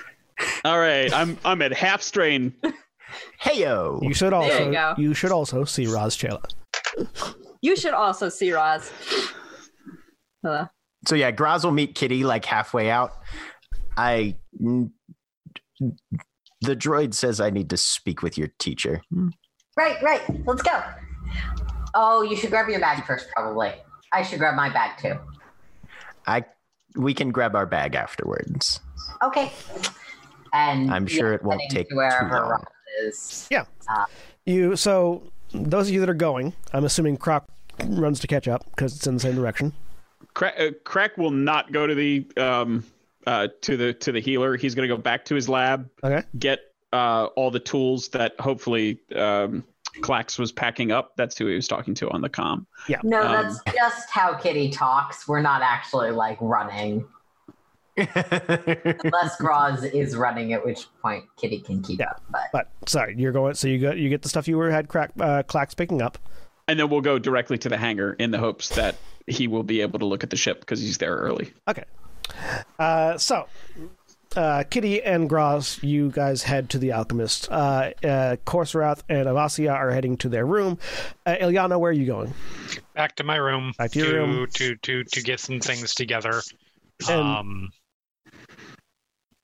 "All right, I'm I'm at half strain." Heyo. You should also you you should also see Roz Chela. You should also see Roz. Uh, So yeah, Groz will meet Kitty like halfway out. I the droid says I need to speak with your teacher. Right, right. Let's go. Oh, you should grab your bag first, probably. I should grab my bag too. I we can grab our bag afterwards. Okay. And I'm sure yeah, it won't take to wherever too long. Roz is. You so those of you that are going, I'm assuming Krak runs to catch up because it's in the same direction. Krak, uh, Krak will not go to the um uh to the to the healer. He's going to go back to his lab, Okay. get uh all the tools that hopefully um Clax was packing up. That's who he was talking to on the com. Yeah. No, Um, that's just how Kitty talks. We're not actually like running. Unless Groz is running, at which point Kitty can keep Yeah. up. But But sorry, you're going. So you got you get the stuff you were had Krak uh, Clax picking up. And then we'll go directly to the hangar in the hopes that he will be able to look at the ship because he's there early. Okay. Uh, so, uh, Kitty and Groz, you guys head to the Alchemist. Uh, uh, and Avasia are heading to their room. Uh, Ilyana, where are you going? Back to my room. Back to your to, room. to to to get some things together. And- um,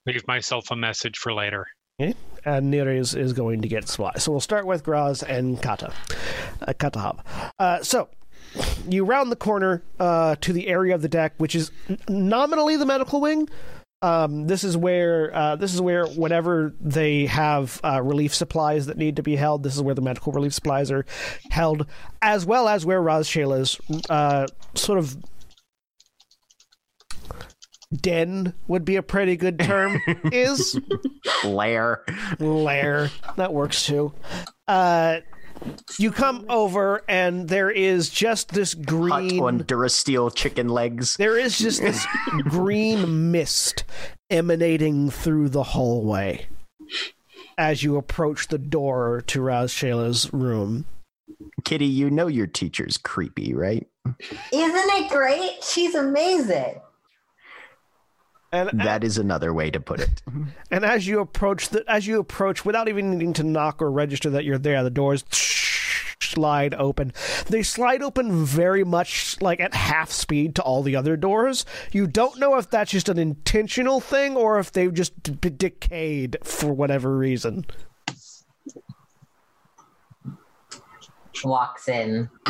leave myself a message for later. And Niriz, is going to get supply. So we'll start with Groz and Kata. Uh, Katahab. Uh, so, you round the corner uh, to the area of the deck, which is nominally the medical wing. Um, this is where uh, this is where whenever they have uh, relief supplies that need to be held, this is where the medical relief supplies are held, as well as where Raz Shayla's uh, sort of den would be a pretty good term is Lair. lair that works too uh you come over and there is just this Hot green on Durasteel chicken legs. there is just this green mist emanating through the hallway as you approach the door to Raz Shayla's room. Kitty, you know your teacher's creepy, right? isn't it great? She's amazing. And That is another way to put it. and as you approach the as you approach without even needing to knock or register that you're there, the doors slide open. They slide open very much like at half speed to all the other doors. You don't know if that's just an intentional thing or if they've just d- decayed for whatever reason. Walks in.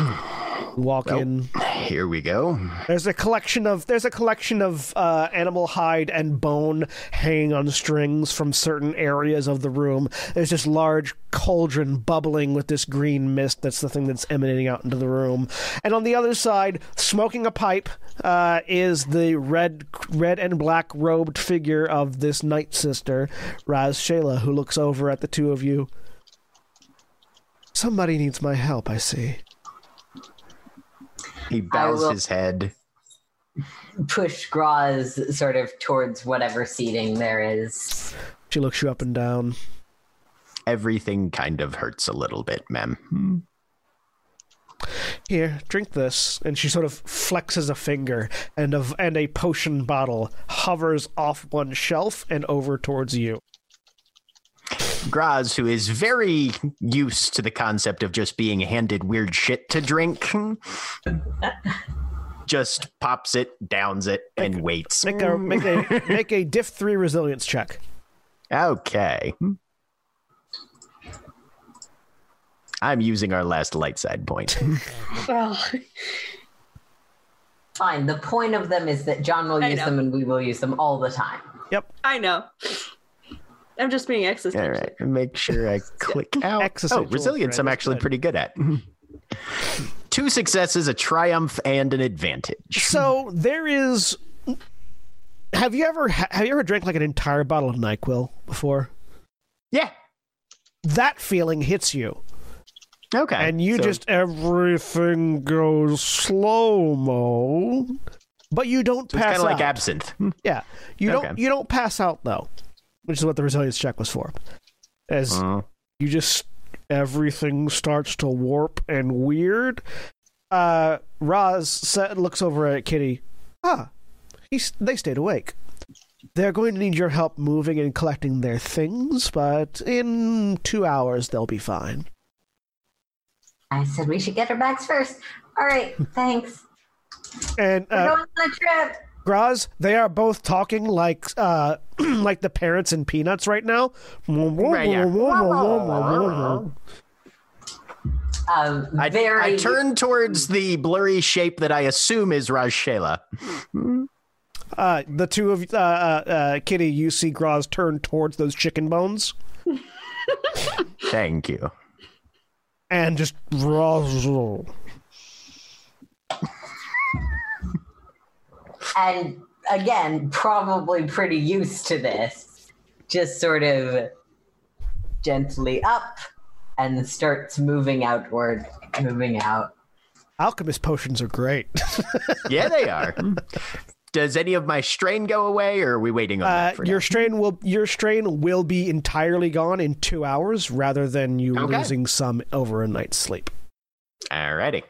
Walk Well. in. Here we go. There's a collection of there's a collection of uh, animal hide and bone hanging on strings from certain areas of the room. There's this large cauldron bubbling with this green mist. That's the thing that's emanating out into the room. And on the other side, smoking a pipe, uh, is the red red and black robed figure of this night sister, Raz Shayla, who looks over at the two of you. Somebody needs my help. I see. He bows his head. Push Groz sort of towards whatever seating there is. She looks you up and down. Everything kind of hurts a little bit, ma'am. Hmm. Here, drink this. And she sort of flexes a finger, and a, and a potion bottle hovers off one shelf and over towards you. Groz, who is very used to the concept of just being handed weird shit to drink, just pops it, downs it, and waits. Make a make a make a diff three resilience check. Okay. I'm using our last light side point. Fine. The point of them is that John will I use know. them and we will use them all the time. Yep. I know. I'm just being existential. All right, make sure I click out. Oh, resilience I'm actually good. pretty good at. Two successes, a triumph, and an advantage. So there is. Have you ever have you ever drank like an entire bottle of Nyquil before? Yeah. That feeling hits you, Okay. and you so- just everything goes slow mo, but you don't so pass kind of like absinthe. Yeah, you don't you don't pass out though, which is what the resilience check was for. As Uh, you just everything starts to warp and weird. Uh, Roz sa- looks over at Kitty. Ah, he's, they stayed awake. They're going to need your help moving and collecting their things, but in two hours they'll be fine. I said we should get our bags first. All right. Thanks. And We're uh, going on a trip. Groz, they are both talking like uh, like the parents in Peanuts right now. Right, yeah. Um, I, very. I turn towards the blurry shape that I assume is Rajshela. Uh, the two of uh, uh, uh, Kitty, you see Groz turn towards those chicken bones. Thank you. and just and again, probably pretty used to this. Just sort of gently up and starts moving outward, moving out. alchemist potions are great. Yeah, they are. Does any of my strain go away, or are we waiting on Uh, that for your now? strain will your strain will be entirely gone in two hours, rather than you Okay. losing some over a night's sleep. Alrighty.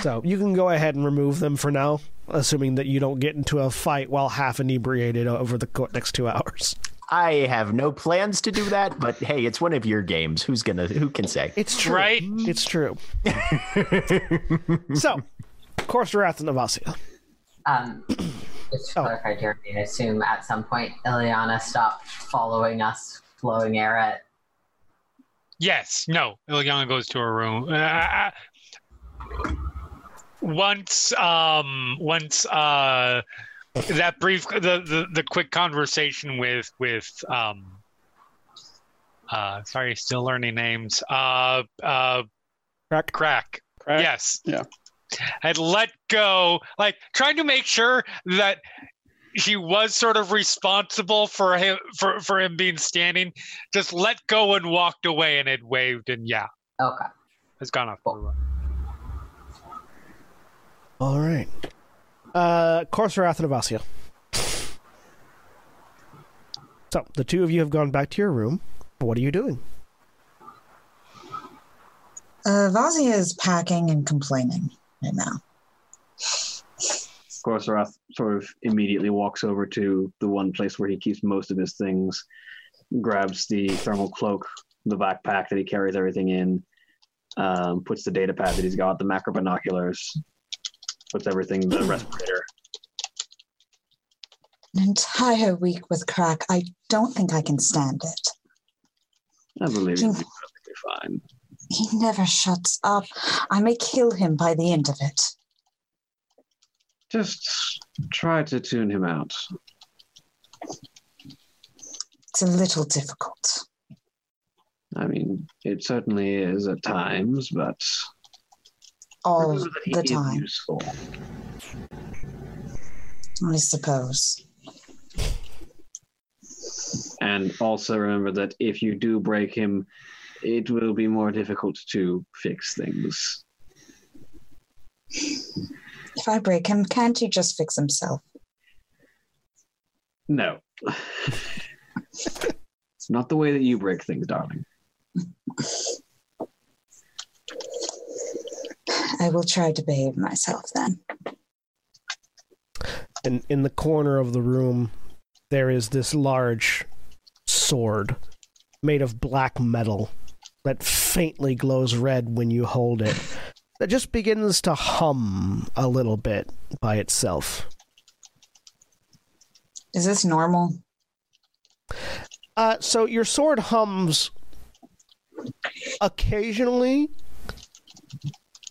So you can go ahead and remove them for now, assuming that you don't get into a fight while half inebriated over the next two hours. I have no plans to do that, but hey, it's one of your games. Who's gonna? Who can say? It's true. Right? It's true. so, of Korrsarath and Avasia. Um, just to Oh. clarify, Jeremy, I assume at some point Ilyana stopped following us, flowing air at. Yes, no. Ilyana goes to her room. Uh, once, um, once, uh, that brief, the, the, the quick conversation with, with, um, uh, sorry, still learning names. Uh, uh, Krak. Krak. Krak? Yes. Yeah. Had let go, like trying to make sure that she was sort of responsible for him for, for him being standing. Just let go and walked away and had waved and yeah, Okay. has gone off. for a run. All right. Uh, Korrsarath and Avasia. So the two of you have gone back to your room. What are you doing? Uh, Vazia is packing and complaining right now. Korrsarath sort of immediately walks over to the one place where he keeps most of his things, grabs the thermal cloak, the backpack that he carries everything in, um, puts the data pad that he's got, the macro binoculars, puts everything, the respirator. An entire week with Krak. I don't think I can stand it. I believe he'll be perfectly fine. He never shuts up. I may kill him by the end of it. Just try to tune him out. It's a little difficult. I mean, it certainly is at times, but All remember that he the time, useful. I suppose. And also remember that if you do break him, it will be more difficult to fix things. If I break him, can't he just fix himself? No. it's not the way that you break things, darling. I will try to behave myself then. And in the corner of the room, there is this large sword made of black metal that faintly glows red when you hold it. That just begins to hum a little bit by itself. Is this normal? Uh, so your sword hums occasionally,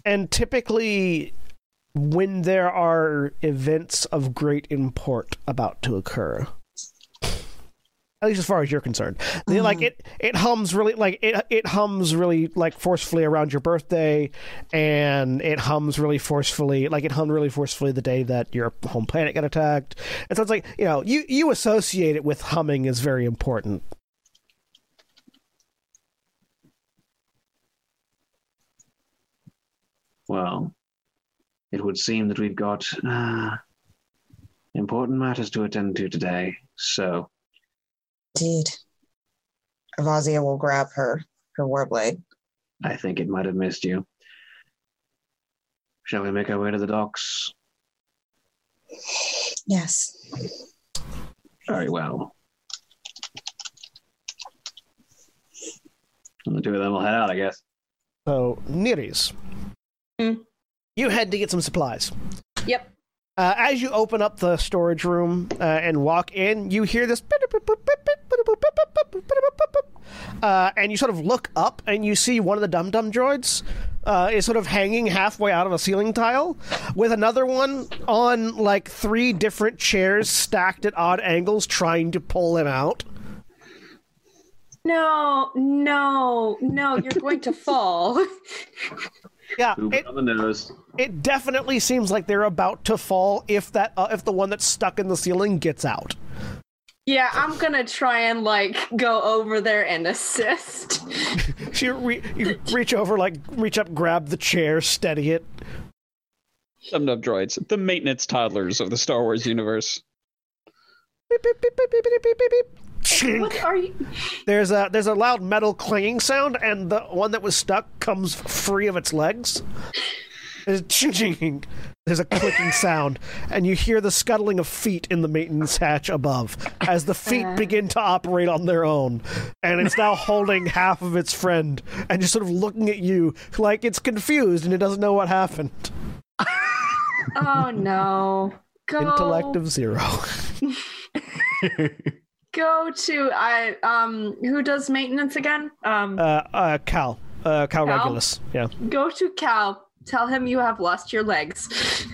and typically when there are events of great import about to occur. At least as far as you're concerned, The- mm-hmm. like it, it hums really like it. It hums really like forcefully around your birthday, and it hums really forcefully, like it hummed really forcefully the day that your home planet got attacked. And so it's like you know, you you associate it with humming is very important. Well, it would seem that we've got uh, important matters to attend to today. So, Indeed. Vazia will grab her her warblade. I think it might have missed you. Shall we make our way to the docks? Yes. Very well. And the two of them will head out, I guess. So, Niriz, Hmm. you head to get some supplies. Yep. Uh, as you open up the storage room uh, and walk in, you hear this. Uh, and you sort of look up and you see one of the dum dum droids uh, is sort of hanging halfway out of a ceiling tile, with another one on like three different chairs stacked at odd angles, trying to pull him out. No, no, no, you're going to fall. Yeah, it, on the nose. it definitely seems like they're about to fall if that uh, if the one that's stuck in the ceiling gets out. yeah, I'm gonna try and like go over there and assist. So you, re- you reach over, like reach up, grab the chair, steady it. Dum Dum droids, the maintenance toddlers of the Star Wars universe. Beep, beep, beep, What are you? There's a there's a loud metal clanging sound, and the one that was stuck comes free of its legs. There's, ching. There's a clicking sound, and you hear the scuttling of feet in the maintenance hatch above as the feet Uh. begin to operate on their own. And it's now holding half of its friend and just sort of looking at you like it's confused and it doesn't know what happened. Oh no. Go Intellect of zero. go to I um who does maintenance again? Um Uh, uh, Cal. Uh, Cal, Cal? Regulus. Yeah. go to Cal. Tell him you have lost your legs.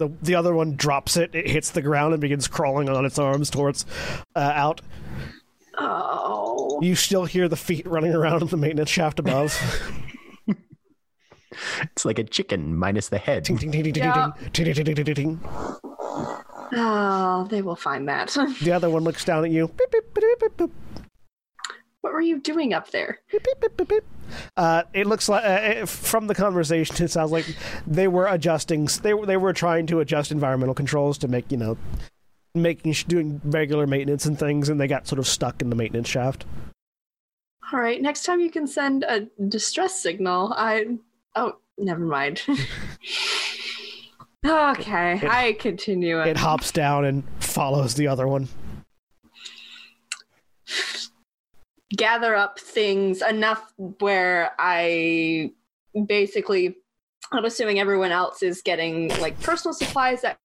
The, the other one drops it, it hits the ground and begins crawling on its arms towards uh, out. Oh. You still hear the feet running around in the maintenance shaft above. It's like a chicken minus the head. Yeah. Oh, they will find that. The other one looks down at you. Beep, beep, beep, beep, beep, what were you doing up there? beep, beep, beep, beep, beep. Uh, it looks like uh, from the conversation, it sounds like they were adjusting. They were they were trying to adjust environmental controls to make you know, making doing regular maintenance and things, and they got sort of stuck in the maintenance shaft. All right, next time you can send a distress signal. I oh, never mind. okay, It- I continue. It hops down and follows the other one. gather up things enough where I basically I'm assuming everyone else is getting like personal supplies that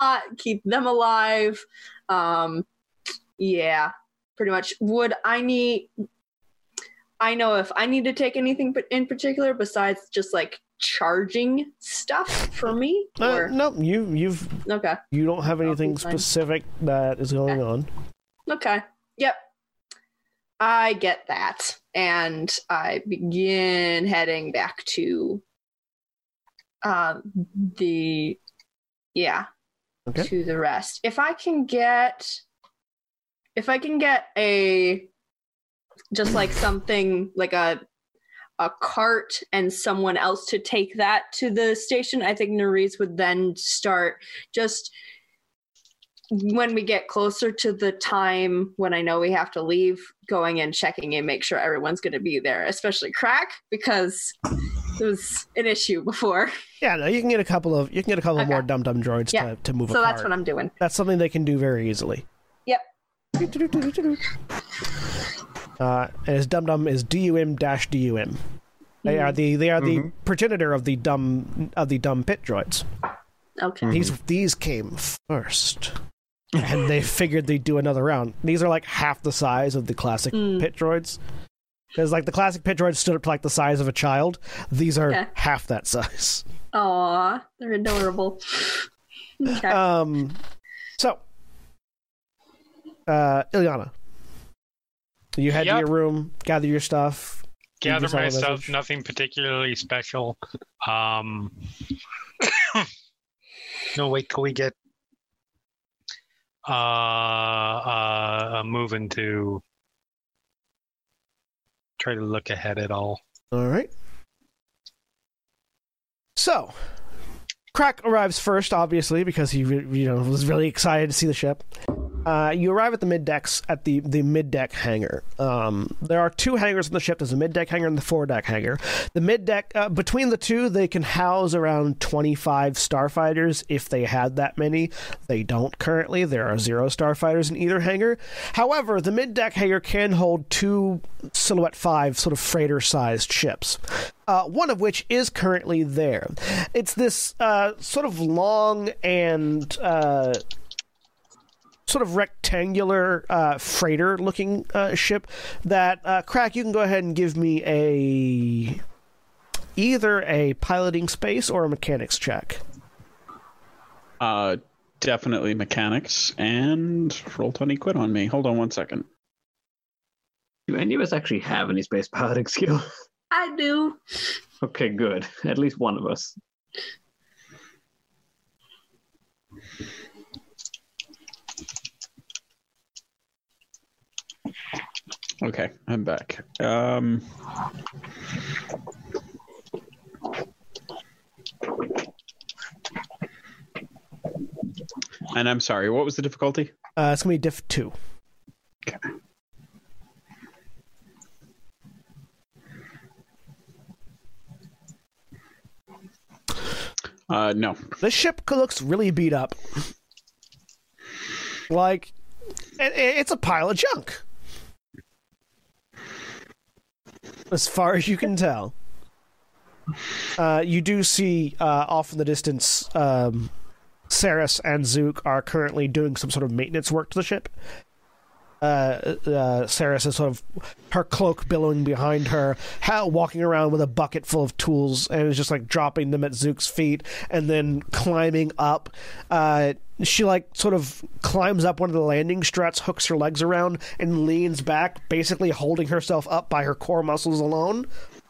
uh, keep them alive. Um yeah, pretty much. Would I need I know if I need to take anything in particular besides just like charging stuff for me Uh, or no, you you've okay. you don't have anything specific that is going on. Okay. Yep. I get that. And I begin heading back to um the yeah. Okay. To the rest. If I can get if I can get a just like something like a a cart and someone else to take that to the station, I think Niriz would then start just when we get closer to the time when I know we have to leave, going and checking and make sure everyone's going to be there, especially Krak because it was an issue before. Yeah, no, you can get a couple of you can get a couple Okay. more dum dum droids Yeah. to, to move so that's what I'm doing. That's something they can do very easily. Yep. Uh, and his dum dum is dum dash dum. They are the they are the progenitor of the dumb of the dumb pit droids. Okay. These these came first, and they figured they'd do another round. These are like half the size of the classic Mm. pit droids. Because like the classic pit droids stood up to like the size of a child. These are Okay. half that size. Aw, they're adorable. Okay. Um, so, uh, Ilyana, you head to your room, gather your stuff. Gather my stuff. Nothing particularly special. Um, no, wait till we get uh, uh, moving to try to look ahead at all. All right. So, Krak arrives first, obviously, because he you know was really excited to see the ship. Uh, you arrive at the mid decks at the the mid deck hangar. Um, there are two hangars on the ship. There's a mid deck hangar and the fore deck hangar. The mid deck uh, between the two, they can house around 25 starfighters if they had that many. They don't currently. There are zero starfighters in either hangar. However, the mid deck hangar can hold two Silhouette 5 sort of freighter sized ships. Uh, one of which is currently there. It's this uh, sort of long and uh, sort of rectangular uh, freighter looking uh, ship that uh, Krak you can go ahead and give me a either a piloting space or a mechanics check Uh, definitely mechanics and roll 20 quit on me. Hold on one second. Do any of us actually have any space piloting skill? I do. okay, good. At least one of us. Okay, I'm back. Um, and I'm sorry, what was the difficulty? Uh, it's gonna be diff two. Okay. Uh, no. The ship looks really beat up. Like, it, it's a pile of junk. As far as you can tell. Uh, you do see uh, off in the distance, um, Saris and Zook are currently doing some sort of maintenance work to the ship. Uh, uh, Saris is sort of her cloak billowing behind her, ha- walking around with a bucket full of tools, and is just like dropping them at Zook's feet, and then climbing up. Uh, she like sort of climbs up one of the landing struts, hooks her legs around, and leans back, basically holding herself up by her core muscles alone,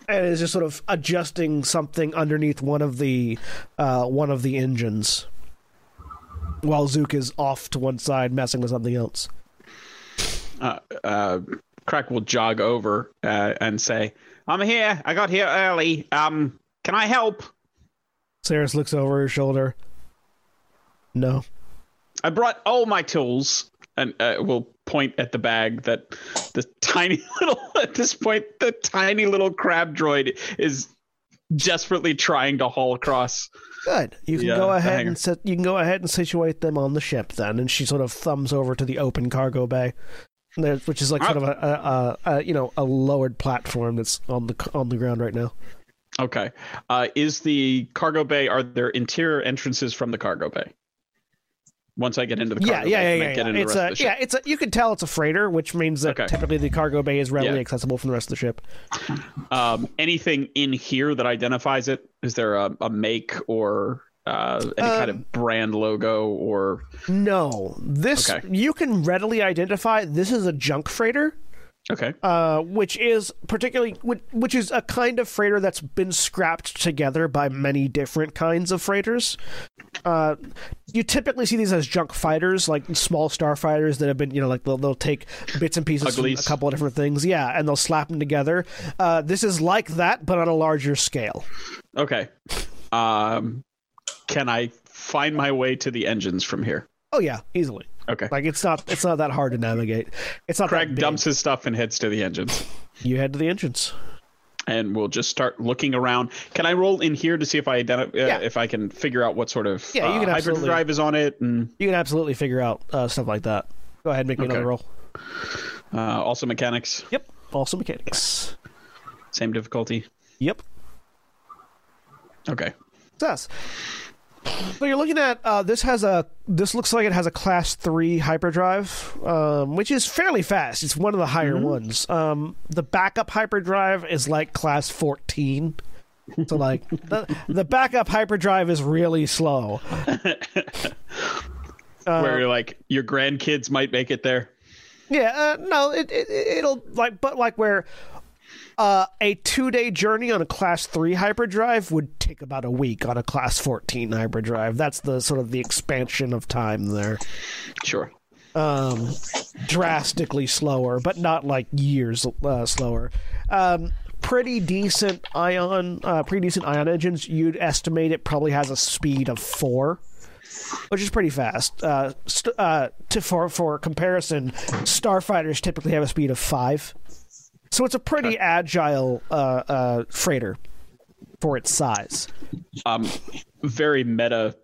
and is just sort of adjusting something underneath one of the uh, one of the engines, while Zook is off to one side messing with something else. Uh, uh, Krak will jog over uh, and say, "I'm here. I got here early. Um, can I help? Saris looks over her shoulder. No. I brought all my tools." And uh, will point at the bag that the tiny little at this point the tiny little crab droid is desperately trying to haul across. Good. You can Yeah, go ahead and sit, you can go ahead and situate them on the ship then. And she sort of thumbs over to the open cargo bay, which is like sort of a, a, a, you know a lowered platform that's on the on the ground right now. Okay. Uh, is the cargo bay? Are there interior entrances from the cargo bay? Once I get into the Yeah, cargo yeah, bay, yeah, yeah. get yeah. into It's a of the ship? yeah, it's a you can tell it's a freighter, which means that Okay. typically the cargo bay is readily Yeah. accessible from the rest of the ship. Um, anything in here that identifies it? Is there a, a make or uh, any kind Um, of brand logo or? No, this Okay. you can readily identify. This is a junk freighter. Okay. uh, which is particularly which, is a kind of freighter that's been scrapped together by many different kinds of freighters. Uh, you typically see these as junk fighters, like small starfighters that have been, you know, like they'll, they'll take bits and pieces from a couple of different things, yeah, and they'll slap them together. Uh, this is like that, but on a larger scale. Okay. Um, can I find my way to the engines from here? Oh yeah, easily. Okay. Like it's not it's not that hard to navigate. It's not Craig dumps his stuff and heads to the engines. You head to the engines. and we'll just start looking around. Can I roll in here to see if I identify Yeah. uh, if I can figure out what sort of Yeah, you uh, can hybrid absolutely- drive is on it, and You can absolutely figure out uh, stuff like that. Go ahead, and make me Okay. another roll. uh, also mechanics, Yep. Also mechanics. same difficulty. Yep. Okay, Success. So you're looking at uh, this has a this looks like it has a class three hyperdrive, um, which is fairly fast. It's one of the higher ones. Um, the backup hyperdrive is like class fourteen. So like the the backup hyperdrive is really slow. Where like your grandkids might make it there. Yeah, uh, no, it, it it'll like, but like where uh, a two day journey on a class three hyperdrive would take about a week on a class fourteen hyperdrive. That's the sort of the expansion of time there. Sure. Um, drastically slower, but not like years uh, slower. Um, pretty decent ion, uh, pretty decent ion engines. You'd estimate it probably has a speed of four which is pretty fast. Uh, st- uh, to, for for comparison, starfighters typically have a speed of five, so it's a pretty agile uh, uh, freighter for its size. Um, very meta,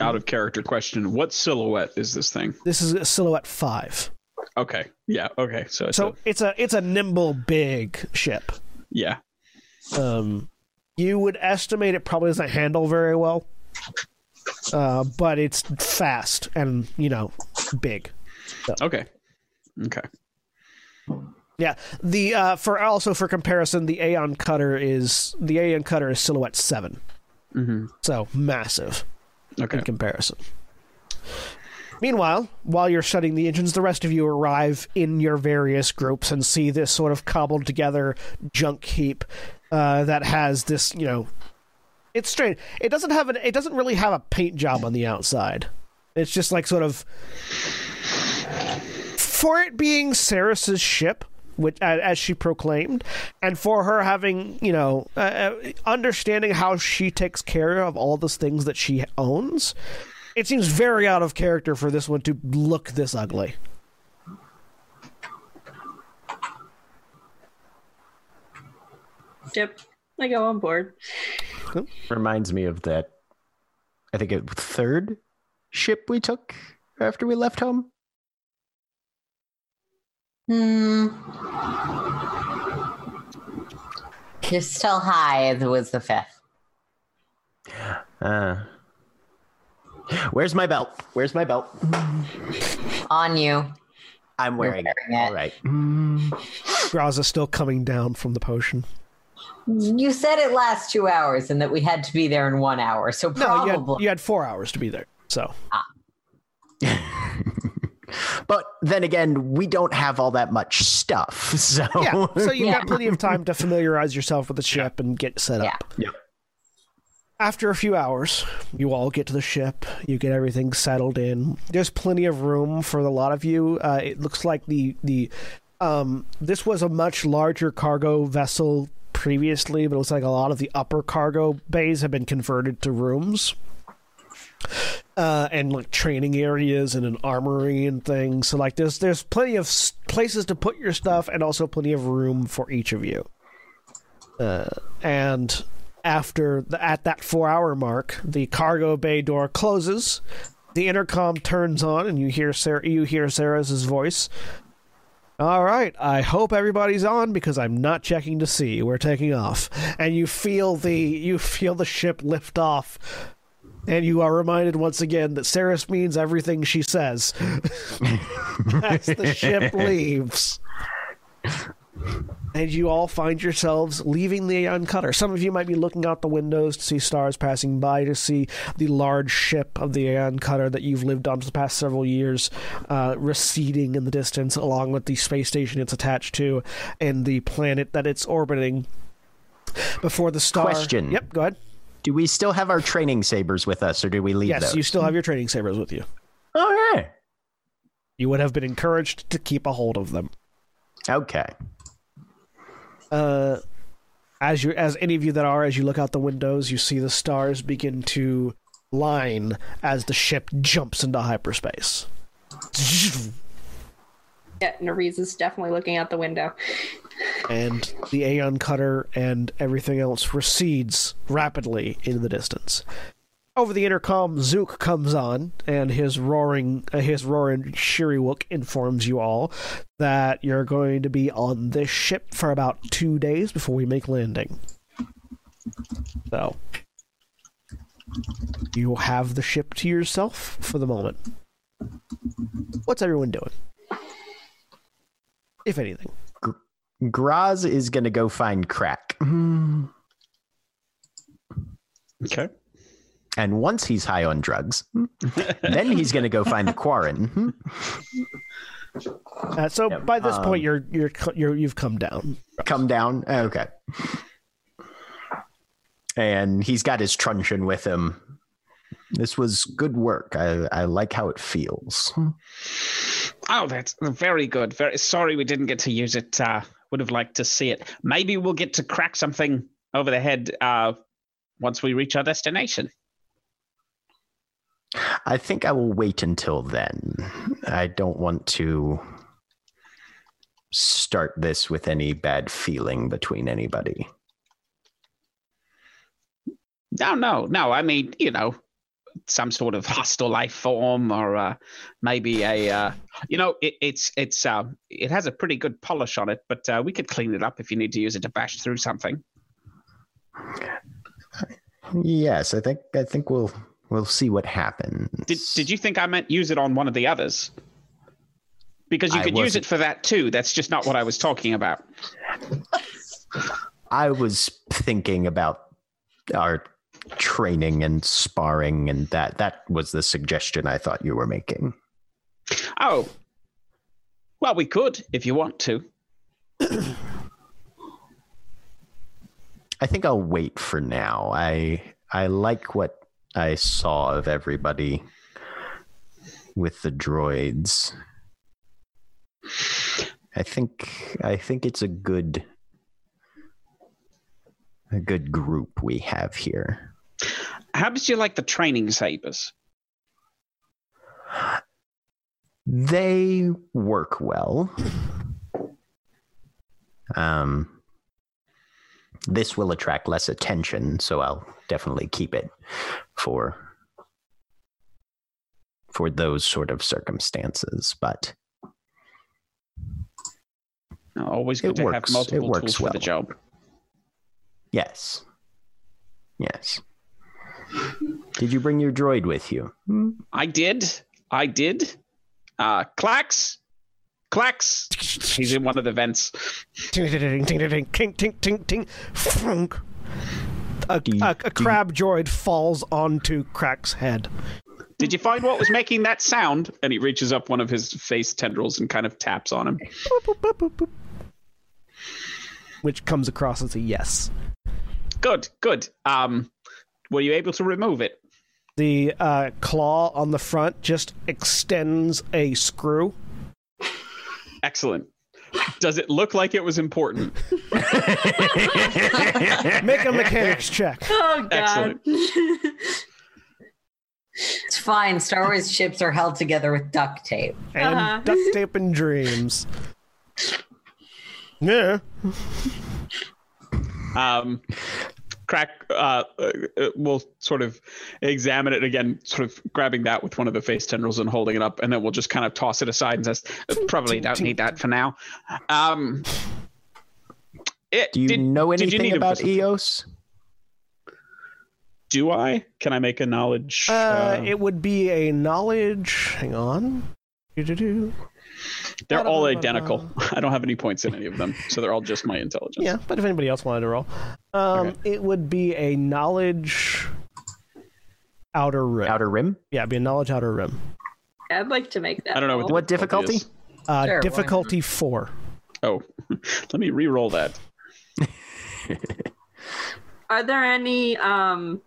out of character question. What silhouette is this thing? This is a silhouette five, Okay, yeah, okay, so it's so a, it's a it's a nimble, big ship. yeah, Um, you would estimate it probably doesn't handle very well, uh, but it's fast and you know big. okay, okay, Yeah, the uh, for also for comparison, the Aeon Cutter is the Aeon Cutter is silhouette 7 hmm so massive okay. in comparison. Meanwhile, while you're shutting the engines, the rest of you arrive in your various groups and see this sort of cobbled together junk heap uh, that has this, you know, it's strange. It doesn't have an. It doesn't really have a paint job on the outside. It's just like sort of for it being Ceres's ship, which as she proclaimed, and for her having you know uh, uh, understanding how she takes care of all those things that she owns. It seems very out of character for this one to look this ugly. Yep. I go on board. Reminds me of that. I think it third ship we took after we left home. Hmm. Crystal High was the fifth. Uh, where's my belt? Where's my belt? On you. I'm wearing, it. wearing it. All right. Graza's still coming down from the potion. You said it lasts two hours and that we had to be there in one hour. So probably. No, you had, you had four hours to be there. So But then again, we don't have all that much stuff. So yeah, so you've Yeah. got plenty of time to familiarize yourself with the ship and get set up. Yeah. After a few hours, you all get to the ship. You get everything settled in. There's plenty of room for a lot of you. Uh, it looks like the the um, this was a much larger cargo vessel previously, but it looks like a lot of the upper cargo bays have been converted to rooms. Uh, and like training areas and an armory and things. So like there's there's plenty of places to put your stuff and also plenty of room for each of you. Uh, and after the, at that four hour mark, the cargo bay door closes. The intercom turns on, and you hear Sarah. You hear Sarah's voice. All right, I hope everybody's on because I'm not checking to see. We're taking off, and you feel the you feel the ship lift off, and you are reminded once again that Saris means everything she says as the ship leaves. And you all find yourselves leaving the Aeon Cutter. Some of you might be looking out the windows to see stars passing by, to see the large ship of the Aeon Cutter that you've lived on for the past several years uh, receding in the distance, along with the space station it's attached to and the planet that it's orbiting. Before the star. Question. Yep, go ahead. Do we still have our training sabers with us, or do we leave Yes, those? you still have your training sabers with you. Okay. You would have been encouraged to keep a hold of them. Okay. uh, as you as any of you that are as you look out the windows you see the stars begin to line as the ship jumps into hyperspace Yeah, Niriz is definitely looking out the window. And the aeon cutter and everything else recedes rapidly in the distance. Over the intercom zook comes on and his roaring uh, his roaring Shyriiwook informs you all that you're going to be on this ship for about two days before we make landing. So you have the ship to yourself for the moment. What's everyone doing? If anything Groz is gonna go find Krak, Okay. and once he's high on drugs, then he's gonna go find the Quarren. Uh, so Yep, by this um, point, you're you're you're you've come down. Come down. Okay. And he's got his truncheon with him. This was good work. I, I like how it feels. Oh, that's very good. Very sorry we didn't get to use it. Uh, would have liked to see it. Maybe we'll get to crack something over the head uh, once we reach our destination. I think I will wait until then. I don't want to start this with any bad feeling between anybody. No, no, no. I mean, you know, some sort of hostile life form, or uh, maybe a, uh, you know, it, it's it's uh, it has a pretty good polish on it, but uh, we could clean it up if you need to use it to bash through something. Yes, I think I think we'll we'll see what happens. Did Did you think I meant use it on one of the others? Because you could use it for that too. That's just not what I was talking about. I was thinking about our training and sparring and that that was the suggestion I thought you were making. Oh, well, we could if you want to. I think I'll wait for now. I I like what I saw of everybody with the droids. I think I think it's a good a good group we have here. How did you like the training sabers? They work well. Um this will attract less attention, so I'll definitely keep it for for those sort of circumstances, but Always good It to works- have it multiple works tools for the job. yes. Yes. Did you bring your droid with you? Hmm? I did. I did. Uh, Clax. Clax. He's in one of the vents. Ting, ting, ting, ting, ting, ting, ting, A, a, a crab droid falls onto Krak's head. Did you find what was making that sound? And he reaches up one of his face tendrils and kind of taps on him. Boop, boop, boop, boop. Which comes across as a yes. Good, good. Um, were you able to remove it? The uh, claw on the front just extends a screw. Excellent. Does it look like it was important? Make a mechanics check. Oh god. Excellent. It's fine. Star Wars ships are held together with duct tape. And Uh-huh. duct tape and dreams. Yeah. Um, Krak. Uh, uh, uh, we'll sort of examine it again, sort of grabbing that with one of the face tendrils and holding it up, and then we'll just kind of toss it aside and says, "Probably don't need that for now." Um, it, Do you did- know did you anything need about? EOS? Do I? Can I make a knowledge? Uh, it would be a knowledge. Hang on. Do-do-do. They're all identical. I don't have any points in any of them, so they're all just my intelligence. Yeah, but if anybody else wanted to roll, um, Okay. it would be a knowledge outer rim. Outer Rim? Yeah, it'd be a knowledge outer rim. I'd like to make that. I don't know what, roll. What difficulty? is. Uh, Sure, difficulty four. Oh, let me re-roll that. Are there any um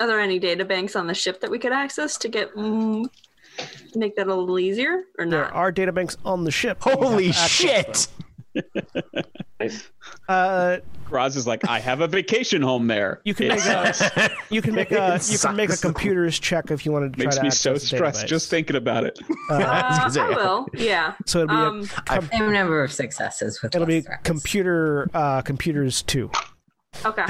are there any data banks on the ship that we could access to get mm, make that a little easier or There not? are databanks on the ship. but you have Holy shit! them. Uh, Roz is like, I have a vacation home there. you can It make a you can make a you can make a computer's check if you wanted to try makes to me so stressed just thinking about it. Uh, Uh, I will. Yeah. so it'll be Um, a com- Same number of successes with it'll be threats. computer uh, computers two. Okay.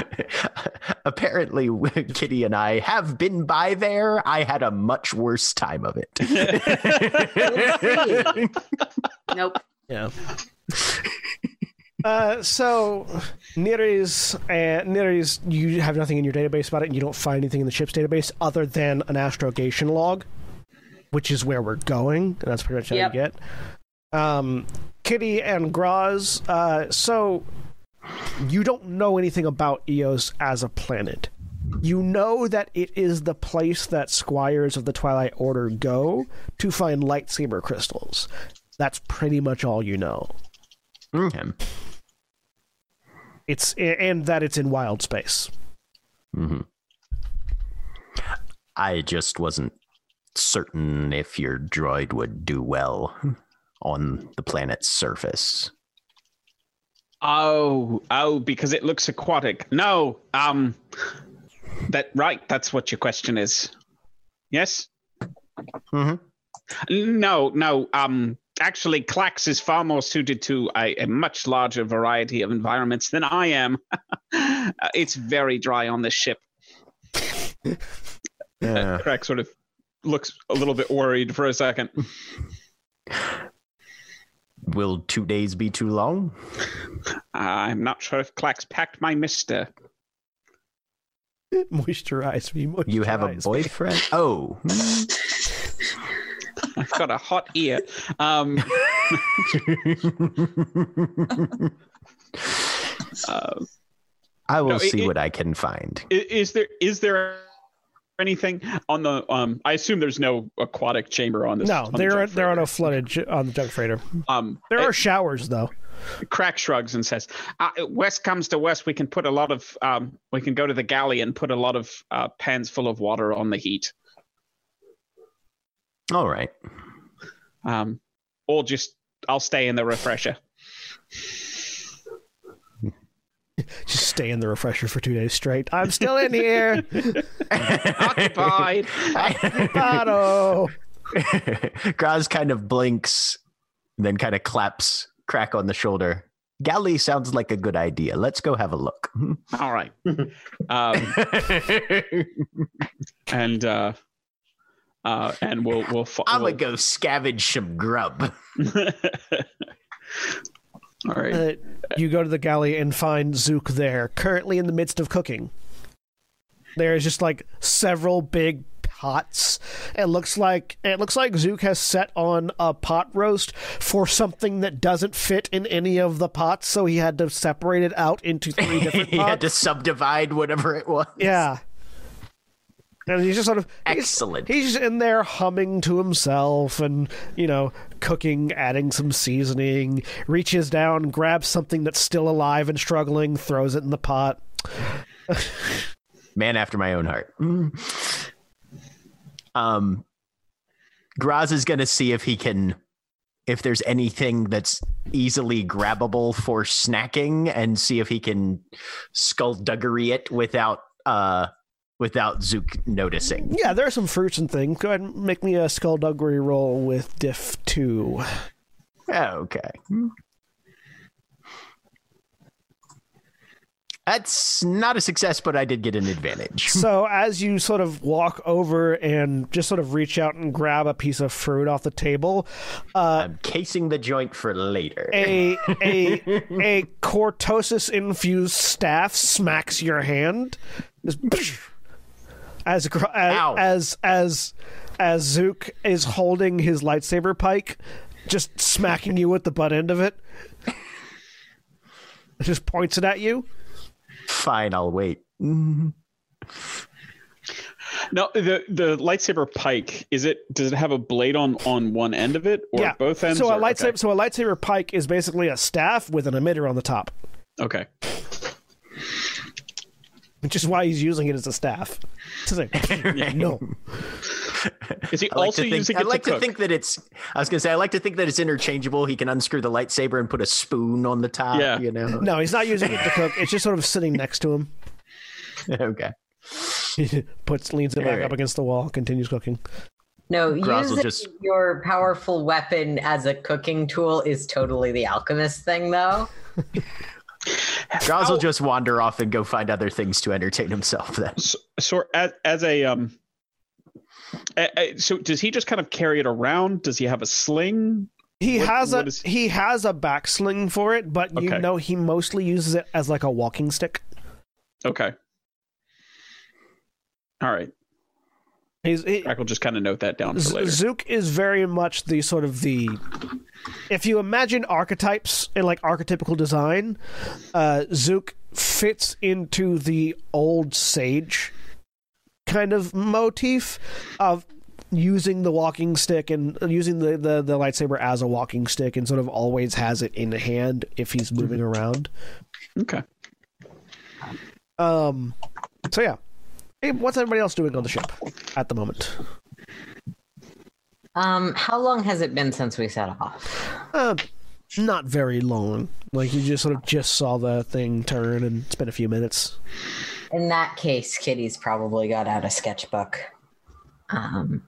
Apparently, Kitty and I have been by there. I had a much worse time of it. Nope. Yeah. Uh, so Niriz and Niriz, you have nothing in your database about it, and you don't find anything in the ship's database other than an astrogation log, which is where we're going, and that's pretty much all Yep. you get. Um, Kitty and Groz, uh, so you don't know anything about Eos as a planet. You know that it is the place that squires of the Twilight Order go to find lightsaber crystals. That's pretty much all you know. Okay. It's and that it's in wild space. Mhm. I just wasn't certain if your droid would do well on the planet's surface. Oh, oh, because it looks aquatic. No, um, that right. That's what your question is. Yes. Mhm. No, no. Um, actually, Clax is far more suited to a, a much larger variety of environments than I am. Uh, it's very dry on this ship. Yeah. Krak sort of looks a little bit worried for a second. Will two days be too long? I'm not sure if Clax packed my mister. moisturize me. Moisturize You have a me. boyfriend? Oh. I've got a hot ear. Um, uh, I will No, see it- what I can find. Is there is there anything on the um? I assume there's no aquatic chamber on this. No, on the there are junk there are no freighter. flooded on the junk freighter. Um, There are showers though. Krak shrugs and says, uh, "West comes to west. We can put a lot of um. We can go to the galley and put a lot of uh, pans full of water on the heat. All right. Um, or just I'll stay in the refresher. Just stay in the refresher for two days straight. I'm still in here. Occupied. Otto. Groz kind of blinks, then kind of claps Krak on the shoulder. Galley sounds like a good idea. Let's go have a look. All right. Um, and uh, uh, and we'll we'll. Fo- I'm we'll gonna go scavenge some grub. All right. Uh, you go to the galley and find Zook there, currently in the midst of cooking. There's just like several big pots. It looks like it looks like Zook has set on a pot roast for something that doesn't fit in any of the pots, so he had to separate it out into three different he had to subdivide whatever it was. Yeah. And he's just sort of he's- Excellent. He's in there humming to himself and, you know, cooking, adding some seasoning, reaches down, grabs something that's still alive and struggling, throws it in the pot. Man after my own heart. Um, Groz is going to see if he can, if there's anything that's easily grabbable for snacking, and see if he can skullduggery it without, uh, without Zook noticing. Yeah, there are some fruits and things. Go ahead and make me a skullduggery roll with diff 2. Okay. That's not a success, but I did get an advantage. so as you sort of walk over and just sort of reach out and grab a piece of fruit off the table, uh, I'm casing the joint for later. a a a cortosis infused staff smacks your hand Just as as Ow. as as as Zook is holding his lightsaber pike, just smacking you with the butt end of it. Just points it at you. Fine, I'll wait. No, the the lightsaber pike is it? Does it have a blade on on one end of it or yeah, both ends? So a or- lightsaber, okay. so a lightsaber pike is basically a staff with an emitter on the top, Okay. Which is why he's using it as a staff. To say, no, Is he I like also to think, using I it like to to cook? think that it's. I was gonna say I like to think that it's interchangeable. He can unscrew the lightsaber and put a spoon on the top. Yeah. you know. no, he's not using it to cook. It's just sort of sitting next to him. okay. He puts leans it back Alright. up against the wall, continues cooking. No, Groz using just- your powerful weapon as a cooking tool is totally the alchemist thing, though. Groz will just wander off and go find other things to entertain himself. Then. So, so as as a um. a- a- so does he just kind of carry it around? Does he have a sling? He What- has a what is- he has a back sling for it, but you know he mostly uses it as like a walking stick. Okay. All right. He's he, I will just kind of note that down for later. Zook is very much the sort of the if you imagine archetypes in like archetypical design, uh, Zook fits into the old sage kind of motif of using the walking stick and using the, the, the lightsaber as a walking stick and sort of always has it in hand if he's moving around. Okay. Um so yeah. Hey, what's everybody else doing on the ship at the moment? Um, how long has it been since we set off? Uh, not very long. Like you just sort of just saw the thing turn, and it's been a few minutes. In that case, Kitty's probably got out a sketchbook. Um,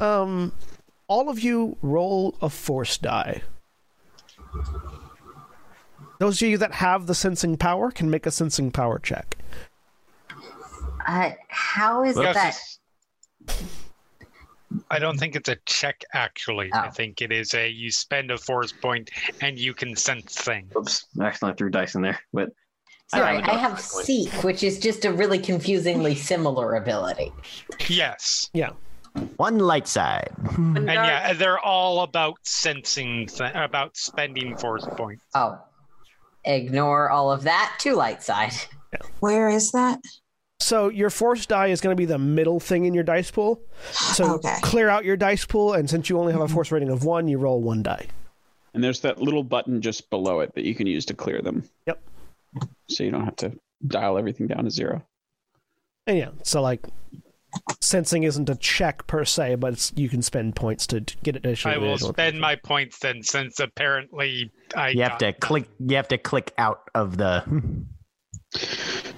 Um, all of you roll a force die. Those of you that have the sensing power can make a sensing power check. uh, how is Yes, that? I don't think it's a check actually. I Oh. think it is a you spend a force point and you can sense things. Oops, I accidentally threw dice in there. But I Sorry, have I a have point. seek, which is just a really confusingly similar ability. Yes. Yeah. One light side. And yeah, they're all about sensing, th- about spending force points. Oh, ignore all of that. Two light side. Where is that? So your force die is going to be the middle thing in your dice pool. So Okay. clear out your dice pool, and since you only have a force rating of one, you roll one die. And there's that little button just below it that you can use to clear them. Yep. So you don't have to dial everything down to zero. And yeah, so like sensing isn't a check per se, but it's, you can spend points to to get additional. I will additional- spend my points then, since apparently I You have to none. click. You have to click out of the.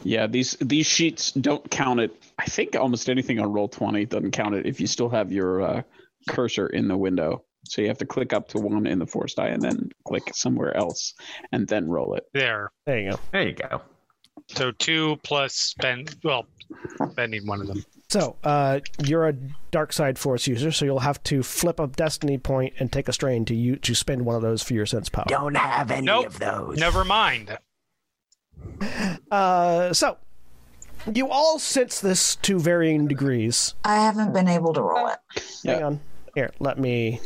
Yeah, these these sheets don't count it. I think almost anything on roll twenty doesn't count it if you still have your uh, cursor in the window. So you have to click up to one in the force die and then click somewhere else and then roll it. there. There you go. There you go. So two plus spend. Well, spending one of them. So uh, you're a dark side force user, so you'll have to flip a destiny point and take a strain to you to spend one of those for your sense power. Don't have any Nope. of those. Never mind. Uh, so you all sense this to varying degrees. I haven't been able to roll it. Hang Yeah. on. Here, let me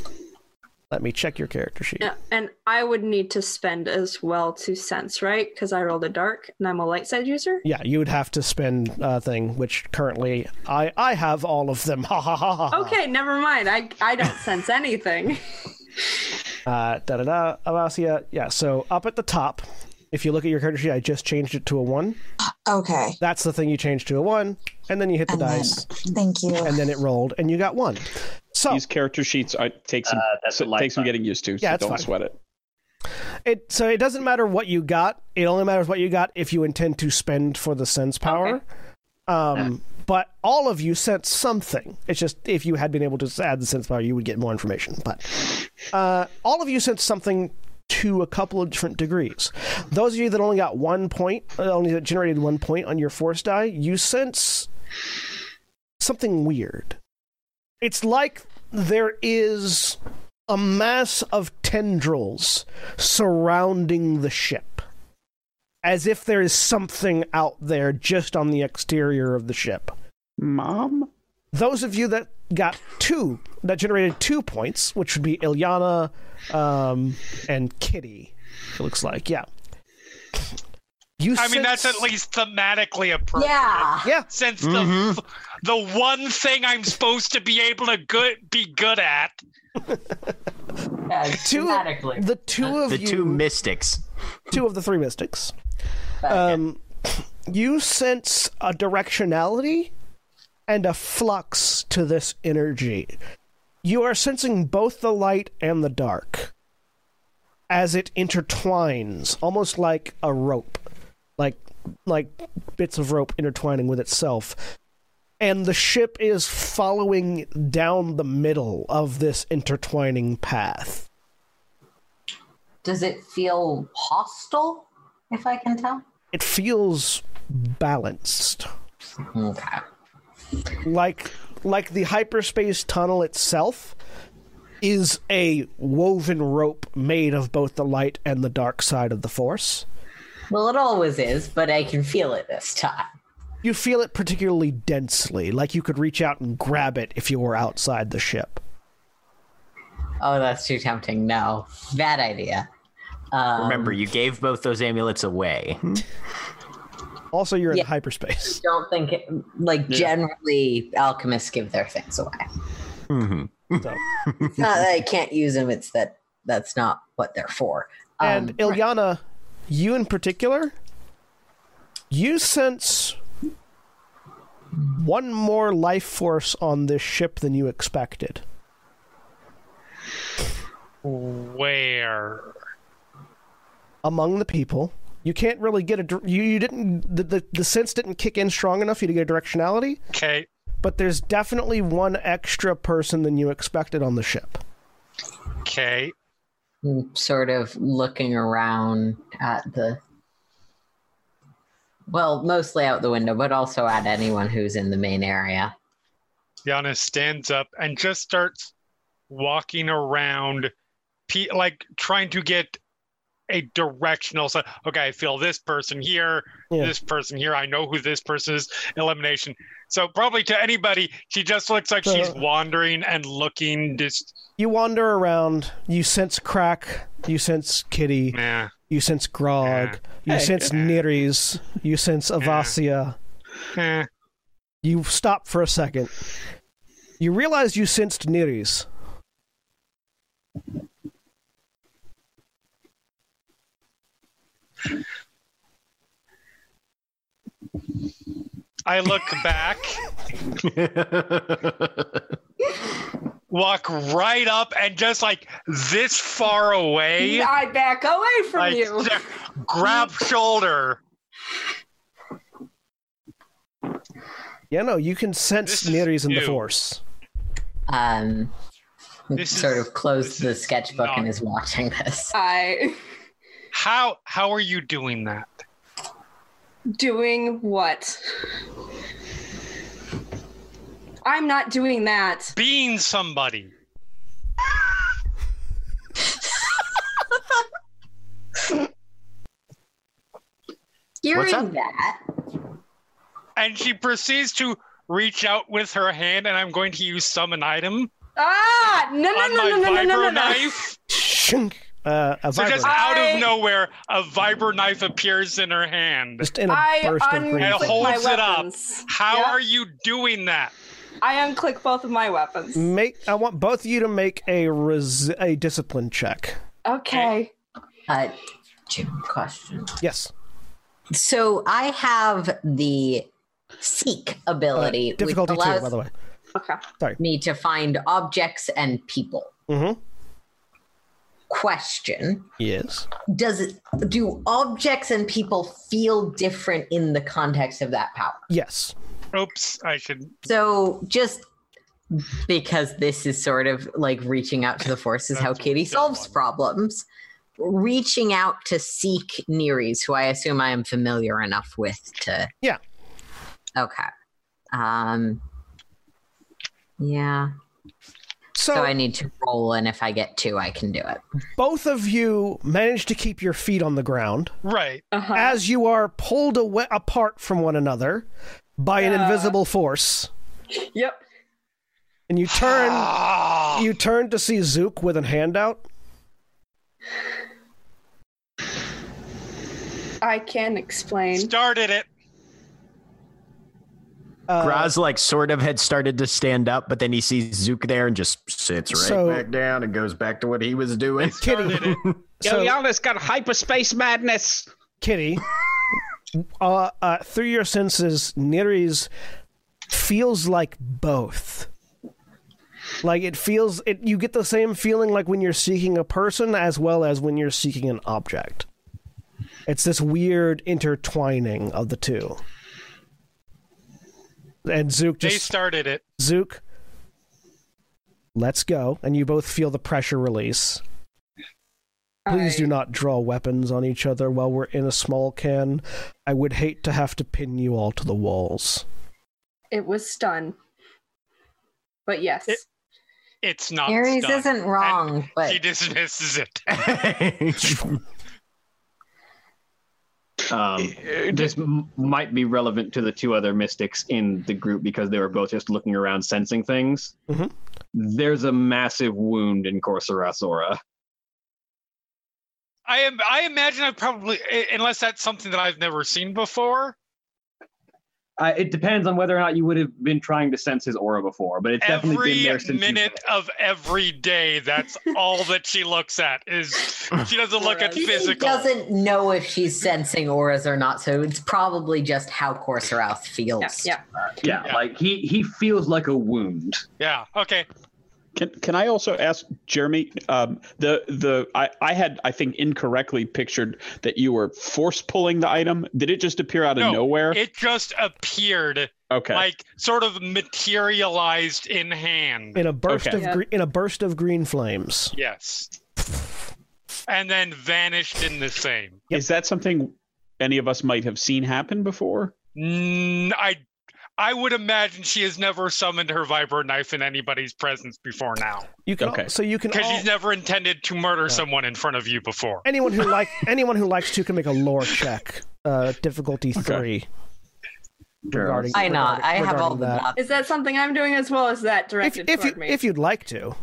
let me check your character sheet. Yeah, and I would need to spend as well to sense, right? Because I rolled a dark and I'm a light side user. Yeah, you would have to spend a thing, which currently I I have all of them. Ha ha ha ha. ha. Okay, never mind. I I don't sense anything. Uh, da da da. Avasia. Yeah. So up at the top, if you look at your character sheet, I just changed it to a one. Okay. That's the thing you changed to a one, and then you hit the And then, dice, thank you. and then it rolled, and you got one. So These character sheets I take some Uh, that's so, a light take some getting used to. So Yeah, it's don't fine. sweat it. it so it doesn't matter what you got. It only matters what you got if you intend to spend for the sense power. Um, but all of you sense something. It's just if you had been able to add the sense power, you would get more information. But uh, all of you sense something to a couple of different degrees. Those of you that only got one point, uh, only generated one point on your force die, you sense something weird. It's like there is a mass of tendrils surrounding the ship, as if there is something out there just on the exterior of the ship. Mom? Those of you that got two, that generated two points, which would be Ilyana um, and Kitty, it looks like, yeah. You I mean, that's at least thematically appropriate. Yeah. yeah. Since Mhm. the the one thing I'm supposed to be able to good be good at. Yeah, Two, thematically. the two of The you, two mystics. two of the three mystics. Um, you sense a directionality and a flux to this energy. You are sensing both the light and the dark as it intertwines, almost like a rope, like like bits of rope intertwining with itself. And the ship is following down the middle of this intertwining path. Does it feel hostile, if I can tell? It feels balanced. Okay. Like like the hyperspace tunnel itself is a woven rope made of both the light and the dark side of the force. Well, it always is, but I can feel it this time. You feel it particularly densely, like you could reach out and grab it if you were outside the ship. Oh, that's too tempting. No, bad idea. Um, Remember, you gave both those amulets away. Also, you're Yeah. in hyperspace. I don't think it, like generally alchemists give their things away. hmm So. It's not that I can't use them; it's that that's not what they're for. Um, And Ilyana, you in particular, you sense one more life force on this ship than you expected. Where? among the people. You can't really get a you, you didn't the, the the sense didn't kick in strong enough for you to get a directionality, Okay. but there's definitely one extra person than you expected on the ship. Okay. Sort of looking around at the well, mostly out the window, but also at anyone who's in the main area. Yana stands up and just starts walking around, like trying to get a directional. So okay, I feel this person here, Yeah. this person here. I know who this person is. Elimination. So probably to anybody, she just looks like she's wandering and looking. Just You wander around. You sense Krak. You sense Kitty. yeah. You sense Grog. You Hey. sense Niriz. You sense Avasia. Eh. You stop for a second. You realize you sensed Niriz. I look back, walk right up, and just like this far away, I back away from like, you. just grab shoulder. Yeah, no, you can sense This is Niriz in the. Force. Um, This sort is- of closed the is sketchbook and is watching this. I How how are you doing that? doing what? I'm not doing that. Being somebody. Hearing that, And she proceeds to reach out with her hand, and I'm going to use summon item Ah, no, no, on no, my no, no, no, vibro no, no, no. knife. Shink. Uh, a So just out I- of nowhere, a vibro knife appears in her hand. Just in a I burst of green. And holds it up. How Yeah. are you doing that? I unclick both of my weapons. Make. I want both of you to make a res- a discipline check. Okay. uh, Jim, question. Yes. So I have the seek Uh, ability, which difficulty two, by the way. Okay. Sorry. Me to find objects and people. Mm-hmm. Question: Yes. Does it do objects and people feel different in the context of that power? Yes. Oops, I should. So just because this is sort of like reaching out to the forces, how That's Kitty solves want. problems. Reaching out to seek Niriz, who I assume I am familiar enough with to. Yeah. Okay. Um. Yeah. So, So I need to roll, and if I get two, I can do it. both of you manage to keep your feet on the ground Right. Uh-huh. as you are pulled away apart from one another by an Yeah. invisible force, Yep. and you turn. Ah, you turn to see Zook with a handout. I can explain. started it. Uh, Groz like sort of had started to stand up, but then he sees Zook there and just sits right So- back down and goes back to what he was doing. Kitty. Started it. So- Yo, y'all just got hyperspace madness. Kitty, uh, uh, through your senses, Niriz feels like both. Like it feels, it. You get the same feeling like when you're seeking a person, as well as when you're seeking an object. It's this weird intertwining of the two. And Zook just they just started it. Zook, let's go, and you both feel the pressure release. Please I- do not draw weapons on each other while we're in a small can. I would hate to have to pin you all to the walls. It was stun. But yes. It- It's not. Aries stunned. isn't wrong, but he dismisses it. Um, this m- might be relevant to the two other mystics in the group because they were both just looking around, sensing things. Mhm. There's a massive wound in Korrsarath's aura. I am. I imagine I probably, unless that's something that I've never seen before. Uh, it depends on whether or not you would have been trying to sense his aura before, but it's definitely been Every there since. you- minute of every day, that's all that she looks at. Is she doesn't look at physical. she doesn't know if she's sensing auras or not. So it's probably just how Korrsarath feels. Yeah, yeah, Yeah. like he he feels like a wound. Yeah. Okay. Can can I also ask Jeremy? Um, the the I, I had I think incorrectly pictured that you were force pulling the item. Did it just appear out of No, nowhere? It just appeared, okay. like sort of materialized in hand. In a burst Okay. of Yeah. gre- in a burst of green flames. Yes. And then vanished in the same. Is that something any of us might have seen happen before? Mm, I I would imagine she has never summoned her vibro knife in anybody's presence before now, You can Okay. so you can because all, she's never intended to murder someone in front of you before. anyone who like anyone who likes to can make a lore check. Uh, difficulty three. Regarding, I know. regarding- I have all regarding the that. Is that something I'm doing as well? Is that If, directed if you toward me? if you'd like to.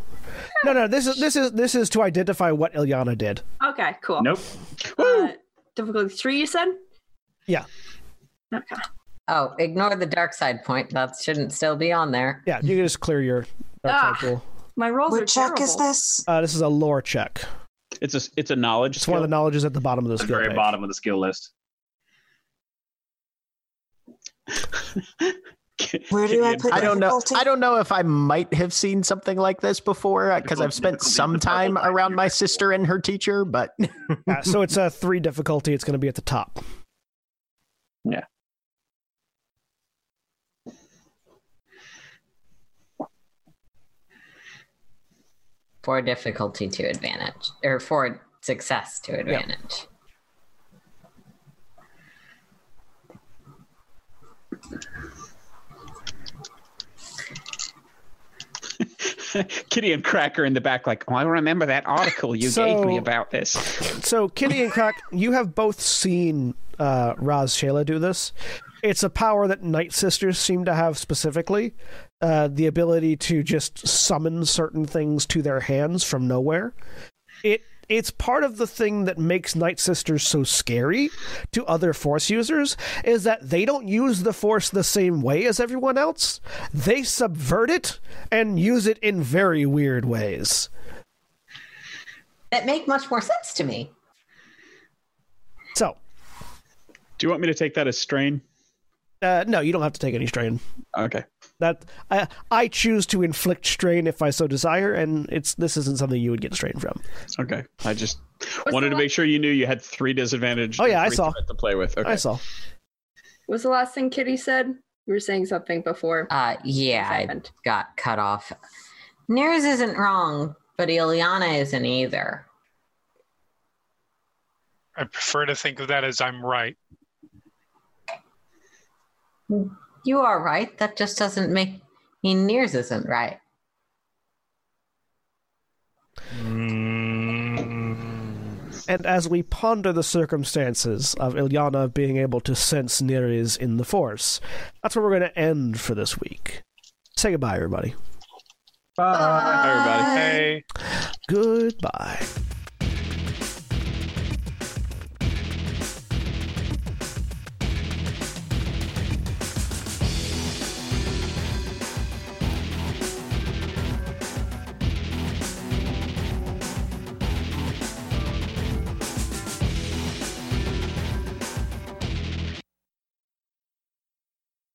No, no. This is this is this is to identify what Ilyana did. okay, cool. Nope. Uh, difficulty three, you said? Yeah. Okay. Oh, ignore the dark side point. That shouldn't still be on there. Yeah, you can just clear your dark Ah. side pool. My rolls are What check is this? Uh, this is a lore check. It's a it's a knowledge. It's one of the knowledges at the bottom of the The skill very page. bottom of the skill list. Where do I put I don't know. I don't know if I might have seen something like this before because I've spent some time around my sister and her teacher, but Yeah, so it's a three difficulty. It's going to be at the top. For difficulty to advantage, or for success to advantage. Kitty and Cracker in the back, like, oh, I remember that article you gave me about this. So, Kitty and Krak, you have both seen uh, Raz Shayla do this. It's a power that Night Sisters seem to have specifically uh, the ability to just summon certain things to their hands from nowhere. It it's part of the thing that makes Night Sisters so scary to other Force users is that they don't use the Force the same way as everyone else. They subvert it and use it in very weird ways. That make much more sense to me. So, Do you want me to take that as strain? uh, no, you don't have to take any strain. Okay. That I I choose to inflict strain if I so desire, and it's this isn't something you would get strain from. Okay. I just What's wanted to la- make sure you knew you had three disadvantage. Oh, yeah, I saw. to play with. Okay. I saw. What was the last thing Kitty said? You were saying something before. Uh, yeah, I got cut off. Niriz isn't wrong, but Ilyana isn't either. I prefer to think of that as I'm right. You are right. That just doesn't make mean Niriz isn't right. Mm. And as we ponder the circumstances of Ilyana being able to sense Niriz in the Force, that's where we're going to end for this week. Say goodbye, everybody. Bye, everybody. Hey. Goodbye.